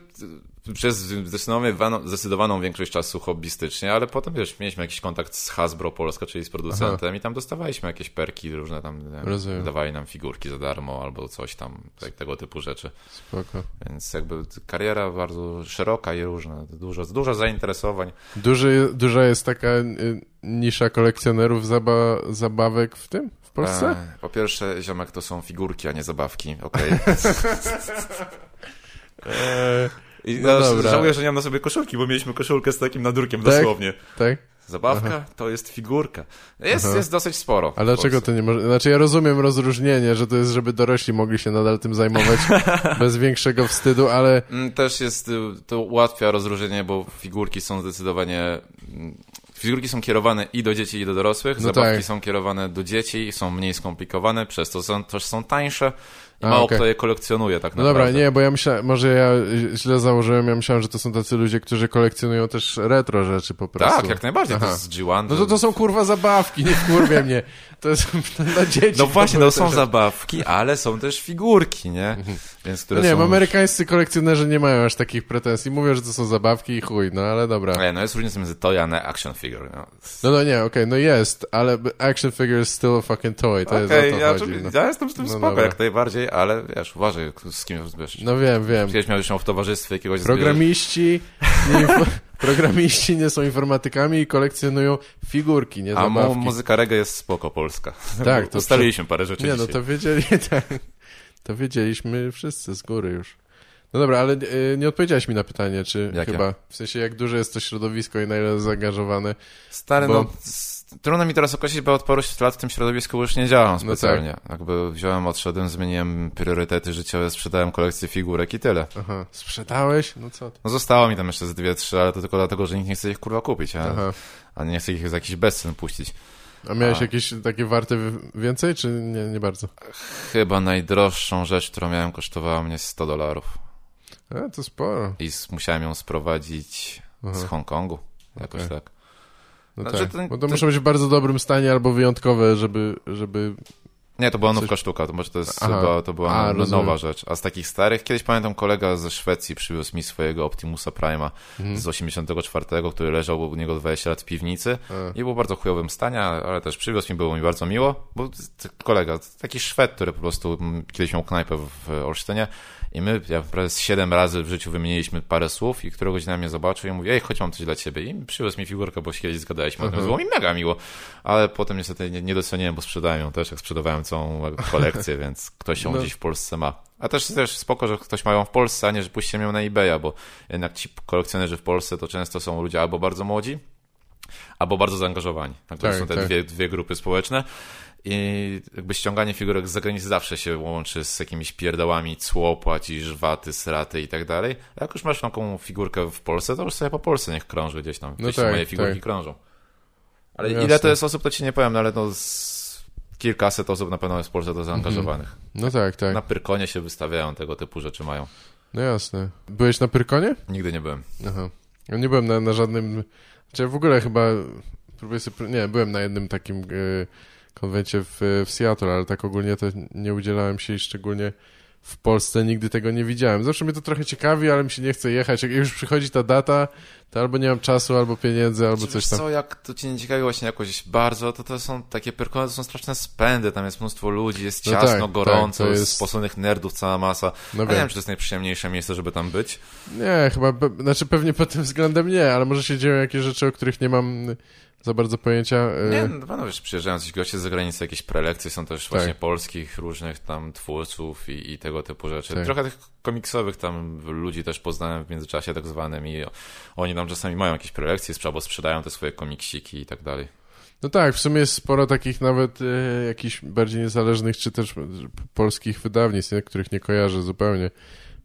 przez zdecydowaną, zdecydowaną większość czasu hobbystycznie, ale potem, wiesz, mieliśmy jakiś kontakt z Hasbro Polska, czyli z producentem i tam dostawaliśmy jakieś perki różne tam, Rozumiem. dawali nam figurki za darmo albo coś tam, tak, tego typu rzeczy. Spoko. Więc jakby kariera bardzo szeroka i różna, dużo, dużo zainteresowań. Duży, duża jest taka y, nisza kolekcjonerów zaba, zabawek w tym? W Polsce? E, po pierwsze, ziomek, to są figurki, a nie zabawki, okej. Eee, I No no dobra. żałuję, że nie mam na sobie koszulki, bo mieliśmy koszulkę z takim nadrukiem Tak? dosłownie. tak? Zabawka to jest figurka. Jest, Aha. jest dosyć sporo. A dlaczego to nie może... Znaczy ja rozumiem rozróżnienie, że to jest, żeby dorośli mogli się nadal tym zajmować bez większego wstydu, ale Mm, Też jest, y, to ułatwia rozróżnienie, bo figurki są zdecydowanie... mm, Figurki są kierowane i do dzieci, i do dorosłych. No Zabawki tak. są kierowane do dzieci, są mniej skomplikowane, przez to są, też są tańsze A, mało okej. kto je kolekcjonuje tak No naprawdę. dobra, nie, bo ja myślałem, może ja źle założyłem, ja myślałem, że to są tacy ludzie, którzy kolekcjonują też retro rzeczy po prostu. Tak, jak najbardziej. Aha. To jest G1. No to to są kurwa zabawki, nie wkurwia mnie. To jest dla dzieci. No właśnie, to no są zabawki, ale są też figurki, nie? Więc które No nie, są... wiem, amerykańscy kolekcjonerzy nie mają aż takich pretensji. Mówią, że to są zabawki i chuj, no ale dobra. Nie, no jest różnica między toy a ne- action figure. No. No no nie, okej, no jest, ale action figure is still a fucking toy, to jest Okej, o to ja, chodzi. No. ja jestem z tym No spoko dobra. jak najbardziej, ale wiesz, uważaj z kim wiesz. no wiem, wiem. Kiedyś miałeś się w towarzystwie jakiegoś... Programiści nie, programiści nie są informatykami i kolekcjonują figurki, nie A mu, zabawki. muzyka reggae jest spoko polska. Tak, to Ustaliliśmy parę rzeczy Nie, no dzisiaj. to wiedzieli, tak. To wiedzieliśmy wszyscy z góry już. No dobra, ale y, nie odpowiedziałeś mi na pytanie, czy Jakie? chyba, w sensie jak duże jest to środowisko i na ile zaangażowane. Stary, bo- no... Trudno mi teraz określić, bo od paru lat w tym środowisku już nie działam No specjalnie. Jakby wziąłem, odszedłem, zmieniłem priorytety życiowe, sprzedałem kolekcję figurek i tyle. Aha, sprzedałeś? No co? No zostało mi tam jeszcze z dwie, trzy, ale to tylko dlatego, że nikt nie chce ich kurwa kupić, a, a nie chce ich za jakiś bezcen puścić. A miałeś A. jakieś takie warte więcej, czy nie, nie bardzo? Chyba najdroższą rzecz, którą miałem, kosztowała mnie 100 dolarów. A, to sporo. I musiałem ją sprowadzić z Aha. Hongkongu. Jakoś Okej. tak. No Znaczy, tak, to- bo to to- muszą być w bardzo dobrym stanie albo wyjątkowe, żeby, żeby... Nie, to była Coś- nówka sztuka, to może to, jest, Aha. chyba, to była A, no- rozumiem. nowa rzecz. A z takich starych, kiedyś pamiętam kolega ze Szwecji przywiózł mi swojego Optimusa Prime'a Mhm. z 84, który leżał u niego 20 lat w piwnicy A. i był w bardzo chujowym stanie, ale też przywiózł mi, było mi bardzo miło, bo kolega, taki Szwed, który po prostu kiedyś miał knajpę w Olsztynie i my, ja prawie z 7 razy w życiu wymieniliśmy parę słów i któregoś dnia mnie zobaczył i mówi, ej, chodź, mam coś dla ciebie. I przywiózł mi figurkę, bo się kiedyś zgadaliśmy, o tym, Aha. było mi mega miło, ale potem niestety nie, nie doceniłem, bo sprzedałem ją też, jak sprzedawałem całą kolekcję, więc ktoś ją No. gdzieś w Polsce ma. A też też spoko, że ktoś ma ją w Polsce, a nie, że puściłem ją na eBaya, bo jednak ci kolekcjonerzy w Polsce to często są ludzie albo bardzo młodzi, albo bardzo zaangażowani. To Tak, są te tak. dwie, dwie grupy społeczne. I jakby ściąganie figurek z zagranicy zawsze się łączy z jakimiś pierdołami, cło, płacisz, waty, straty i tak dalej. A jak już masz taką figurkę w Polsce, to już sobie po Polsce niech krąży gdzieś tam. No Gdzieś tak, moje figurki tak. krążą. Ale No ile jasne. to jest osób, to ci nie powiem, no ale no z kilkaset osób na pewno jest w Polsce to zaangażowanych. No tak, tak. Na Pyrkonie się wystawiają, tego typu rzeczy mają. No jasne. Byłeś na Pyrkonie? Nigdy nie byłem. Aha. Ja nie byłem na, na żadnym... Znaczy w ogóle chyba... Próbuję sobie... Nie, byłem na jednym takim e, konwencie w, w Seattle, ale tak ogólnie to nie udzielałem się i szczególnie w Polsce nigdy tego nie widziałem. Zawsze mnie to trochę ciekawi, ale mi się nie chce jechać. Jak już przychodzi ta data, to albo nie mam czasu, albo pieniędzy, albo Wiesz coś tam. co, jak to cię nie ciekawi właśnie jakoś bardzo, to to są takie Pyrkony, to są straszne spędy, tam jest mnóstwo ludzi, jest No ciasno, tak, gorąco, tak, jest jest- sposonych nerdów cała masa. No Ja nie wiem. czy to jest najprzyjemniejsze miejsce, żeby tam być. Nie, chyba, znaczy pewnie pod tym względem nie, ale może się dzieją jakieś rzeczy, o których nie mam za bardzo pojęcia. e, Nie, no pewno wiesz, przyjeżdżają ci goście z zagranicy, jakieś prelekcje, są też właśnie polskich różnych tam twórców i, i tego typu rzeczy. Tak. Trochę tych komiksowych tam ludzi też poznałem w międzyczasie tak zwanym i oni tam czasami mają jakieś prelekcje, albo sprzedają te swoje komiksiki i tak dalej. No tak, w sumie jest sporo takich nawet e, jakichś bardziej niezależnych, czy też e, polskich wydawnictw, nie? których nie kojarzę zupełnie.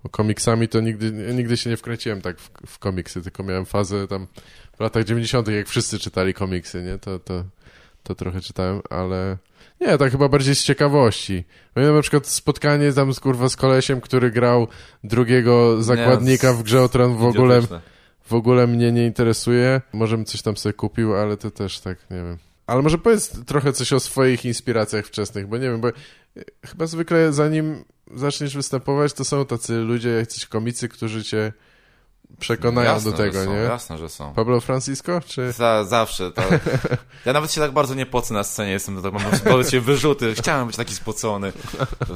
Bo komiksami to nigdy, nigdy się nie wkręciłem tak w, w komiksy, tylko miałem fazę tam w latach 90., jak wszyscy czytali komiksy, nie? To, to, to trochę czytałem, ale nie, tak chyba bardziej z ciekawości. Miałem na przykład spotkanie tam z kurwa z kolesiem, który grał drugiego zakładnika w grze o tron w ogóle w ogóle mnie nie interesuje. Może bym coś tam sobie kupił, ale to też tak, nie wiem. Ale może powiedz trochę coś o swoich inspiracjach wczesnych, bo nie wiem, bo chyba zwykle zanim zaczniesz występować, to są tacy ludzie, jacyś komicy, którzy cię przekonają jasne, do tego, są, nie? Jasne, że są. Pablo Francisco, czy... Za, zawsze. To... Ja nawet się tak bardzo nie pocę na scenie, jestem tak, mam wobec się wyrzuty. Chciałem być taki spocony.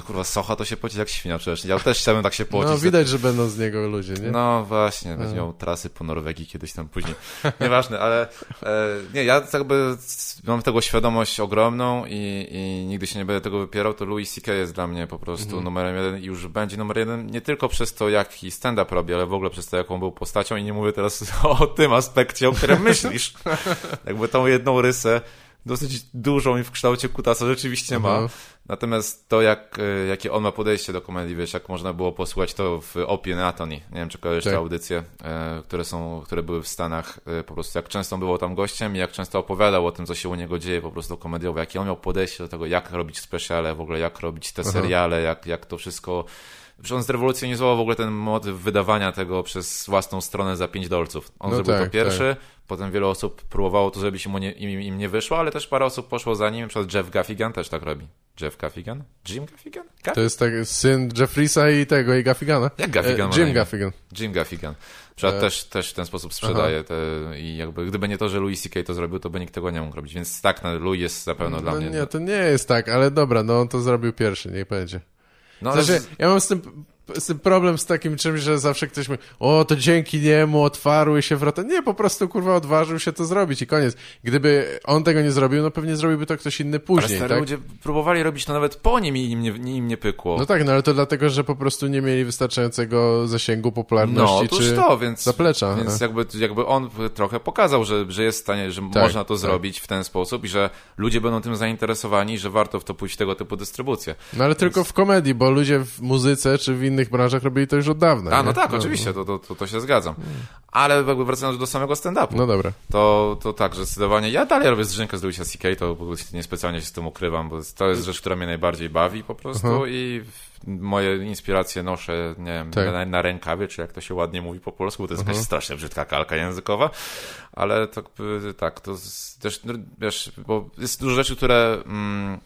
Kurwa, Socha to się poci jak świnia przecież. Ja też chciałbym tak się pocić. No widać, że będą z niego ludzie, nie? No właśnie, będzie miał trasy po Norwegii kiedyś tam później. Nieważne, ale e, nie, ja jakby mam tego świadomość ogromną i, i nigdy się nie będę tego wypierał, to Louis C.K. jest dla mnie po prostu Mhm. numerem jeden i już będzie numer jeden nie tylko przez to, jaki stand-up robi, ale w ogóle przez to, jaką był postacią i nie mówię teraz o tym aspekcie, o którym myślisz. jakby tą jedną rysę dosyć dużą i w kształcie kutasa rzeczywiście ma. Aha. Natomiast to, jak, e, jakie on ma podejście do komedii, wiesz, jak można było posłuchać to w Opie Anatomy. Nie wiem, czy kojarzysz Tak. te audycje, e, które, są, które były w Stanach. E, po prostu jak często on był tam gościem i jak często opowiadał o tym, co się u niego dzieje po prostu komediowo, jakie on miał podejście do tego, jak robić specjale, w ogóle jak robić te Aha. seriale, jak, jak to wszystko... Że on zrewolucjonizował w ogóle ten motyw wydawania tego przez własną stronę za 5 dolców. On No zrobił tak, to pierwszy, potem wiele osób próbowało to zrobić, mu nie, im, im nie wyszło, ale też parę osób poszło za nim, przykład Jeff Gaffigan też tak robi. Jeff Gaffigan? Jim Gaffigan? Gaff? To jest tak syn Jeffrisa i tego, i Gaffigana. Jak Gaffigan E, Jim? Gaffigan. Jim Gaffigan. Przykład E. też, też w ten sposób sprzedaje te, i jakby gdyby nie to, że Louis C.K. to zrobił, to by nikt tego nie mógł robić, więc tak, no, Louis jest na pewno dla No mnie. nie, to nie jest tak, ale dobra, no on to zrobił pierwszy, niech będzie. No, ale Znaczy, ja mam z tym, z problem z takim czymś, że zawsze ktoś mówi, o, to dzięki niemu otwarły się wrota. Nie, po prostu, kurwa, odważył się to zrobić i koniec. Gdyby on tego nie zrobił, no pewnie zrobiłby to ktoś inny ale później, stary tak? ludzie próbowali robić to nawet po nim i im nie, im nie pykło. No tak, no ale to dlatego, że po prostu nie mieli wystarczającego zasięgu, popularności, No, czy to, więc, zaplecza. więc jakby, jakby on trochę pokazał, że, że jest w stanie, że Tak, można to tak. zrobić w ten sposób i że ludzie będą tym zainteresowani że warto w to pójść tego typu dystrybucję. No ale tylko w komedii, bo ludzie w muzyce czy w innych branżach robili to już od dawna. A, nie? no tak, oczywiście, to, to, to, to się zgadzam. Ale jakby wracając do samego stand-upu, No dobra. to, to tak, że zdecydowanie ja dalej robię zrzynkę z Louisa C.K., to w ogóle niespecjalnie się z tym ukrywam, bo to jest rzecz, która mnie najbardziej bawi po prostu Aha. i moje inspiracje noszę, nie wiem, Tak. na, na rękawie, czy jak to się ładnie mówi po polsku, bo to jest jakaś strasznie brzydka kalka językowa, ale to, tak, to też, no, wiesz, bo jest dużo rzeczy, które mm,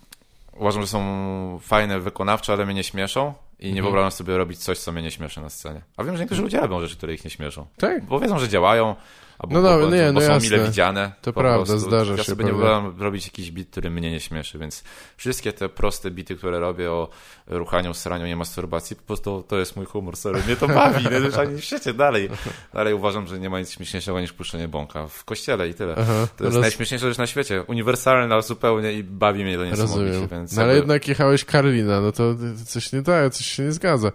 uważam, że są fajne, wykonawcze, ale mnie nie śmieszą i Mhm. nie wyobrażam sobie robić coś, co mnie nie śmieszy na scenie. A wiem, że niektórzy ludzie robią rzeczy, które ich nie śmieszą. Tak. Bo wiedzą, że działają, albo No bo, bo, nie, bo no są jasne. mile widziane. To prawda, prostu. zdarza ja się sobie nie wyobrażam robić jakiś bit, który mnie nie śmieszy, więc wszystkie te proste bity, które robię o ruchaniu, sraniu i masturbacji, po prostu to jest mój humor, sorry, mnie to bawi, najzwyczajniej w świecie, dalej. Dalej uważam, że nie ma nic śmieszniejszego niż puszczenie bąka w kościele i tyle. Aha, To jest roz- najśmieszniejsza rzecz na świecie, uniwersalna zupełnie i bawi mnie to niesamowicie, Rozumiem. więc... No ale jakby- jednak jechałeś Karlina, no to coś nie tak, coś się nie zgadza.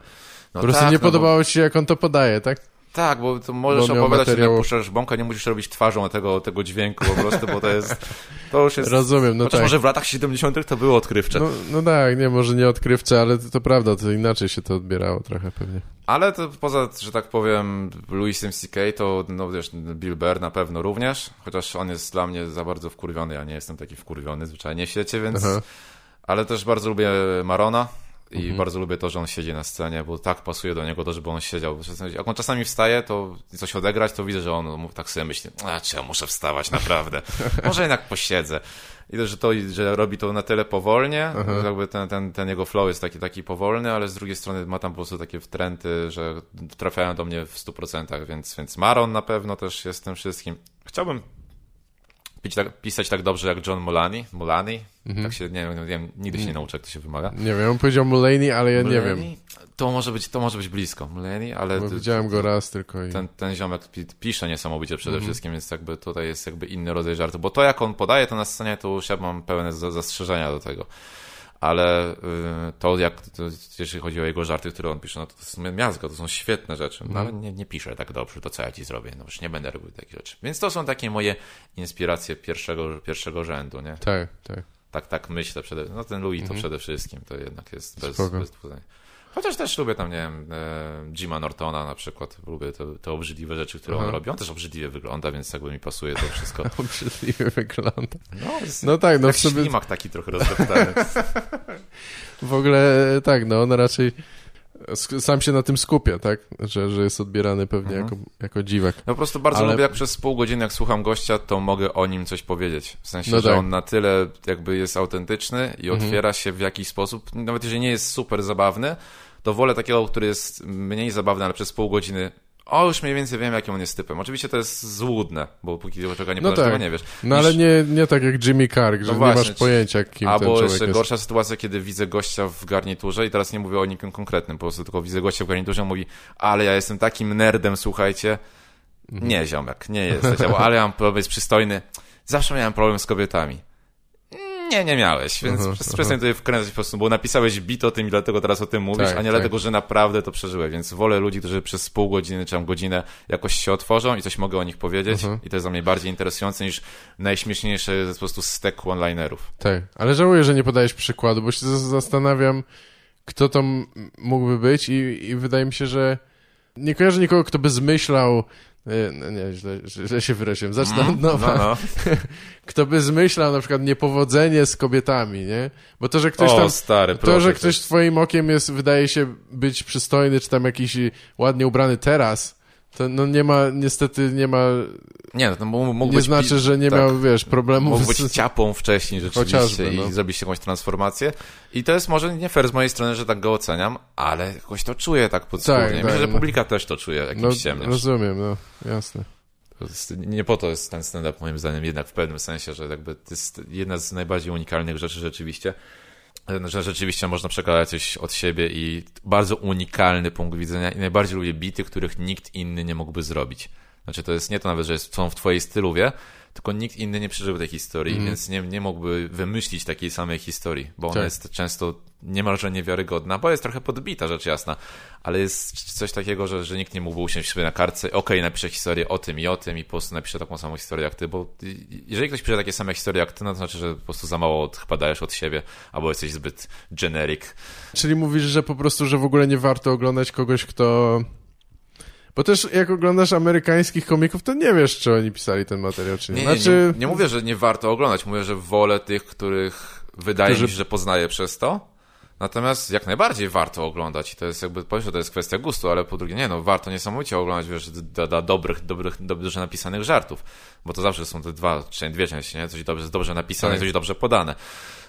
no po prostu tak, nie no bo- podobało ci się, jak on to podaje, tak? Tak, bo to możesz Bo opowiadać, materiał- że puszczasz bąka, nie musisz robić twarzą tego, tego dźwięku po prostu, bo to jest... To już jest... Rozumiem, no Chociaż tak. może w latach 70 to było odkrywcze. No, no tak, nie, może nie odkrywcze, ale to, to prawda, to inaczej się to odbierało trochę pewnie. Ale to poza, że tak powiem, Louisem C.K., to no wiesz, Bill Burr na pewno również, chociaż on jest dla mnie za bardzo wkurwiony, ja nie jestem taki wkurwiony zwyczajnie w świecie, więc... Aha. Ale też bardzo lubię Marona i Mhm. bardzo lubię to, że on siedzi na scenie, bo tak pasuje do niego to, żeby on siedział. Jak on czasami wstaje, to coś odegrać, to widzę, że on tak sobie myśli, a czy ja muszę wstawać, naprawdę. Może jednak posiedzę. I to, że to, że robi to na tyle powolnie, że jakby ten, ten, ten jego flow jest taki, taki powolny, ale z drugiej strony ma tam po prostu takie wtręty, że trafiają do mnie w 100%, więc, więc Maron na pewno też jest tym wszystkim. Chciałbym tak, pisać tak dobrze jak John Mulani, Mulani, Mhm. tak się, nie wiem, nie wiem, nigdy się nie nauczę, jak to się wymaga. Nie wiem, on powiedział Mulaney, ale ja nie wiem, Mulaney? To może być, to może być blisko, Mulani, ale bo widziałem go raz tylko i... ten, ten ziomek pi- pisze niesamowicie przede Mhm. wszystkim, więc jakby tutaj jest jakby inny rodzaj żartu, bo to jak on podaje to na scenie, to już ja mam pełne za- zastrzeżenia do tego. Ale y, to jak, to, jeżeli chodzi o jego żarty, które on pisze, no to, to jest miazgo, to są świetne rzeczy, no Mhm. ale nie, nie pisze tak dobrze, to co ja ci zrobię, no już nie będę robił takich rzeczy. Więc to są takie moje inspiracje pierwszego, pierwszego rzędu, nie? Tak, tak. Tak, tak myślę. Przede... No ten Louis to Mhm. przede wszystkim, to jednak jest bez, Spoko. bez dwuznań. Chociaż też lubię tam, nie wiem, e, Jima Nortona na przykład. Lubię te, te obrzydliwe rzeczy, które on Aha. robi. On też obrzydliwie wygląda, więc jakby mi pasuje to wszystko. Obrzydliwie wygląda. No, No tak, no w sobie ślimak taki trochę rozdeptany. w ogóle tak, no on raczej sam się na tym skupia, tak? Że, że jest odbierany pewnie Mhm. jako, jako dziwak. Ja po prostu bardzo Ale- lubię, jak przez pół godziny, jak słucham gościa, to mogę o nim coś powiedzieć. W sensie, No że tak. on na tyle jakby jest autentyczny i Mhm. otwiera się w jakiś sposób, nawet jeżeli nie jest super zabawny, to wolę takiego, który jest mniej zabawny, ale przez pół godziny o, już mniej więcej wiem, jakim on jest typem. Oczywiście to jest złudne, bo póki do czego nie No tak. nie wiesz. No ale nie, nie tak jak Jimmy Carr, że No nie właśnie, masz czy- pojęcia, kim ten Albo człowiek jeszcze jest. gorsza sytuacja, kiedy widzę gościa w garniturze i teraz nie mówię o nikim konkretnym, po prostu tylko widzę gościa w garniturze i mówi, ale ja jestem takim nerdem, słuchajcie. Mhm. Nie, ziomek, nie jesteś, ale ja mam problem, jest przystojny. Zawsze miałem problem z kobietami. Nie, nie miałeś, więc aha. przestań tutaj wkręcać po prostu, bo napisałeś bit o tym i dlatego teraz o tym mówisz, Tak, a nie tak. dlatego, że naprawdę to przeżyłeś, więc wolę ludzi, którzy przez pół godziny czy tam godzinę jakoś się otworzą i coś mogę o nich powiedzieć Aha. i to jest dla mnie bardziej interesujące niż najśmieszniejszy po prostu stek one-linerów. Tak, ale żałuję, że nie podajesz przykładu, bo się zastanawiam, kto to mógłby być i, i wydaje mi się, że nie kojarzę nikogo, kto by zmyślał e, no nie, źle, źle się wyraziłem. Zacznę od nowa. No, no. Kto by zmyślał na przykład niepowodzenie z kobietami, nie? Bo to, że ktoś o, tam... stary, To, że ktoś twoim okiem jest, wydaje się być przystojny, czy tam jakiś ładnie ubrany teraz, to no nie ma, niestety nie ma, Nie, no, mógł, nie być... znaczy, że nie tak. miał, wiesz, problemów Mógł być ciapą wcześniej rzeczywiście Chociażby, no. i zrobić jakąś transformację. I to jest może nie fair z mojej strony, że tak go oceniam, ale jakoś to czuję tak podskórnie. Tak, Myślę, tak, że no. publika też to czuje, jakim No, rozumiem, no, jasne. Nie po to jest ten stand-up moim zdaniem jednak w pewnym sensie, że jakby to jest jedna z najbardziej unikalnych rzeczy rzeczywiście, że rzeczywiście można przekazać coś od siebie i bardzo unikalny punkt widzenia i najbardziej lubię bity, których nikt inny nie mógłby zrobić. Znaczy to jest nie to nawet, że są w twojej styluwie, tylko nikt inny nie przeżył tej historii, Mhm. więc nie, nie mógłby wymyślić takiej samej historii, bo ona Tak. jest często niemalże niewiarygodna, bo jest trochę podbita, rzecz jasna, ale jest coś takiego, że, że nikt nie mógłby usiąść sobie na kartce, okej, napiszę historię o tym i o tym i po prostu napiszę taką samą historię jak ty, bo jeżeli ktoś pisze takie same historie jak ty, no to znaczy, że po prostu za mało chyba dajesz od siebie, albo jesteś zbyt generic. Czyli mówisz, że po prostu, że w ogóle nie warto oglądać kogoś, kto... Bo też jak oglądasz amerykańskich komików, to nie wiesz, czy oni pisali ten materiał, czy nie. Nie, znaczy, nie, nie mówię, że nie warto oglądać, mówię, że wolę tych, których wydaje Którzy- mi się, że poznaję przez to. Natomiast jak najbardziej warto oglądać i to jest jakby, po to jest kwestia gustu, ale po drugie nie, no warto niesamowicie oglądać, wiesz, do, do dobrych, dobrych, dobrze napisanych żartów, bo to zawsze są te dwa, dwie części, nie? Coś dobrze, dobrze napisane, Tak. coś dobrze podane.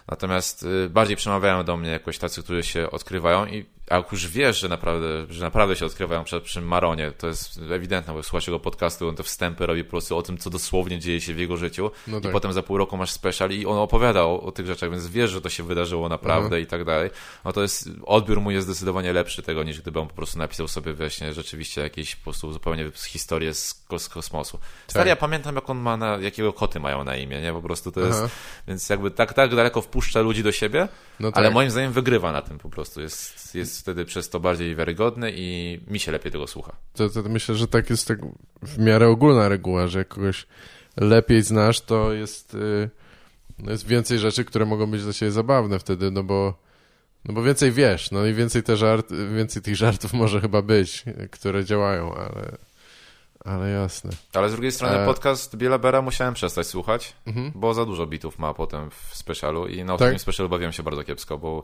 Natomiast y, bardziej przemawiają do mnie jakoś tacy, którzy się odkrywają i a jak już wiesz, że naprawdę, że naprawdę się odkrywają przed przy Maronie, to jest ewidentne, bo słuchasz jego podcastu, on te wstępy robi po prostu o tym, co dosłownie dzieje się w jego życiu No i tak. potem za pół roku masz special i on opowiada o, o tych rzeczach, więc wiesz, że to się wydarzyło naprawdę Mhm. i tak dalej. No to jest, odbiór mój jest zdecydowanie lepszy tego, niż gdyby on po prostu napisał sobie właśnie rzeczywiście jakieś po prostu zupełnie historię z, z kosmosu. Stary, Tak. ja pamiętam, jak on ma na, jakiego koty mają na imię, nie? Po prostu to jest, Aha. więc jakby tak, tak daleko wpuszcza ludzi do siebie, no tak. ale moim zdaniem wygrywa na tym po prostu. Jest, jest wtedy przez to bardziej wiarygodny i mi się lepiej tego słucha. To, to myślę, że tak jest tak w miarę ogólna reguła, że jak kogoś lepiej znasz, to jest, y, no jest więcej rzeczy, które mogą być dla ciebie zabawne wtedy, no bo, no bo więcej wiesz, no i więcej, te żart, więcej tych żartów może chyba być, które działają, ale, ale jasne. Ale z drugiej strony E- podcast Biela Bera musiałem przestać słuchać, Mhm. bo za dużo bitów ma potem w specialu i na Tak? ostatnim specialu bawiłem się bardzo kiepsko, bo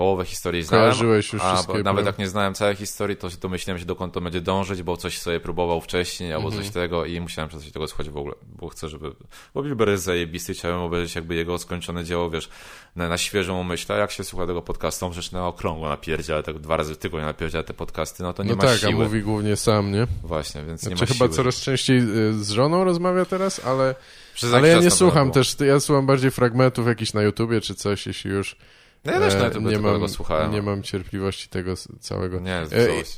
połowę historii znałem, Kojarzyłeś już a nawet jak nie znałem całej historii, to domyśliłem się dokąd to będzie dążyć, bo coś sobie próbował wcześniej albo Mhm. coś tego i musiałem przestać tego słuchać w ogóle, bo chcę, żeby... Bo Bill Burr jest zajebisty, chciałem obejrzeć jakby jego skończone dzieło, wiesz, na, na świeżą myśl, a jak się słucha tego podcastu, on przecież na okrągło napierdziela, tak dwa razy w tygodniu napierdziela te podcasty, no to nie No ma tak, siły. a mówi głównie sam, nie? Właśnie, więc nie Znaczy ma chyba siły. coraz częściej y, z żoną rozmawia teraz, ale, Przez ale ja nie słucham było. też, ja słucham bardziej fragmentów jakichś na YouTubie czy coś, jeśli już No ja też na e, YouTube nie mam, słuchałem. nie mam cierpliwości tego całego. Nie, E.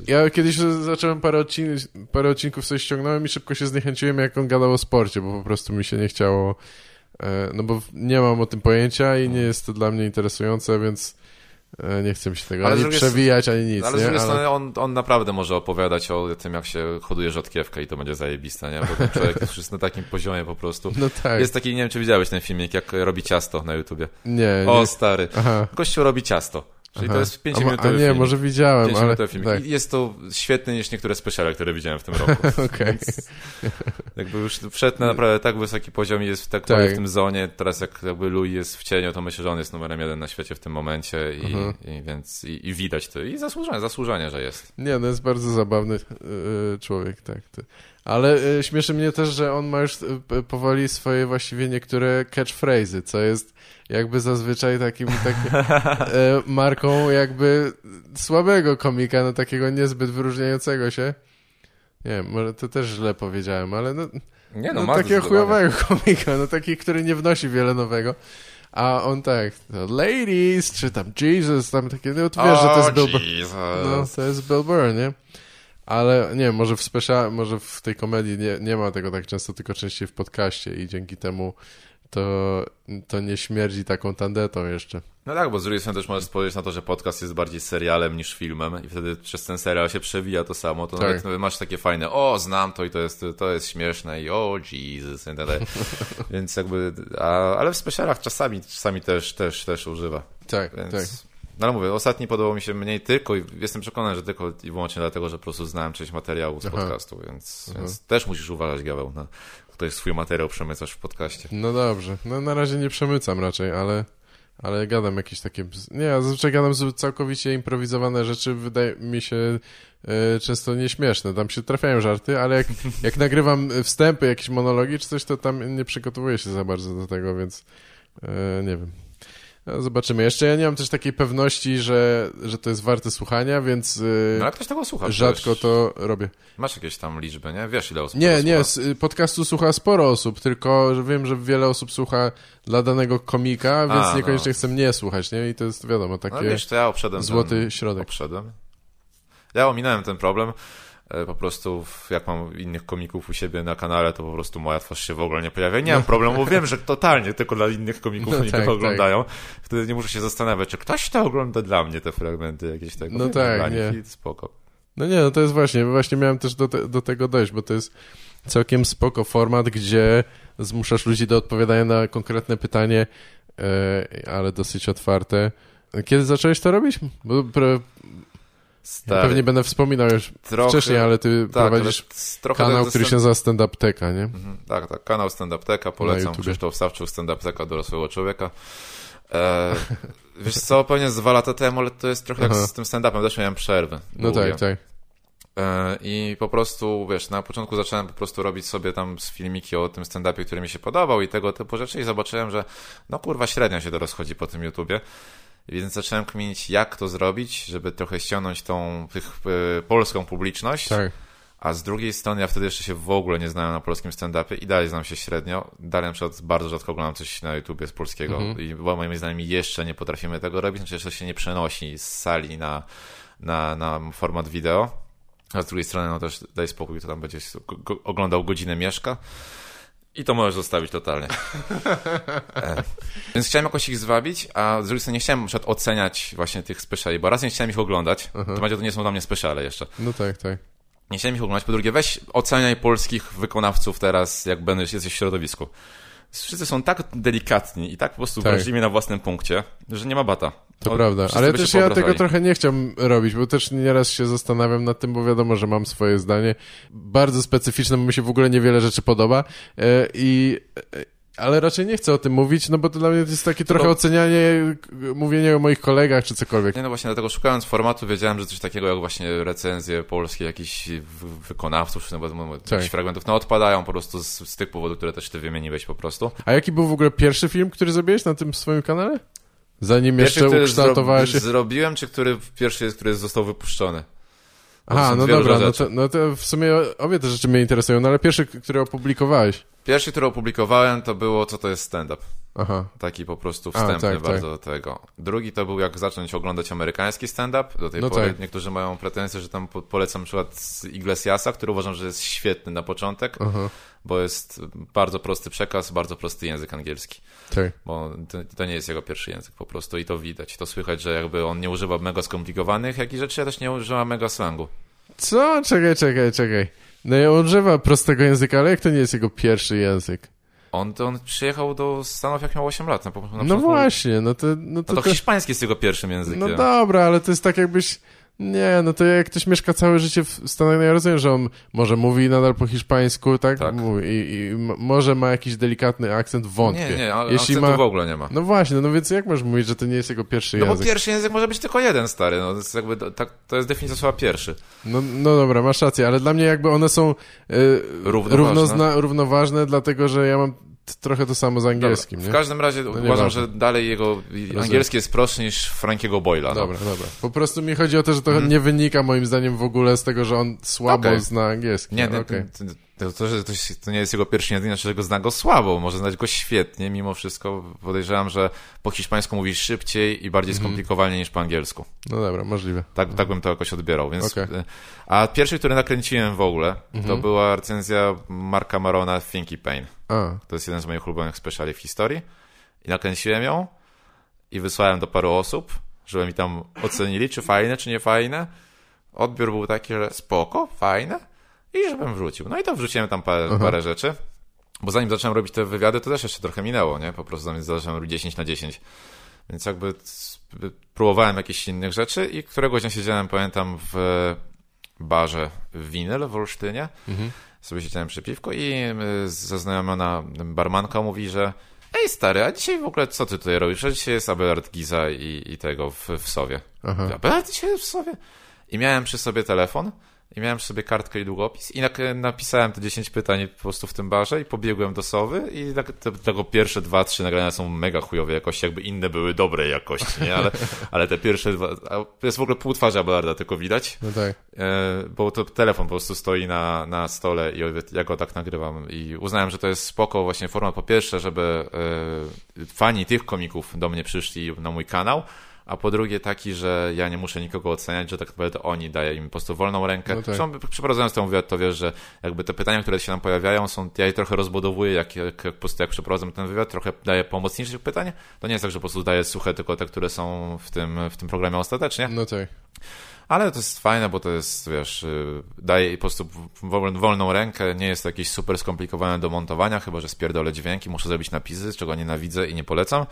Ja kiedyś zacząłem parę, odcin parę odcinków sobie ściągnąłem i szybko się zniechęciłem, jak on gadał o sporcie, bo po prostu mi się nie chciało, e, no bo nie mam o tym pojęcia i nie jest to dla mnie interesujące, więc nie chcę mi się tego Ale ani przewijać, ani nic, Ale z drugiej strony on, on naprawdę może opowiadać o tym, jak się hoduje rzodkiewkę i to będzie zajebiste, nie? Bo ten człowiek jest na takim poziomie po prostu. No tak, Jest taki, nie wiem, czy widziałeś ten filmik, jak robi ciasto na YouTubie. nie, O, nie. stary. Aha, Gościu robi ciasto. Czyli Aha. to jest 5 A, minut a nie, film. może widziałem, 5 ale... film. Tak, jest to świetny niż niektóre speciale, które widziałem w tym roku. okej. Jakby już wszedł na naprawdę tak wysoki poziom i jest tak, Tak. w tym zonie. Teraz jak jakby Louis jest w cieniu, to myślę, że on jest numerem jeden na świecie w tym momencie i, Mhm. i więc i, i widać to. I zasłużenie, zasłużenie, że jest. Nie, no jest bardzo zabawny yy, człowiek, tak. Ty. Ale yy, śmieszy mnie też, że on ma już yy, powoli swoje właściwie niektóre catchphrase'y, co jest jakby zazwyczaj takim, takim yy, marką jakby słabego komika, no takiego niezbyt wyróżniającego się. Nie wiem, może to też źle powiedziałem, ale no, Nie no, ma takiego chujowego komika, no taki, który nie wnosi wiele nowego. A on tak, no, ladies, czy tam Jesus, tam takie, no to wiesz, że to jest Bill Burr. No, to jest Bill Burr, nie? Ale nie wiem, może w special, może w tej komedii nie, nie ma tego tak często, tylko częściej w podcaście i dzięki temu to, to nie śmierdzi taką tandetą jeszcze. No tak, bo z drugiej strony też możesz spojrzeć na to, że podcast jest bardziej serialem niż filmem i wtedy przez ten serial się przewija to samo, to Tak. nawet nawet masz takie fajne, o, znam to i to jest, to jest śmieszne i o, Jesus i tak dalej. Więc jakby, a, ale w specialach czasami, czasami też, też, też używa. Tak, Więc, tak. No ale mówię, ostatni podobał mi się mniej tylko i jestem przekonany, że tylko i wyłącznie dlatego, że po prostu znałem część materiału z Aha. podcastu, więc, więc też musisz uważać, Gaweł, na ktoś swój materiał przemycasz w podcaście. No dobrze. No na razie nie przemycam raczej, ale, ale gadam jakieś takie... Nie, ja zazwyczaj gadam całkowicie improwizowane rzeczy, wydaje mi się e, często nieśmieszne. Tam się trafiają żarty, ale jak, jak nagrywam wstępy, jakieś monologi czy coś, to tam nie przygotowuję się za bardzo do tego, więc e, nie wiem. No, zobaczymy. Jeszcze ja nie mam też takiej pewności, że, że to jest warte słuchania, więc e, No ale ktoś tego słucha. rzadko to robię. Masz jakieś tam liczby, nie? Wiesz ile osób Nie, nie, słucha? podcastu słucha sporo osób, tylko że wiem, że wiele osób słucha dla danego komika, więc A, niekoniecznie no. chce mnie słuchać, nie? I to jest, wiadomo, No takie wiesz, to ja obszedłem złoty ten, środek. Obszedłem. Ja ominąłem ten problem. E, Po prostu w- jak mam innych komików u siebie na kanale, to po prostu moja twarz się w ogóle nie pojawia. Nie mam problemu, wiem, że totalnie tylko dla innych komików No oni tak, to oglądają. Wtedy nie muszę się zastanawiać, czy ktoś to ogląda dla mnie, te fragmenty jakieś tego. No tak, nie. nich i Spoko. No nie, no to jest właśnie, właśnie miałem też do, te, do tego dojść, bo to jest całkiem spoko format, gdzie zmuszasz ludzi do odpowiadania na konkretne pytanie, e, ale dosyć otwarte. Kiedy zacząłeś to robić? Bo Stary, pewnie będę wspominał już trochę, wcześniej, ale ty tak, prowadzisz ale kanał, który się nazywa Stand Up Teka, nie? Mhm, Tak, tak. Kanał Stand Up Teka, polecam. Krzysztof Sawczuk, Stand Up Teka dorosłego człowieka. E, wiesz co, pewnie z dwa lata temu, ale to jest trochę jak Aha. z tym stand-upem, też miałem przerwę. No długie. tak, tak. E, I po prostu, wiesz, na początku zacząłem po prostu robić sobie tam z filmiki o tym stand-upie, który mi się podobał i tego typu rzeczy i zobaczyłem, że no kurwa średnio się to rozchodzi po tym YouTubie. Więc zacząłem kminić, jak to zrobić, żeby trochę ściągnąć tą tych, e, polską publiczność. Tak. A z drugiej strony ja wtedy jeszcze się w ogóle nie znałem na polskim stand-upie i dalej znam się średnio. Dalej na przykład bardzo rzadko oglądam coś na YouTubie z polskiego Mhm. i bo moimi znajomymi jeszcze nie potrafimy tego robić, znaczy jeszcze się nie przenosi z sali na, na, na format wideo. A z drugiej strony no też daj spokój, to tam będzie oglądał godzinę mieszka. I to możesz zostawić totalnie. e, więc chciałem jakoś ich zwabić, a z drugiej strony nie chciałem na przykład oceniać właśnie tych speciali, bo raz nie chciałem ich oglądać, to będzie to nie są dla mnie speciale jeszcze. No tak, tak. Nie chciałem ich oglądać. Po drugie, weź oceniaj polskich wykonawców teraz, jak będziesz jesteś w środowisku. Wszyscy są tak delikatni i tak po prostu Tak. wrażliwi na własnym punkcie, że nie ma bata. To O, prawda, wszyscy ale też ja tego trochę nie chciałem robić, bo też nieraz się zastanawiam nad tym, bo wiadomo, że mam swoje zdanie. Bardzo specyficzne, bo mi się w ogóle niewiele rzeczy podoba e, i... Ale raczej nie chcę o tym mówić, no bo to dla mnie jest takie trochę Bo- ocenianie, mówienie o moich kolegach czy cokolwiek. Nie, no właśnie dlatego szukając formatu wiedziałem, że coś takiego jak właśnie recenzje polskie jakichś wykonawców, no bo no, jakichś Tak. fragmentów, no odpadają po prostu z, z tych powodów, które też ty wymieniłeś po prostu. A jaki był w ogóle pierwszy film, który zrobiłeś na tym swoim kanale? Zanim jeszcze który ukształtowałeś się... zrobiłem, czy który pierwszy jest, który został wypuszczony? Aha, no dobra, no to, no to w sumie obie te rzeczy mnie interesują, no ale pierwszy, który opublikowałeś. Pierwszy, który opublikowałem, to było co to jest stand-up. Aha, Taki po prostu A, wstępny tak, bardzo do tego. Drugi to był jak zacząć oglądać amerykański stand-up. Do tej No pory tak. niektórzy mają pretensje, że tam po- polecam przykład z Iglesiasa, który uważam, że jest świetny na początek, aha, bo jest bardzo prosty przekaz, bardzo prosty język angielski. tak. Bo to, to nie jest jego pierwszy język po prostu i to widać. To słychać, że jakby on nie używa mega skomplikowanych jakichś rzeczy, a też nie używa mega slangu. Co? Czekaj, czekaj, czekaj. No ja używa prostego języka, ale jak to nie jest jego pierwszy język? On, to on przyjechał do Stanów jak miał 8 lat. Na, na No właśnie, no to... No No to, to to hiszpański jest jego pierwszym językiem. no dobra, ale to jest tak jakbyś... Nie, no to jak ktoś mieszka całe życie w Stanach, no ja rozumiem, że on może mówi nadal po hiszpańsku, tak? Tak. Mówi, i, i może ma jakiś delikatny akcent, wątpię. nie, nie, ale Jeśli akcentu ma... w ogóle nie ma. No właśnie, no więc jak możesz mówić, że to nie jest jego pierwszy No bo język? pierwszy język może być tylko jeden, stary. No, to, jest jakby, tak, to jest definicja słowa pierwszy. No, no dobra, masz rację, ale dla mnie jakby one są e, Równoważne. równozna, równoważne, dlatego że ja mam trochę to samo z angielskim, Dobra, nie? W każdym razie uważam, nieważne. że dalej jego angielski jest prostszy niż Frankiego Boyla. No. Dobra, dobra. Po prostu mi chodzi o to, że to nie wynika moim zdaniem w ogóle z tego, że on słabo Okej. zna angielski. Nie, nie okej. to, to, to, że to, nie jest jego pierwszy język, znaczy, że go zna go słabo, może znać go świetnie, mimo wszystko podejrzewam, że po hiszpańsku mówi szybciej i bardziej Mhm. skomplikowanie niż po angielsku. No dobra, możliwe. Tak, tak bym to jakoś odbierał, więc... Okej. y, A pierwszy, który nakręciłem w ogóle, Mhm. to była recenzja Marka Marona Thinky Pain. A, To jest jeden z moich ulubionych speciali w historii. I nakręciłem ją i wysłałem do paru osób, żeby mi tam ocenili, czy fajne, czy nie fajne. Odbiór był taki, że spoko, fajne i żebym wrzucił. No i to wrzuciłem tam parę, parę rzeczy. Bo zanim zacząłem robić te wywiady, to też jeszcze trochę minęło, nie? Po prostu zanim zacząłem robić 10 na 10. Więc jakby próbowałem jakichś innych rzeczy i któregoś dnia siedziałem, pamiętam, w barze Winyl w Olsztynie. Sobie siedziałem przy piwku i zaznajomiona barmanka mówi, że ej stary, a dzisiaj w ogóle co ty tutaj robisz? A dzisiaj jest Abelard Giza i, i tego w, w Sowie. Aha. Abelard dzisiaj w Sowie? I miałem przy sobie telefon i miałem przy sobie kartkę i długopis i napisałem te 10 pytań po prostu w tym barze i pobiegłem do Sowy i tak, te, tego pierwsze dwa, trzy nagrania są mega chujowej jakości, jakby inne były dobrej jakości, nie? Ale, ale te pierwsze dwa, to jest w ogóle pół twarzy Abelarda tylko widać, no tak. E, bo to telefon po prostu stoi na, na stole i ja go tak nagrywam i uznałem, że to jest spoko właśnie forma po pierwsze, żeby e, fani tych komików do mnie przyszli na mój kanał, a po drugie taki, że ja nie muszę nikogo oceniać, że tak naprawdę oni daję im po prostu wolną rękę. No tak. Przeprowadzając ten wywiad, to wiesz, że jakby te pytania, które się nam pojawiają, są, ja je trochę rozbudowuję, jak, jak, jak po prostu jak przeprowadzam ten wywiad, trochę daję pomocniejszych pytań. To nie jest tak, że po prostu daję suche tylko te, które są w tym, w tym programie ostatecznie. No tak. Ale to jest fajne, bo to jest, wiesz, y, daje po prostu wol- wolną rękę, nie jest to jakieś super skomplikowane do montowania, chyba że spierdolę dźwięki, muszę zrobić napisy, czego nienawidzę i nie polecam.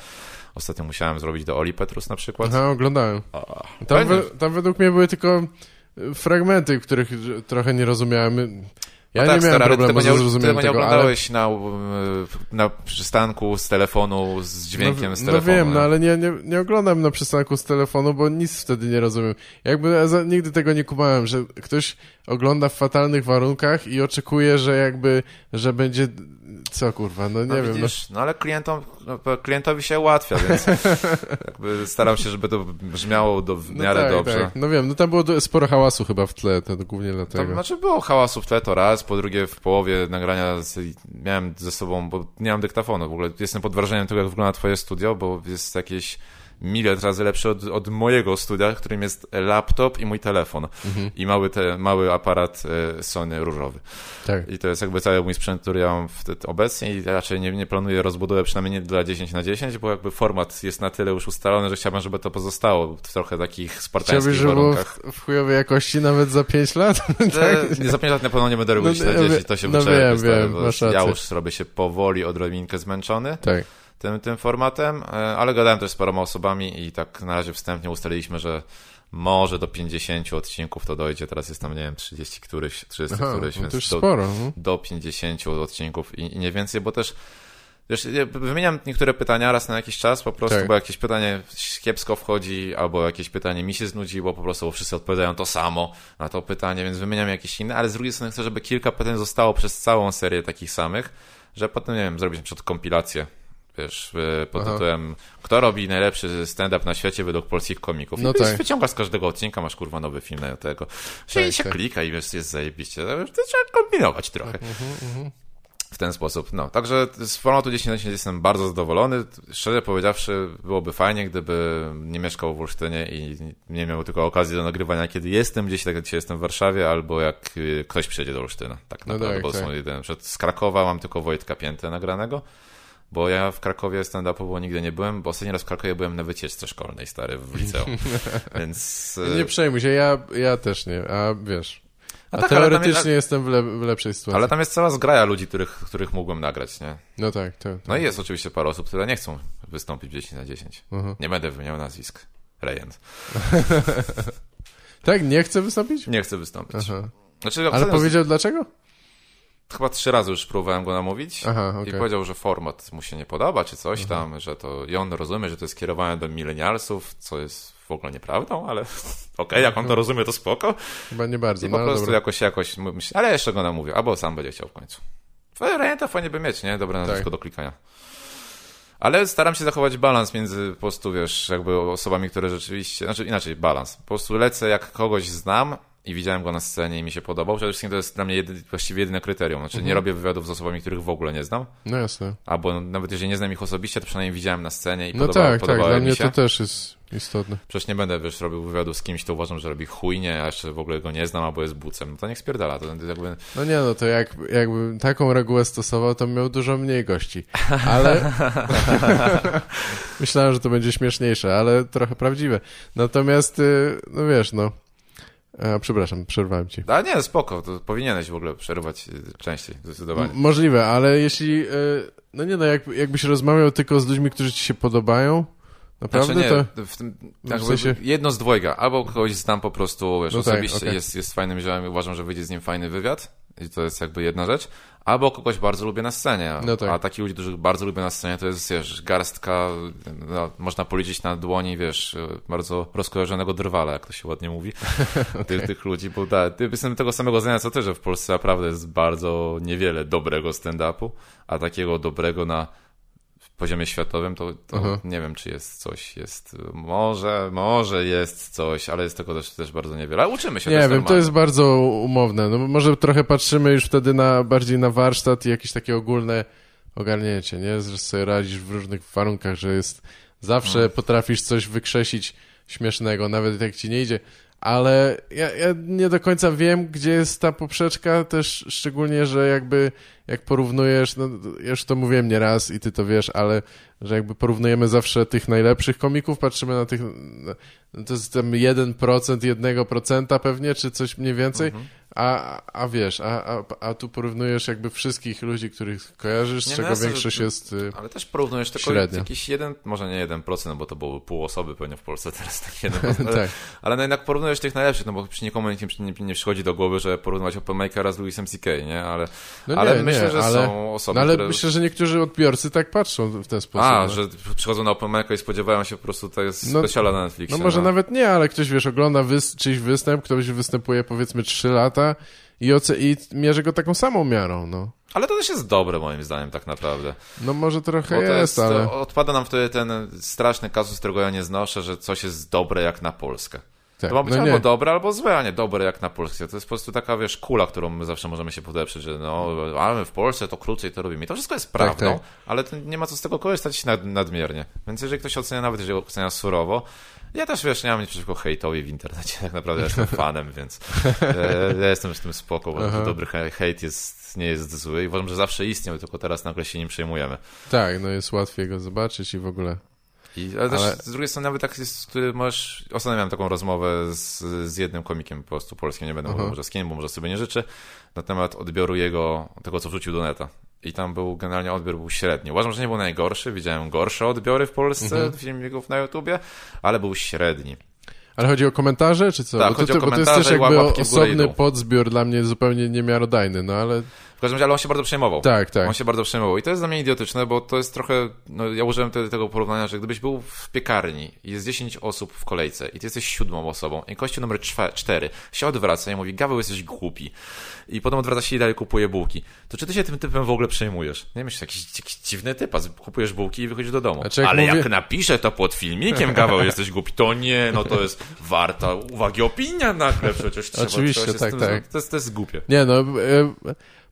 Ostatnio musiałem zrobić do Oli Petrus na przykład. Aha, oglądałem. Tam, we, tam według mnie były tylko y, fragmenty, których trochę nie rozumiałem. Ja No nie tak, miałem stary, problemu ty ze nie, zrozumieniem tego nie tego, ale... oglądałeś na, y, na przystanku z telefonu, z dźwiękiem no, z no telefonu. wiem, nie? no ale nie, nie, nie oglądam na przystanku z telefonu, bo nic wtedy nie rozumiem. Jakby ja za, nigdy tego nie kumałem, że ktoś ogląda w fatalnych warunkach i oczekuje, że jakby, że będzie... Co kurwa, no nie no, wiem. No, widzisz, no ale klientom, no, klientowi się ułatwia, więc jakby staram się, żeby to brzmiało do, w no miarę tak, dobrze. Tak. No wiem, no tam było sporo hałasu chyba w tle, to głównie dlatego. znaczy było hałasu w tle to raz, po drugie w połowie nagrania z, miałem ze sobą, bo nie mam dyktafonu, w ogóle jestem pod wrażeniem tego, jak wygląda twoje studio, bo jest jakieś miliard razy lepsze od, od mojego studia, którym jest laptop i mój telefon Mhm. i mały, te, mały aparat e, Sony różowy. Tak. I to jest jakby cały mój sprzęt, który ja mam obecnie i raczej nie, nie planuję rozbudowy, przynajmniej nie dla 10 na 10, bo jakby format jest na tyle już ustalony, że chciałbym, żeby to pozostało w trochę takich Chciałbyś, spartańskich żeby było warunkach. w, w chujowej jakości nawet za 5 lat? Tak. Nie za pięć lat na pewno nie będę robić No, 40, to się no wyczerpie, Ja już robię się powoli, odrobinkę zmęczony tak. Tym, tym formatem, e, ale gadałem też z paroma osobami i tak na razie wstępnie ustaliliśmy, że może do 50 odcinków to dojdzie, teraz jest tam, nie wiem, 30 któryś, 30 Aha, któryś, no więc to już do, sporo. No. do 50 odcinków i, i nie więcej, bo też Wiesz, ja wymieniam niektóre pytania raz na jakiś czas, po prostu, Tak. bo jakieś pytanie kiepsko wchodzi, albo jakieś pytanie mi się znudziło, po prostu, bo wszyscy odpowiadają to samo na to pytanie, więc wymieniam jakieś inne, ale z drugiej strony chcę, żeby kilka pytań zostało przez całą serię takich samych, że potem, nie wiem, zrobić na przykład kompilację, wiesz, pod Aha. tytułem kto robi najlepszy stand-up na świecie według polskich komików. No I tak. wyciągasz z każdego odcinka, masz kurwa nowy film na tego. Tak, I się tak. klika i wiesz, jest zajebiście. To trzeba kombinować trochę Mhm, w ten sposób. No, także z formatu 10 na 10 jestem bardzo zadowolony. Szczerze powiedziawszy, byłoby fajnie, gdyby nie mieszkał w Olsztynie i nie miał tylko okazji do nagrywania, kiedy jestem gdzieś, tak jak dzisiaj jestem w Warszawie, albo jak y, ktoś przyjedzie do Olsztyna. Tak No naprawdę, tak, bo tak. są. Przed z Krakowa mam tylko Wojtka Piętę nagranego. Bo ja w Krakowie stand-upowo nigdy nie byłem, bo ostatni raz w Krakowie byłem na wycieczce szkolnej, stary, w liceum. Więc... y, Nie przejmuj się, ja, ja też nie, a wiesz... A, tak, ale tam teoretycznie jest- jestem w, le, w lepszej sytuacji. Ale tam jest cała zgraja ludzi, których, których mógłbym nagrać, nie? No tak, to, to. No i jest oczywiście parę osób, które nie chcą wystąpić w 10 na 10. Mhm. Nie będę wymieniał nazwisk. Rejent. Tak, nie chce wystąpić? Nie chcę wystąpić. Aha. Znaczy, Ale powiedział dlaczego? Chyba trzy razy już próbowałem go namówić Aha, i okej. powiedział, że format mu się nie podoba, czy coś tam, że to i on rozumie, że to jest kierowane do milenialsów, co jest w ogóle nieprawdą, ale okej, jak on to rozumie, to spoko. Chyba nie bardzo, I no po ale prostu dobra. jakoś, jakoś myślę, ale jeszcze go namówię, albo sam będzie chciał w końcu. Rejenta fajnie by mieć, nie? Dobre nazwisko Tak. do klikania. Ale staram się zachować balans między po prostu, wiesz, jakby osobami, które rzeczywiście, znaczy inaczej, balans. Po prostu lecę, jak kogoś znam i widziałem go na scenie i mi się podobał. Przede wszystkim to jest dla mnie jedy, właściwie jedyne kryterium. Znaczy Mhm. nie robię wywiadów z osobami, których w ogóle nie znam. No jasne. Albo nawet jeżeli nie znam ich osobiście, to przynajmniej widziałem na scenie i No podobało, tak, tak, podobały dla mnie to też jest istotne. Przecież nie będę, wiesz, robił wywiadu z kimś, to uważam, że robi chujnie, a jeszcze w ogóle go nie znam, albo jest bucem. No to niech spierdala. To jakby... No nie, no to jak, jakbym taką regułę stosował, to miał dużo mniej gości. Ale myślałem, że to będzie śmieszniejsze, ale trochę prawdziwe. Natomiast, y, no wiesz, no. A, przepraszam, przerwałem ci. A nie, spoko, to powinieneś w ogóle przerywać y, częściej, zdecydowanie. M- możliwe, ale jeśli. y, no nie, no, jak, jakbyś rozmawiał tylko z ludźmi, którzy ci się podobają, naprawdę Znaczy nie, to. w tym, w jakby sensie- jedno z dwojga. Albo kogoś znam po prostu, wiesz, No tak, osobiście, okej. jest, jest fajnym ziomem i uważam, że wyjdzie z nim fajny wywiad. I to jest jakby jedna rzecz. Albo kogoś bardzo lubię na scenie. No tak. A takich ludzi, których bardzo lubię na scenie, to jest, wiesz, garstka, no, można policzyć na dłoni, wiesz, bardzo rozkojarzonego drwala, jak to się ładnie mówi. tych, tych ludzi, bo da, jestem tego samego zdania co ty, że w Polsce naprawdę jest bardzo niewiele dobrego stand-upu, a takiego dobrego na poziomie światowym, to, to nie wiem, czy jest coś, jest, może, może jest coś, ale jest tego też, też bardzo niewiele. Ale uczymy się, Nie wiem, to jest bardzo umowne. No może trochę patrzymy już wtedy na bardziej na warsztat i jakieś takie ogólne ogarnięcie, nie? Że sobie radzisz w różnych warunkach, że jest zawsze No. potrafisz coś wykrzesić śmiesznego, nawet jak ci nie idzie. Ale ja, ja nie do końca wiem, gdzie jest ta poprzeczka, też szczególnie, że jakby jak porównujesz, no ja już to mówiłem nieraz i ty to wiesz, ale że jakby porównujemy zawsze tych najlepszych komików, patrzymy na tych, no to jest tam 1%, 1% pewnie, czy coś mniej więcej, Mhm. a, a wiesz, a, a, a tu porównujesz jakby wszystkich ludzi, których kojarzysz, z Nie, no czego jasne, większość że- jest... y, Ale też porównujesz tylko Średnio. jakiś jeden, może nie jeden procent, bo to było pół osoby pewnie w Polsce teraz, tak jeden procent, ale, Tak. ale no jednak porównujesz tych najlepszych, no bo przy nikomu nie, nie, nie przychodzi do głowy, że porównywać Openmakera z Louisem C.K., nie? Ale, No ale nie, myślę, nie, że ale, są osoby, no ale które... myślę, że niektórzy odbiorcy tak patrzą w ten sposób. A, no. że przychodzą na Openmaker i spodziewają się po prostu to jest No- specjala na Netflixie. No może nawet nie, ale ktoś, wiesz, ogląda wys czyjś występ, ktoś występuje powiedzmy 3 lata i, i mierzy go taką samą miarą, no. Ale to też jest dobre moim zdaniem tak naprawdę. No może trochę jest, jest, ale... odpada nam wtedy ten straszny kazus, którego ja nie znoszę, że coś jest dobre jak na Polskę. Tak, To ma być no albo nie. dobre, albo złe, a nie dobre jak na Polskę. To jest po prostu taka, wiesz, kula, którą my zawsze możemy się podeprzeć, że no, ale my w Polsce to krócej to robimy. I to wszystko jest prawdą, tak. ale to nie ma co z tego korzystać nad, nadmiernie. Więc jeżeli ktoś ocenia, nawet jeżeli ocenia surowo, ja też, wiesz, nie mam nic przeciwko hejtowi w internecie, tak naprawdę ja jestem fanem, więc e, ja jestem z tym spoko, bo Aha. dobry he- hejt jest, nie jest zły i uważam, że zawsze istniał, tylko teraz nagle się nim przejmujemy. Tak, no jest łatwiej go zobaczyć i w ogóle... I, ale też Ale- z drugiej strony nawet tak jest, możesz... Ostatnio miałem taką rozmowę z, z jednym komikiem po prostu polskim, nie będę mówił może z kim, bo może sobie nie życzy, na temat odbioru jego, tego co wrzucił do neta. I tam był, generalnie odbiór był średni. Uważam, że nie był najgorszy, widziałem gorsze odbiory w Polsce Mhm. filmików na YouTubie, ale był średni. Ale chodzi o komentarze, czy co? Tak, bo, to, chodzi o to, bo to jest komentarze też jakby osobny podzbiór dla mnie zupełnie niemiarodajny, no ale W każdym razie, ale on się bardzo przejmował. tak, tak. On się bardzo przejmował. I to jest dla mnie idiotyczne, bo to jest trochę. No, ja użyłem wtedy tego porównania, że gdybyś był w piekarni i jest 10 osób w kolejce i ty jesteś siódmą osobą i kościół numer 4 się odwraca i mówi, Gaweł, jesteś głupi. I potem odwraca się i dalej kupuje bułki. To czy ty się tym typem w ogóle przejmujesz? Nie myślisz, jakiś, jakiś dziwny typ, kupujesz bułki i wychodzisz do domu. Znaczy, jak Ale mówię- jak napiszę to pod filmikiem, Gaweł, jesteś głupi, to nie, no to jest warta uwagi opinia nagle przecież. Trzeba, Oczywiście, tak, tak. z- To jest, to jest głupie. Nie no, e,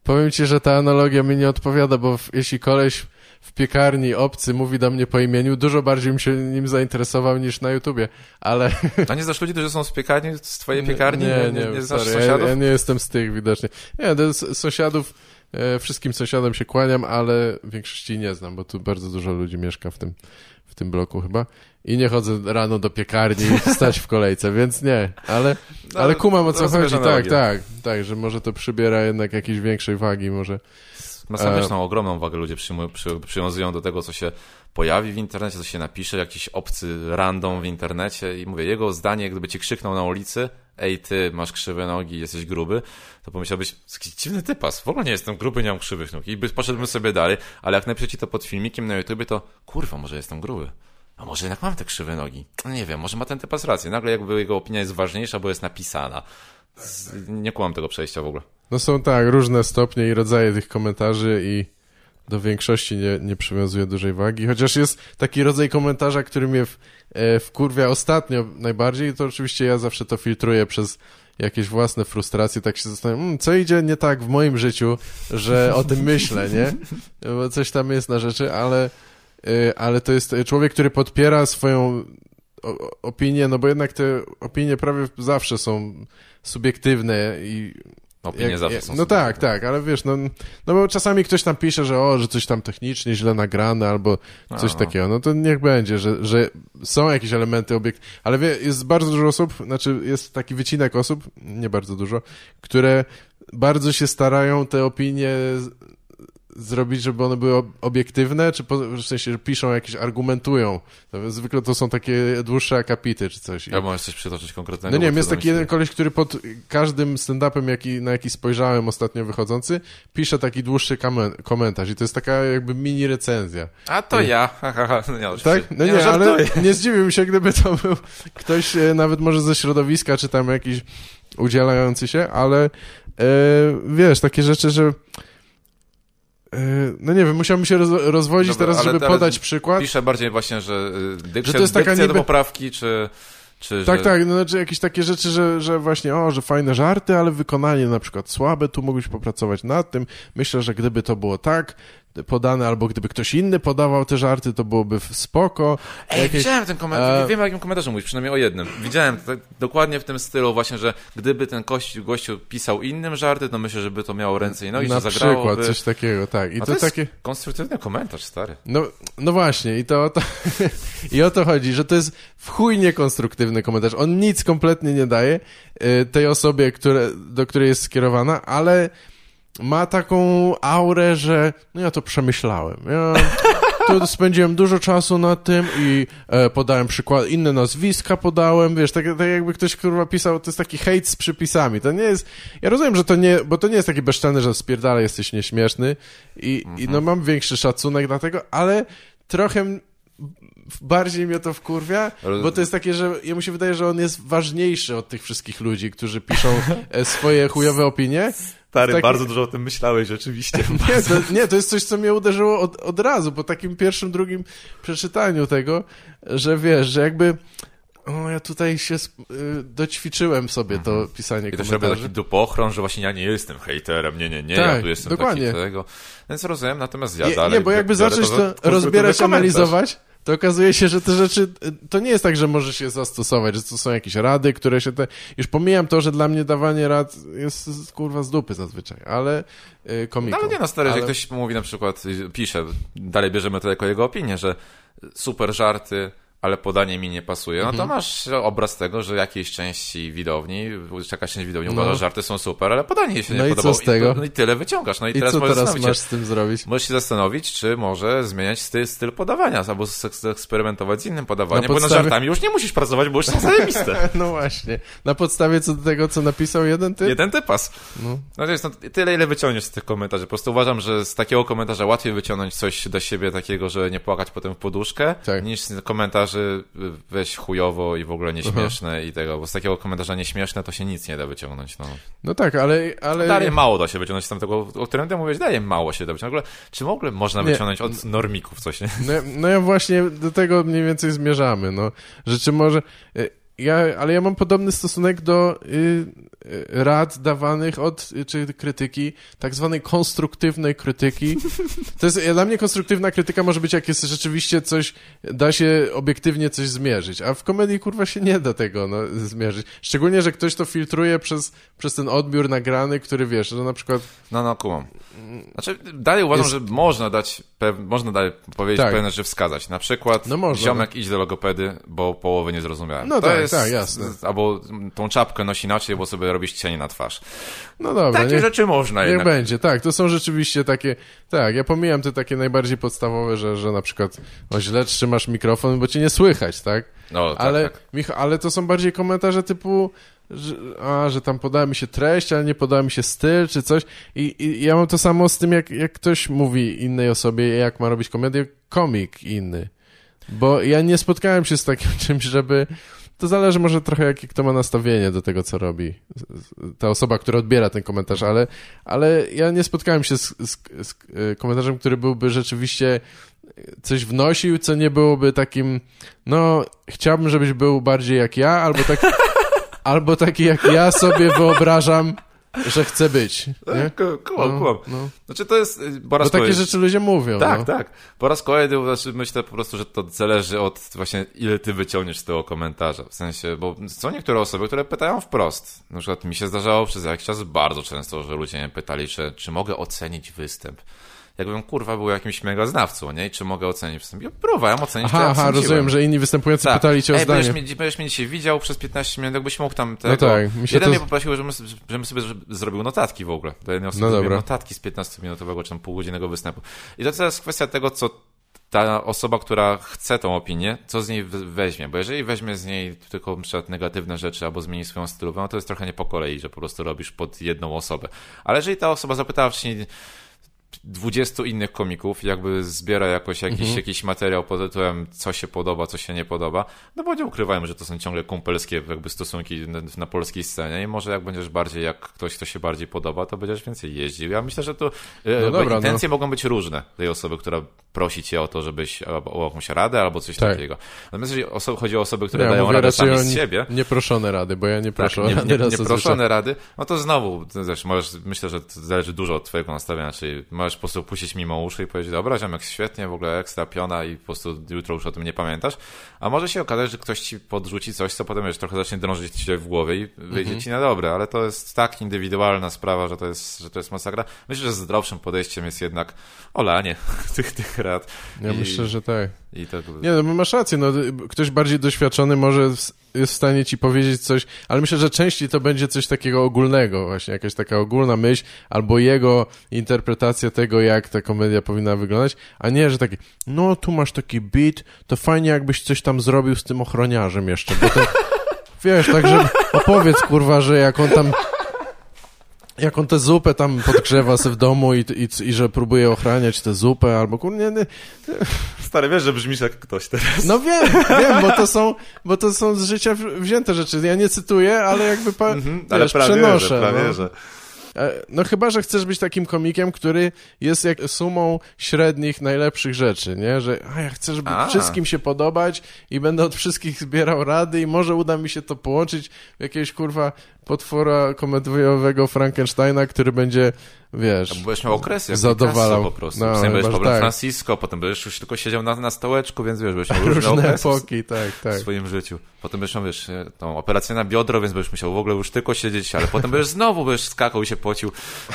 powiem ci, że ta analogia mi nie odpowiada, bo w, jeśli koleś w piekarni obcy mówi do mnie po imieniu, dużo bardziej bym się nim zainteresował niż na YouTubie, ale... A nie znasz ludzi, którzy są z piekarni, z twojej piekarni? Nie, nie, nie znasz sorry, ja, sąsiadów? ja nie jestem z tych widocznie. Nie, do sąsiadów, e, wszystkim sąsiadom się kłaniam, ale większości nie znam, bo tu bardzo dużo ludzi mieszka w tym, tym bloku chyba. i nie chodzę rano do piekarni stać w kolejce, więc nie, ale, No, ale kumam o co chodzi, tak, analogię. tak, tak, że może to przybiera jednak jakiejś większej wagi, może. Masakrycznie ogromną wagę ludzie przyjmują, przy, przywiązują do tego, co się pojawi w internecie, co się napisze, jakiś obcy random w internecie i mówię, jego zdanie, gdyby ci krzyknął na ulicy, ej ty, masz krzywe nogi, jesteś gruby, to pomyślałbyś, dziwny typas, w ogóle nie jestem gruby, nie mam krzywych nóg i by, poszedłbym sobie dalej, ale jak napisze ci to pod filmikiem na YouTubie, to kurwa, może jestem gruby. A może jednak mam te krzywe nogi? No Nie wiem, może ma ten typas rację. Nagle jakby jego opinia jest ważniejsza, bo jest napisana. Nie kłam tego przejścia w ogóle. No są tak, różne stopnie i rodzaje tych komentarzy i do większości nie, nie dużej wagi, chociaż jest taki rodzaj komentarza, który mnie w, e, wkurwia ostatnio najbardziej, to oczywiście ja zawsze to filtruję przez jakieś własne frustracje, tak się zastanawiam, mm, co idzie nie tak w moim życiu, że o tym myślę, nie? Bo coś tam jest na rzeczy, ale, e, ale to jest człowiek, który podpiera swoją opinię, no bo jednak te opinie prawie zawsze są subiektywne i Opinie jak- zawsze są No tak, tak, ale wiesz, no, no bo czasami ktoś tam pisze, że o, że coś tam technicznie źle nagrane albo coś A. takiego, no to niech będzie, że, że są jakieś elementy obiekt, ale wie, jest bardzo dużo osób, znaczy jest taki wycinek osób, nie bardzo dużo, które bardzo się starają te opinie zrobić, żeby one były ob- obiektywne, czy po, w sensie, że piszą jakieś, argumentują. No, zwykle to są takie dłuższe akapity, czy coś. I- Ja możesz coś przytoczyć konkretnego. no nie wiem, jest taki jeden koleś, który pod każdym stand-upem, jaki, na jaki spojrzałem ostatnio wychodzący, pisze taki dłuższy komentarz i to jest taka jakby mini recenzja. A to ja. Ha, ha. No, nie, Tak? No nie, ale żartuję. nie zdziwiłbym się, gdyby to był ktoś e, nawet może ze środowiska, czy tam jakiś udzielający się, ale e, wiesz, takie rzeczy, że no nie wiem, musiałbym się roz, rozwodzić Dobra, teraz, żeby teraz podać przykład. Piszę bardziej właśnie, że dykcja, Że to jest taka dykcja do niby- poprawki, czy... czy Tak, że... tak, no znaczy jakieś takie rzeczy, że, że właśnie, o, że fajne żarty, ale wykonanie na przykład słabe, tu mógłbyś popracować nad tym. Myślę, że gdyby to było tak podane, albo gdyby ktoś inny podawał te żarty, to byłoby spoko. Ej, Jakieś- widziałem ten komentarz, E, wiem o jakim komentarzu mówisz, przynajmniej o jednym. Widziałem tak, dokładnie w tym stylu właśnie, że gdyby ten gościu, gościu pisał innym żarty, to myślę, żeby to miało ręce i nogi, na że przykład, zagrałoby. coś takiego, tak. I A to, to jest takie... konstruktywny komentarz, stary. No, no właśnie, i to, to, i o to chodzi, że to jest w chuj niekonstruktywny komentarz. On nic kompletnie nie daje y, tej osobie, które, do której jest skierowana, ale ma taką aurę, że no ja to przemyślałem. Ja tu spędziłem dużo czasu na tym i e, podałem przykład, inne nazwiska podałem, wiesz, tak, tak jakby ktoś kurwa pisał, to jest taki hejt z przypisami. To nie jest, ja rozumiem, że to nie, bo to nie jest taki bezczelny, że spierdala jesteś nieśmieszny i, i no mam większy szacunek dla tego, ale trochę bardziej mnie to wkurwia, bo to jest takie, że jemu się wydaje, że on jest ważniejszy od tych wszystkich ludzi, którzy piszą e, swoje chujowe opinie. Stary, Taki- bardzo dużo o tym myślałeś, rzeczywiście. Nie to, nie, to jest coś, co mnie uderzyło od, od razu, po takim pierwszym, drugim przeczytaniu tego, że wiesz, że jakby o, ja tutaj się y, doćwiczyłem sobie to pisanie I też robię komentarzy. taki dupochron, że właśnie ja nie jestem hejterem, nie, nie, nie, ja Tak, tu jestem dokładnie. taki tego. Więc rozumiem, natomiast ja Nie, dalej... nie, bo jakby zacząć za to konstruktywny rozbierać, analizować, to okazuje się, że te rzeczy, y, to nie jest tak, że możesz je zastosować, że to są jakieś rady, które się te, już pomijam to, że dla mnie dawanie rad jest kurwa z dupy zazwyczaj, ale y, komiką. No ale nie no, stary, Ale- że ktoś mówi na przykład, y, pisze, dalej bierzemy to jako jego opinię, że super żarty, ale podanie mi nie pasuje, no to Mhm. masz obraz tego, że jakiejś części widowni, jakaś część widowni No. uważa, że żarty są super, ale podanie się No nie i co podobało. z tego? no i tyle wyciągasz. No i, I teraz co możesz teraz masz z tym zrobić? Możesz się zastanowić, czy może zmieniać styl, styl podawania, albo eksperymentować z innym podawaniem, Na bo nad podstawie- żartami już nie musisz pracować, bo już są zajebiste. No właśnie. Na podstawie co do tego, co napisał jeden typ? Jeden typas. No. No to jest no, tyle, ile wyciągniesz z tych komentarzy. Po prostu uważam, że z takiego komentarza łatwiej wyciągnąć coś do siebie takiego, że nie płakać potem w poduszkę, Tak. niż z komentarzy weź chujowo i w ogóle nieśmieszne i tego, bo z takiego komentarza nieśmieszne to się nic nie da wyciągnąć. No. No tak, ale... ale... Dalej mało da się wyciągnąć z tamtego, o którym ty mówisz, dalej mało się da wyciągnąć. Czy w ogóle można Nie. wyciągnąć od normików coś, nie? No, no ja właśnie do tego mniej więcej zmierzamy, no. Że czy może... y, Ja, ale ja mam podobny stosunek do y, rad dawanych od, czy krytyki, tak zwanej konstruktywnej krytyki. To jest, dla mnie konstruktywna krytyka może być, jak jest rzeczywiście coś, da się obiektywnie coś zmierzyć, a w komedii, kurwa, się nie da tego no, zmierzyć. Szczególnie, że ktoś to filtruje przez, przez ten odbiór nagrany, który, wiesz, że na przykład... No, no, kumam. Znaczy, dalej uważam, jest... że można dać, można dalej powiedzieć tak. pewne rzeczy wskazać. Na przykład, no można, ziomek no. idź do logopedy, bo połowy nie zrozumiałem. No to tak, jest... tak, jasne. Albo tą czapkę nosi inaczej, bo sobie robisz cień na twarz. No dobra. Takie rzeczy można niech jednak. będzie, tak. To są rzeczywiście takie, tak, ja pomijam te takie najbardziej podstawowe, że, że na przykład no, źle trzymasz mikrofon, bo cię nie słychać, tak? No, tak, ale, tak. Ale to są bardziej komentarze typu że, a, że tam podała mi się treść, ale nie podała mi się styl, czy coś. I, I, ja mam to samo z tym, jak, jak ktoś mówi innej osobie, jak ma robić komedię, komik inny. Bo ja nie spotkałem się z takim czymś, żeby to zależy może trochę, jakie kto ma nastawienie do tego, co robi. Ta osoba, która odbiera ten komentarz, ale, ale ja nie spotkałem się z, z, z e, komentarzem, który byłby rzeczywiście coś wnosił, co nie byłoby takim, no, chciałbym, żebyś był bardziej jak ja, albo taki, albo taki jak ja sobie wyobrażam, że chce być. Nie? Kumam, no, no. Znaczy to jest... Y, po raz Bo takie rzeczy ludzie mówią. Tak, no. tak. Po raz kolejny znaczy myślę po prostu, że to zależy od właśnie ile ty wyciągniesz z tego komentarza. W sensie, bo są niektóre osoby, które pytają wprost. Na przykład mi się zdarzało przez jakiś czas bardzo często, że ludzie mnie pytali, czy, czy mogę ocenić występ jakbym kurwa był jakimś mega znawcą, nie? I czy mogę ocenić występ? Ja próbowałem ocenić, aha, aha, rozumiem, że inni występujący tak. pytali cię o Ej, zdanie. Będziesz mnie, będziesz mnie dzisiaj widział przez 15 minut, jakbyś mógł tam tego... No tak. Mi się Jeden to... mnie poprosił, żebym, żebym sobie zrobił notatki w ogóle. Do jednej osoby no dobra. notatki z 15-minutowego czy tam półgodzinnego występu. I to teraz kwestia tego, co ta osoba, która chce tą opinię, co z niej weźmie. Bo jeżeli weźmie z niej tylko na przykład negatywne rzeczy albo zmieni swoją stylową, no to jest trochę nie po kolei, że po prostu robisz pod jedną osobę. Ale jeżeli ta osoba zapytała wcześniej 20 innych komików, jakby zbiera jakoś jakiś, mhm. jakiś materiał pod tytułem co się podoba, co się nie podoba, no bo nie ukrywajmy, że to są ciągle kumpelskie jakby stosunki na, na, polskiej scenie i może jak będziesz bardziej, jak ktoś, kto się bardziej podoba, to będziesz więcej jeździł. Ja myślę, że to e, no dobra, intencje no. mogą być różne tej osoby, która prosi cię o to, żebyś o, jakąś radę albo coś tak. takiego. Natomiast jeżeli oso chodzi o osoby, które ja dają radę sami z siebie... Nieproszone rady, bo ja nie proszę tak, nie, nie, nie, proszone rady, no to znowu, zresztą możesz, myślę, że to zależy dużo od twojego nastawienia, czyli możesz po prostu puścić mimo uszy i powiedzieć, dobra, ziomek, świetnie, w ogóle ekstra piona i po prostu jutro już o tym nie pamiętasz. A może się okazać, że ktoś ci podrzuci coś, co potem już trochę zacznie drążyć ci w głowie i wyjdzie mhm. ci na dobre, ale to jest tak indywidualna sprawa, że to jest, że to jest masakra. Myślę, że zdrowszym podejściem jest jednak olanie tych, tych rad. Ja I, myślę, że tak. I to... Nie, no masz rację, no, ktoś bardziej doświadczony może jest w stanie ci powiedzieć coś, ale myślę, że częściej to będzie coś takiego ogólnego, właśnie jakaś taka ogólna myśl, albo jego interpretacja tego, jak ta komedia powinna wyglądać, a nie, że taki, no tu masz taki beat, to fajnie jakbyś coś tam zrobił z tym ochroniarzem jeszcze, bo to, wiesz, także opowiedz kurwa, że jak on tam jak on tę zupę tam podgrzewa sobie w domu i, i, i że próbuje ochraniać tę zupę, albo kurnie... Nie, Stary, wiesz, że brzmisz jak ktoś teraz. No wiem, wiem, bo to są, bo to są z życia wzięte rzeczy. Ja nie cytuję, ale jakby pa, wiesz, ale prawie przenoszę. Że, prawie, no. że. E, no chyba, że chcesz być takim komikiem, który jest jak sumą średnich, najlepszych rzeczy, nie? Że a, ja chcę, żeby a. wszystkim się podobać i będę od wszystkich zbierał rady i może uda mi się to połączyć w jakiegoś, kurwa, potwora komediowego Frankensteina, który będzie wiesz... Bo będziesz miał okresy, jak zadowalał. po prostu. No, będziesz problem tak. Francisco, potem będziesz już tylko siedział na, na stołeczku, więc wiesz, będziesz miał różne, różne epoki, tak, tak. w swoim życiu. Potem będziesz miał, wiesz, tą operację na biodro, więc będziesz musiał w ogóle już tylko siedzieć, ale potem będziesz znowu będziesz skakał i się pocił.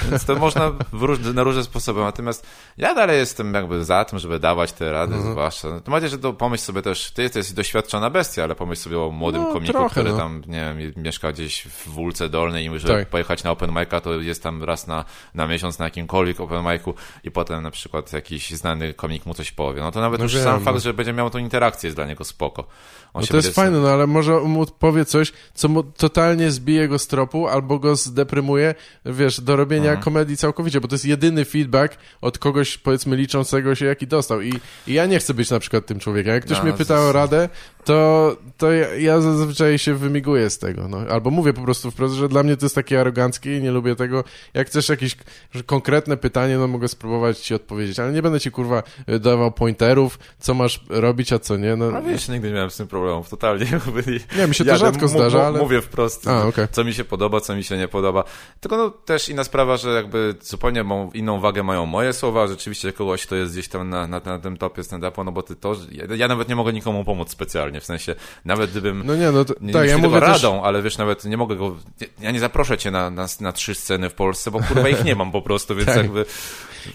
Więc to można różne, na różne sposoby. Natomiast ja dalej jestem jakby za tym, żeby dawać te rady, mhm. zwłaszcza. No, to macie, że to pomyśl sobie też, ty jesteś doświadczona bestia, ale pomyśl sobie o młodym no, komiku, trochę, który no. tam, nie wiem, mieszka gdzieś w Wólce Dolnej i żeby tak. pojechać na open mic'a, to jest tam raz na, na miesiąc na jakimkolwiek open mic'u i potem na przykład jakiś znany komik mu coś powie. No to nawet no już wiem, sam fakt, no. że będzie miał tą interakcję jest dla niego spoko. On no to jest fajne, no ale może mu powie coś, co mu totalnie zbije go z tropu albo go zdeprymuje, wiesz, do robienia mhm. komedii całkowicie, bo to jest jedyny feedback od kogoś, powiedzmy, liczącego się, jaki dostał. I, i ja nie chcę być na przykład tym człowiekiem. Jak ktoś no, mnie pyta o radę, to, to ja, ja zazwyczaj się wymiguję z tego, no. Albo mówię po prostu wprost, że dla mnie to jest takie aroganckie i nie lubię tego. Jak chcesz jakieś konkretne pytanie, no mogę spróbować ci odpowiedzieć, ale nie będę ci, kurwa, dawał pointerów, co masz robić, a co nie, no. A wiesz, nigdy nie miałem z tym problemów, totalnie. Nie, mi się to Jadę, rzadko zdarza, ale... Mówię wprost, A, okej. co mi się podoba, co mi się nie podoba. Tylko no też inna sprawa, że jakby zupełnie inną wagę mają moje słowa, rzeczywiście kogoś, kto jest gdzieś tam na, na, na tym topie stand-upu, no bo ty to, ja, ja nawet nie mogę nikomu pomóc specjalnie, w sensie, nawet gdybym No nie, no to, nie, tak, ja mówię też... radą, ale wiesz, nawet nie mogę go, ja nie zaproszę cię na, na, na trzy sceny w Polsce, bo kurwa ich nie mam po prostu, więc Tak. jakby,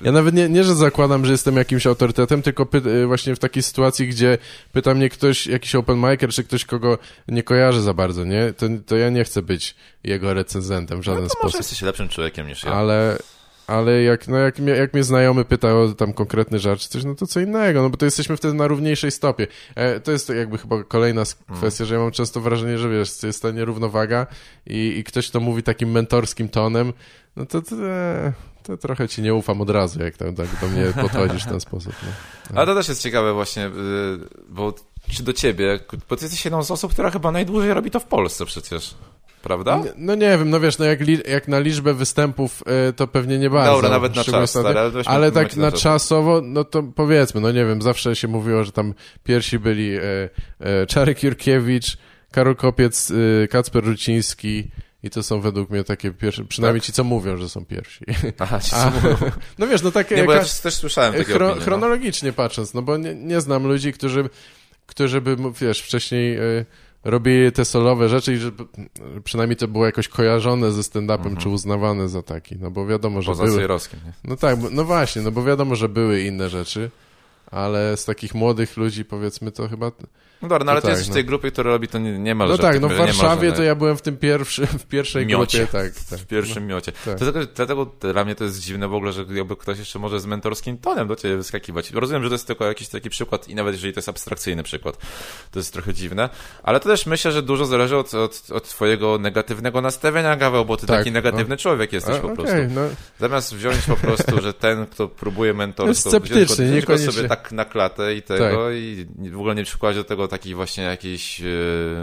Ja nawet nie, nie, że zakładam, że jestem jakimś autorytetem, tylko py, y, właśnie w takiej sytuacji, gdzie pyta mnie ktoś, jakiś open micer, czy ktoś, kogo nie kojarzy za bardzo, nie? To, to ja nie chcę być jego recenzentem w żaden no to może sposób. jesteś lepszym człowiekiem niż ja. Ale, ale jak, no jak, mnie, jak mnie znajomy pyta o tam konkretny żart czy coś, no to co innego, no bo to jesteśmy wtedy na równiejszej stopie. E, to jest jakby chyba kolejna s- Mm. kwestia, że ja mam często wrażenie, że wiesz, jest ta nierównowaga i, i ktoś to mówi takim mentorskim tonem, no to, to, e, to trochę ci nie ufam od razu, jak tam, tak do mnie podchodzisz w ten sposób. No. Ale to też jest ciekawe właśnie, y, bo czy do ciebie, bo ty jesteś jedną z osób, która chyba najdłużej robi to w Polsce przecież, prawda? No nie wiem, no wiesz, no jak, li, jak na liczbę występów, e, to pewnie nie bardzo. Dobra, nawet na czas, stary, ale ale tak na na czas. czasowo, no to powiedzmy, no nie wiem, zawsze się mówiło, że tam pierwsi byli e, e, Czarek Jurkiewicz, Karol Kopiec, e, Kacper Ruciński i to są według mnie takie pierwsze, przynajmniej Tak? ci, co mówią, że są pierwsi. Aha, ci A, mówią. no wiesz, no takie... Nie, bo ja też, słyszałem takie chro, opinie, no. chronologicznie patrząc, no bo nie, nie znam ludzi, którzy, którzy by, wiesz, wcześniej y, robili te solowe rzeczy i żeby przynajmniej to było jakoś kojarzone ze stand-upem, czy uznawane za taki, no bo wiadomo, że. Poza były... Nie? No tak, no właśnie, no bo wiadomo, że były inne rzeczy, ale z takich młodych ludzi, powiedzmy, to chyba... No dobra, no ale No ty tak, jesteś w no. tej grupie, która robi to nie, niemalże. No tak, no w Warszawie to ja byłem w tym pierwszy, w pierwszej Miocie. grupie, tak, tak. W pierwszym miocie. tak. Dlatego, dlatego dla mnie to jest dziwne w ogóle, że jakby ktoś jeszcze może z mentorskim tonem do ciebie wyskakiwać. Rozumiem, że to jest tylko jakiś taki przykład i nawet jeżeli to jest abstrakcyjny przykład, to jest trochę dziwne, ale to też myślę, że dużo zależy od, od, od twojego negatywnego nastawienia, Gaweł, bo ty Tak, taki negatywny człowiek jesteś A, po prostu. no, Zamiast wziąć po prostu, że ten, kto próbuje mentorstwo, Jest sceptyczny, wziąć go, wziąć go sobie tak na klatę i tego Tak. i w ogóle nie przykładać do tego takiej właśnie jakiejś e,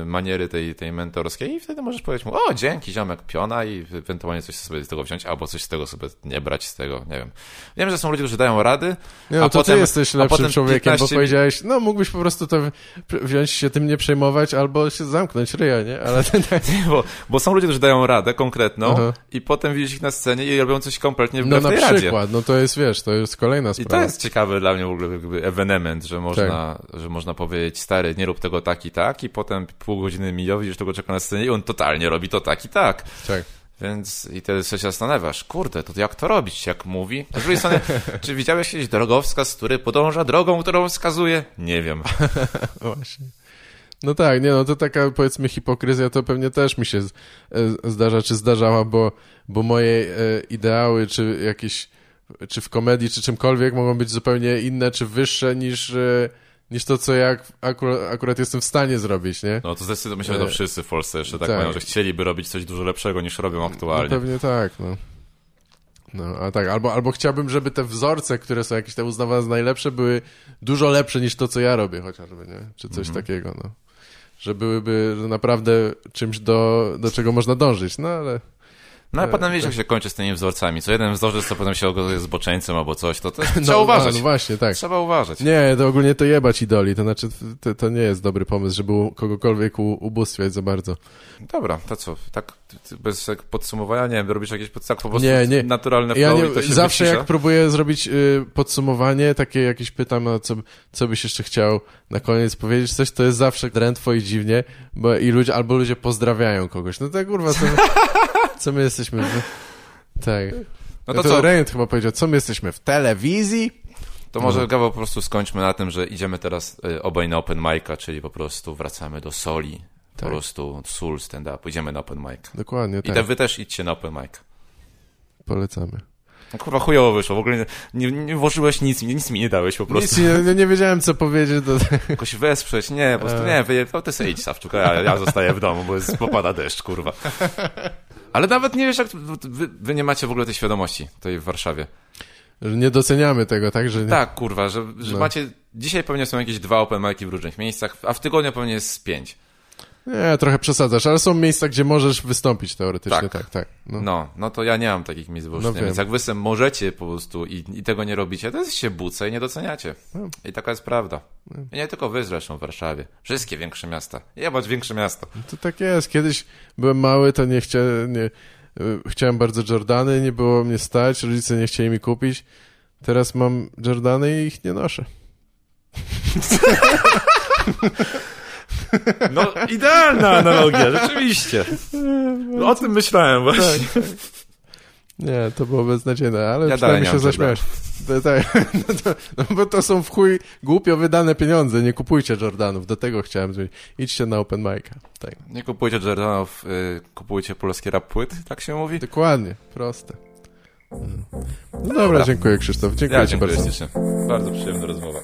maniery tej, tej mentorskiej i wtedy możesz powiedzieć mu, o dzięki ziomek, piona i ewentualnie coś sobie z tego wziąć, albo coś z tego sobie nie brać z tego, nie wiem. Wiem, że są ludzie, którzy dają rady, Nie, no A to potem- ty jesteś lepszym człowiekiem, 15 bo powiedziałeś, no mógłbyś po prostu to w- wziąć się tym nie przejmować albo się zamknąć ryja, nie? Ale bo, bo są ludzie, którzy dają radę konkretną Aha. i potem widzisz ich na scenie i robią coś kompletnie no wbrew na tej radzie. przykład, no to jest, wiesz, to jest kolejna I sprawa. to jest ciekawy dla mnie w ogóle jakby ewenement, że można, że można powiedzieć, stary, nie rób tego tak i tak i potem pół godziny mija, widzisz tego czeka na scenie i on totalnie robi to tak i tak. Tak. Więc i wtedy się zastanawiasz, kurde, to jak to robić, jak mówi? A z drugiej strony, czy widziałeś kiedyś drogowskaz, który podąża drogą, którą wskazuje? Nie wiem. Właśnie. No tak, nie no, to taka powiedzmy hipokryzja to pewnie też mi się z- e, zdarza, czy zdarzała, bo, bo moje e, ideały, czy jakieś, czy w komedii, czy czymkolwiek mogą być zupełnie inne, czy wyższe niż, e, niż to, co ja akurat, akurat jestem w stanie zrobić, nie? No to zdecydowanie myślę, że to wszyscy w Polsce jeszcze tak, tak. mają, że chcieliby robić coś dużo lepszego niż robią No aktualnie. pewnie tak, no. No, a tak, albo, albo chciałbym, żeby te wzorce, które są jakieś tam uznawane za najlepsze, były dużo lepsze niż to, co ja robię chociażby, nie? Czy coś Mhm. takiego, no. Że byłyby naprawdę czymś, do, do czego można dążyć, no ale... No a Tak, potem wiesz, jak się kończy z tymi wzorcami. Co jeden wzorzec, to potem się okazuje zboczeńcem albo coś, to, to trzeba no, uważać. No właśnie, tak. Trzeba uważać. Nie, to ogólnie to jebać idoli, to znaczy to, to nie jest dobry pomysł, żeby kogokolwiek u, ubóstwiać za bardzo. Dobra, to co? Tak bez podsumowania, nie wiem, robisz jakieś pod, tak po prostu Nie, nie. naturalne Ja nie, to się zawsze wycisza? jak próbuję zrobić y, podsumowanie, takie jakieś pytam, no, co, co byś jeszcze chciał na koniec powiedzieć, coś, to jest zawsze drętwo i dziwnie, bo i ludzie, albo ludzie pozdrawiają kogoś. No tak kurwa, my, co my jesteśmy w... Tak. No No to to co? Rejent chyba powiedział, co my jesteśmy w telewizji? To No. może Gaweł po prostu skończmy na tym, że idziemy teraz y, obaj na open mic'a, czyli po prostu wracamy do soli. Po Tak. prostu soul stand-up. Idziemy na open mic. Dokładnie, I tak. te, wy też idźcie na open mic. Polecamy. No, kurwa chujowo wyszło, w ogóle nie, nie, nie włożyłeś nic, nic mi nie dałeś po prostu. Nic, nie, nie wiedziałem, co powiedzieć do... Jakoś wesprzeć, nie, po prostu nie, wy, to ty sobie idź Sawczuk, a ja, ja zostaję w domu, bo jest, popada deszcz, kurwa. Ale nawet nie wiesz, jak wy, wy nie macie w ogóle tej świadomości, tej w Warszawie. że nie doceniamy tego, tak? Że nie... Tak, kurwa, że, że No. macie dzisiaj pewnie są jakieś dwa open mic'i w różnych miejscach, a w tygodniu pewnie jest pięć. Nie, trochę przesadzasz, ale są miejsca, gdzie możesz wystąpić teoretycznie, tak, Tak. tak. No. No, no to ja nie mam takich miejsc wyłącznie, No więc jak wy sobie możecie po prostu i, i tego nie robicie, to jesteście buce i nie doceniacie. No. I taka jest prawda. I nie tylko wy zresztą w Warszawie. Wszystkie większe miasta. Jebać większe miasta. To tak jest. Kiedyś byłem mały, to nie chciałem, nie, y, chciałem bardzo Jordany, nie było mnie stać, rodzice nie chcieli mi kupić. Teraz mam Jordany i ich nie noszę. No, idealna analogia, rzeczywiście. O tym myślałem właśnie. Nie, to było beznadziejne, ale Ja przynajmniej się zaśmiałeś. To, tak, no, to, no bo to są w chuj głupio wydane pieniądze, nie kupujcie Jordanów, do tego chciałem zmienić. Idźcie na open mic'a. Tak. Nie kupujcie Jordanów, y, kupujcie polskie rap płyt, tak się mówi? Dokładnie, proste. No dobra, dziękuję Krzysztof, dziękuję Ja Ci dziękuję bardzo. ślicznie. Bardzo przyjemna rozmowa.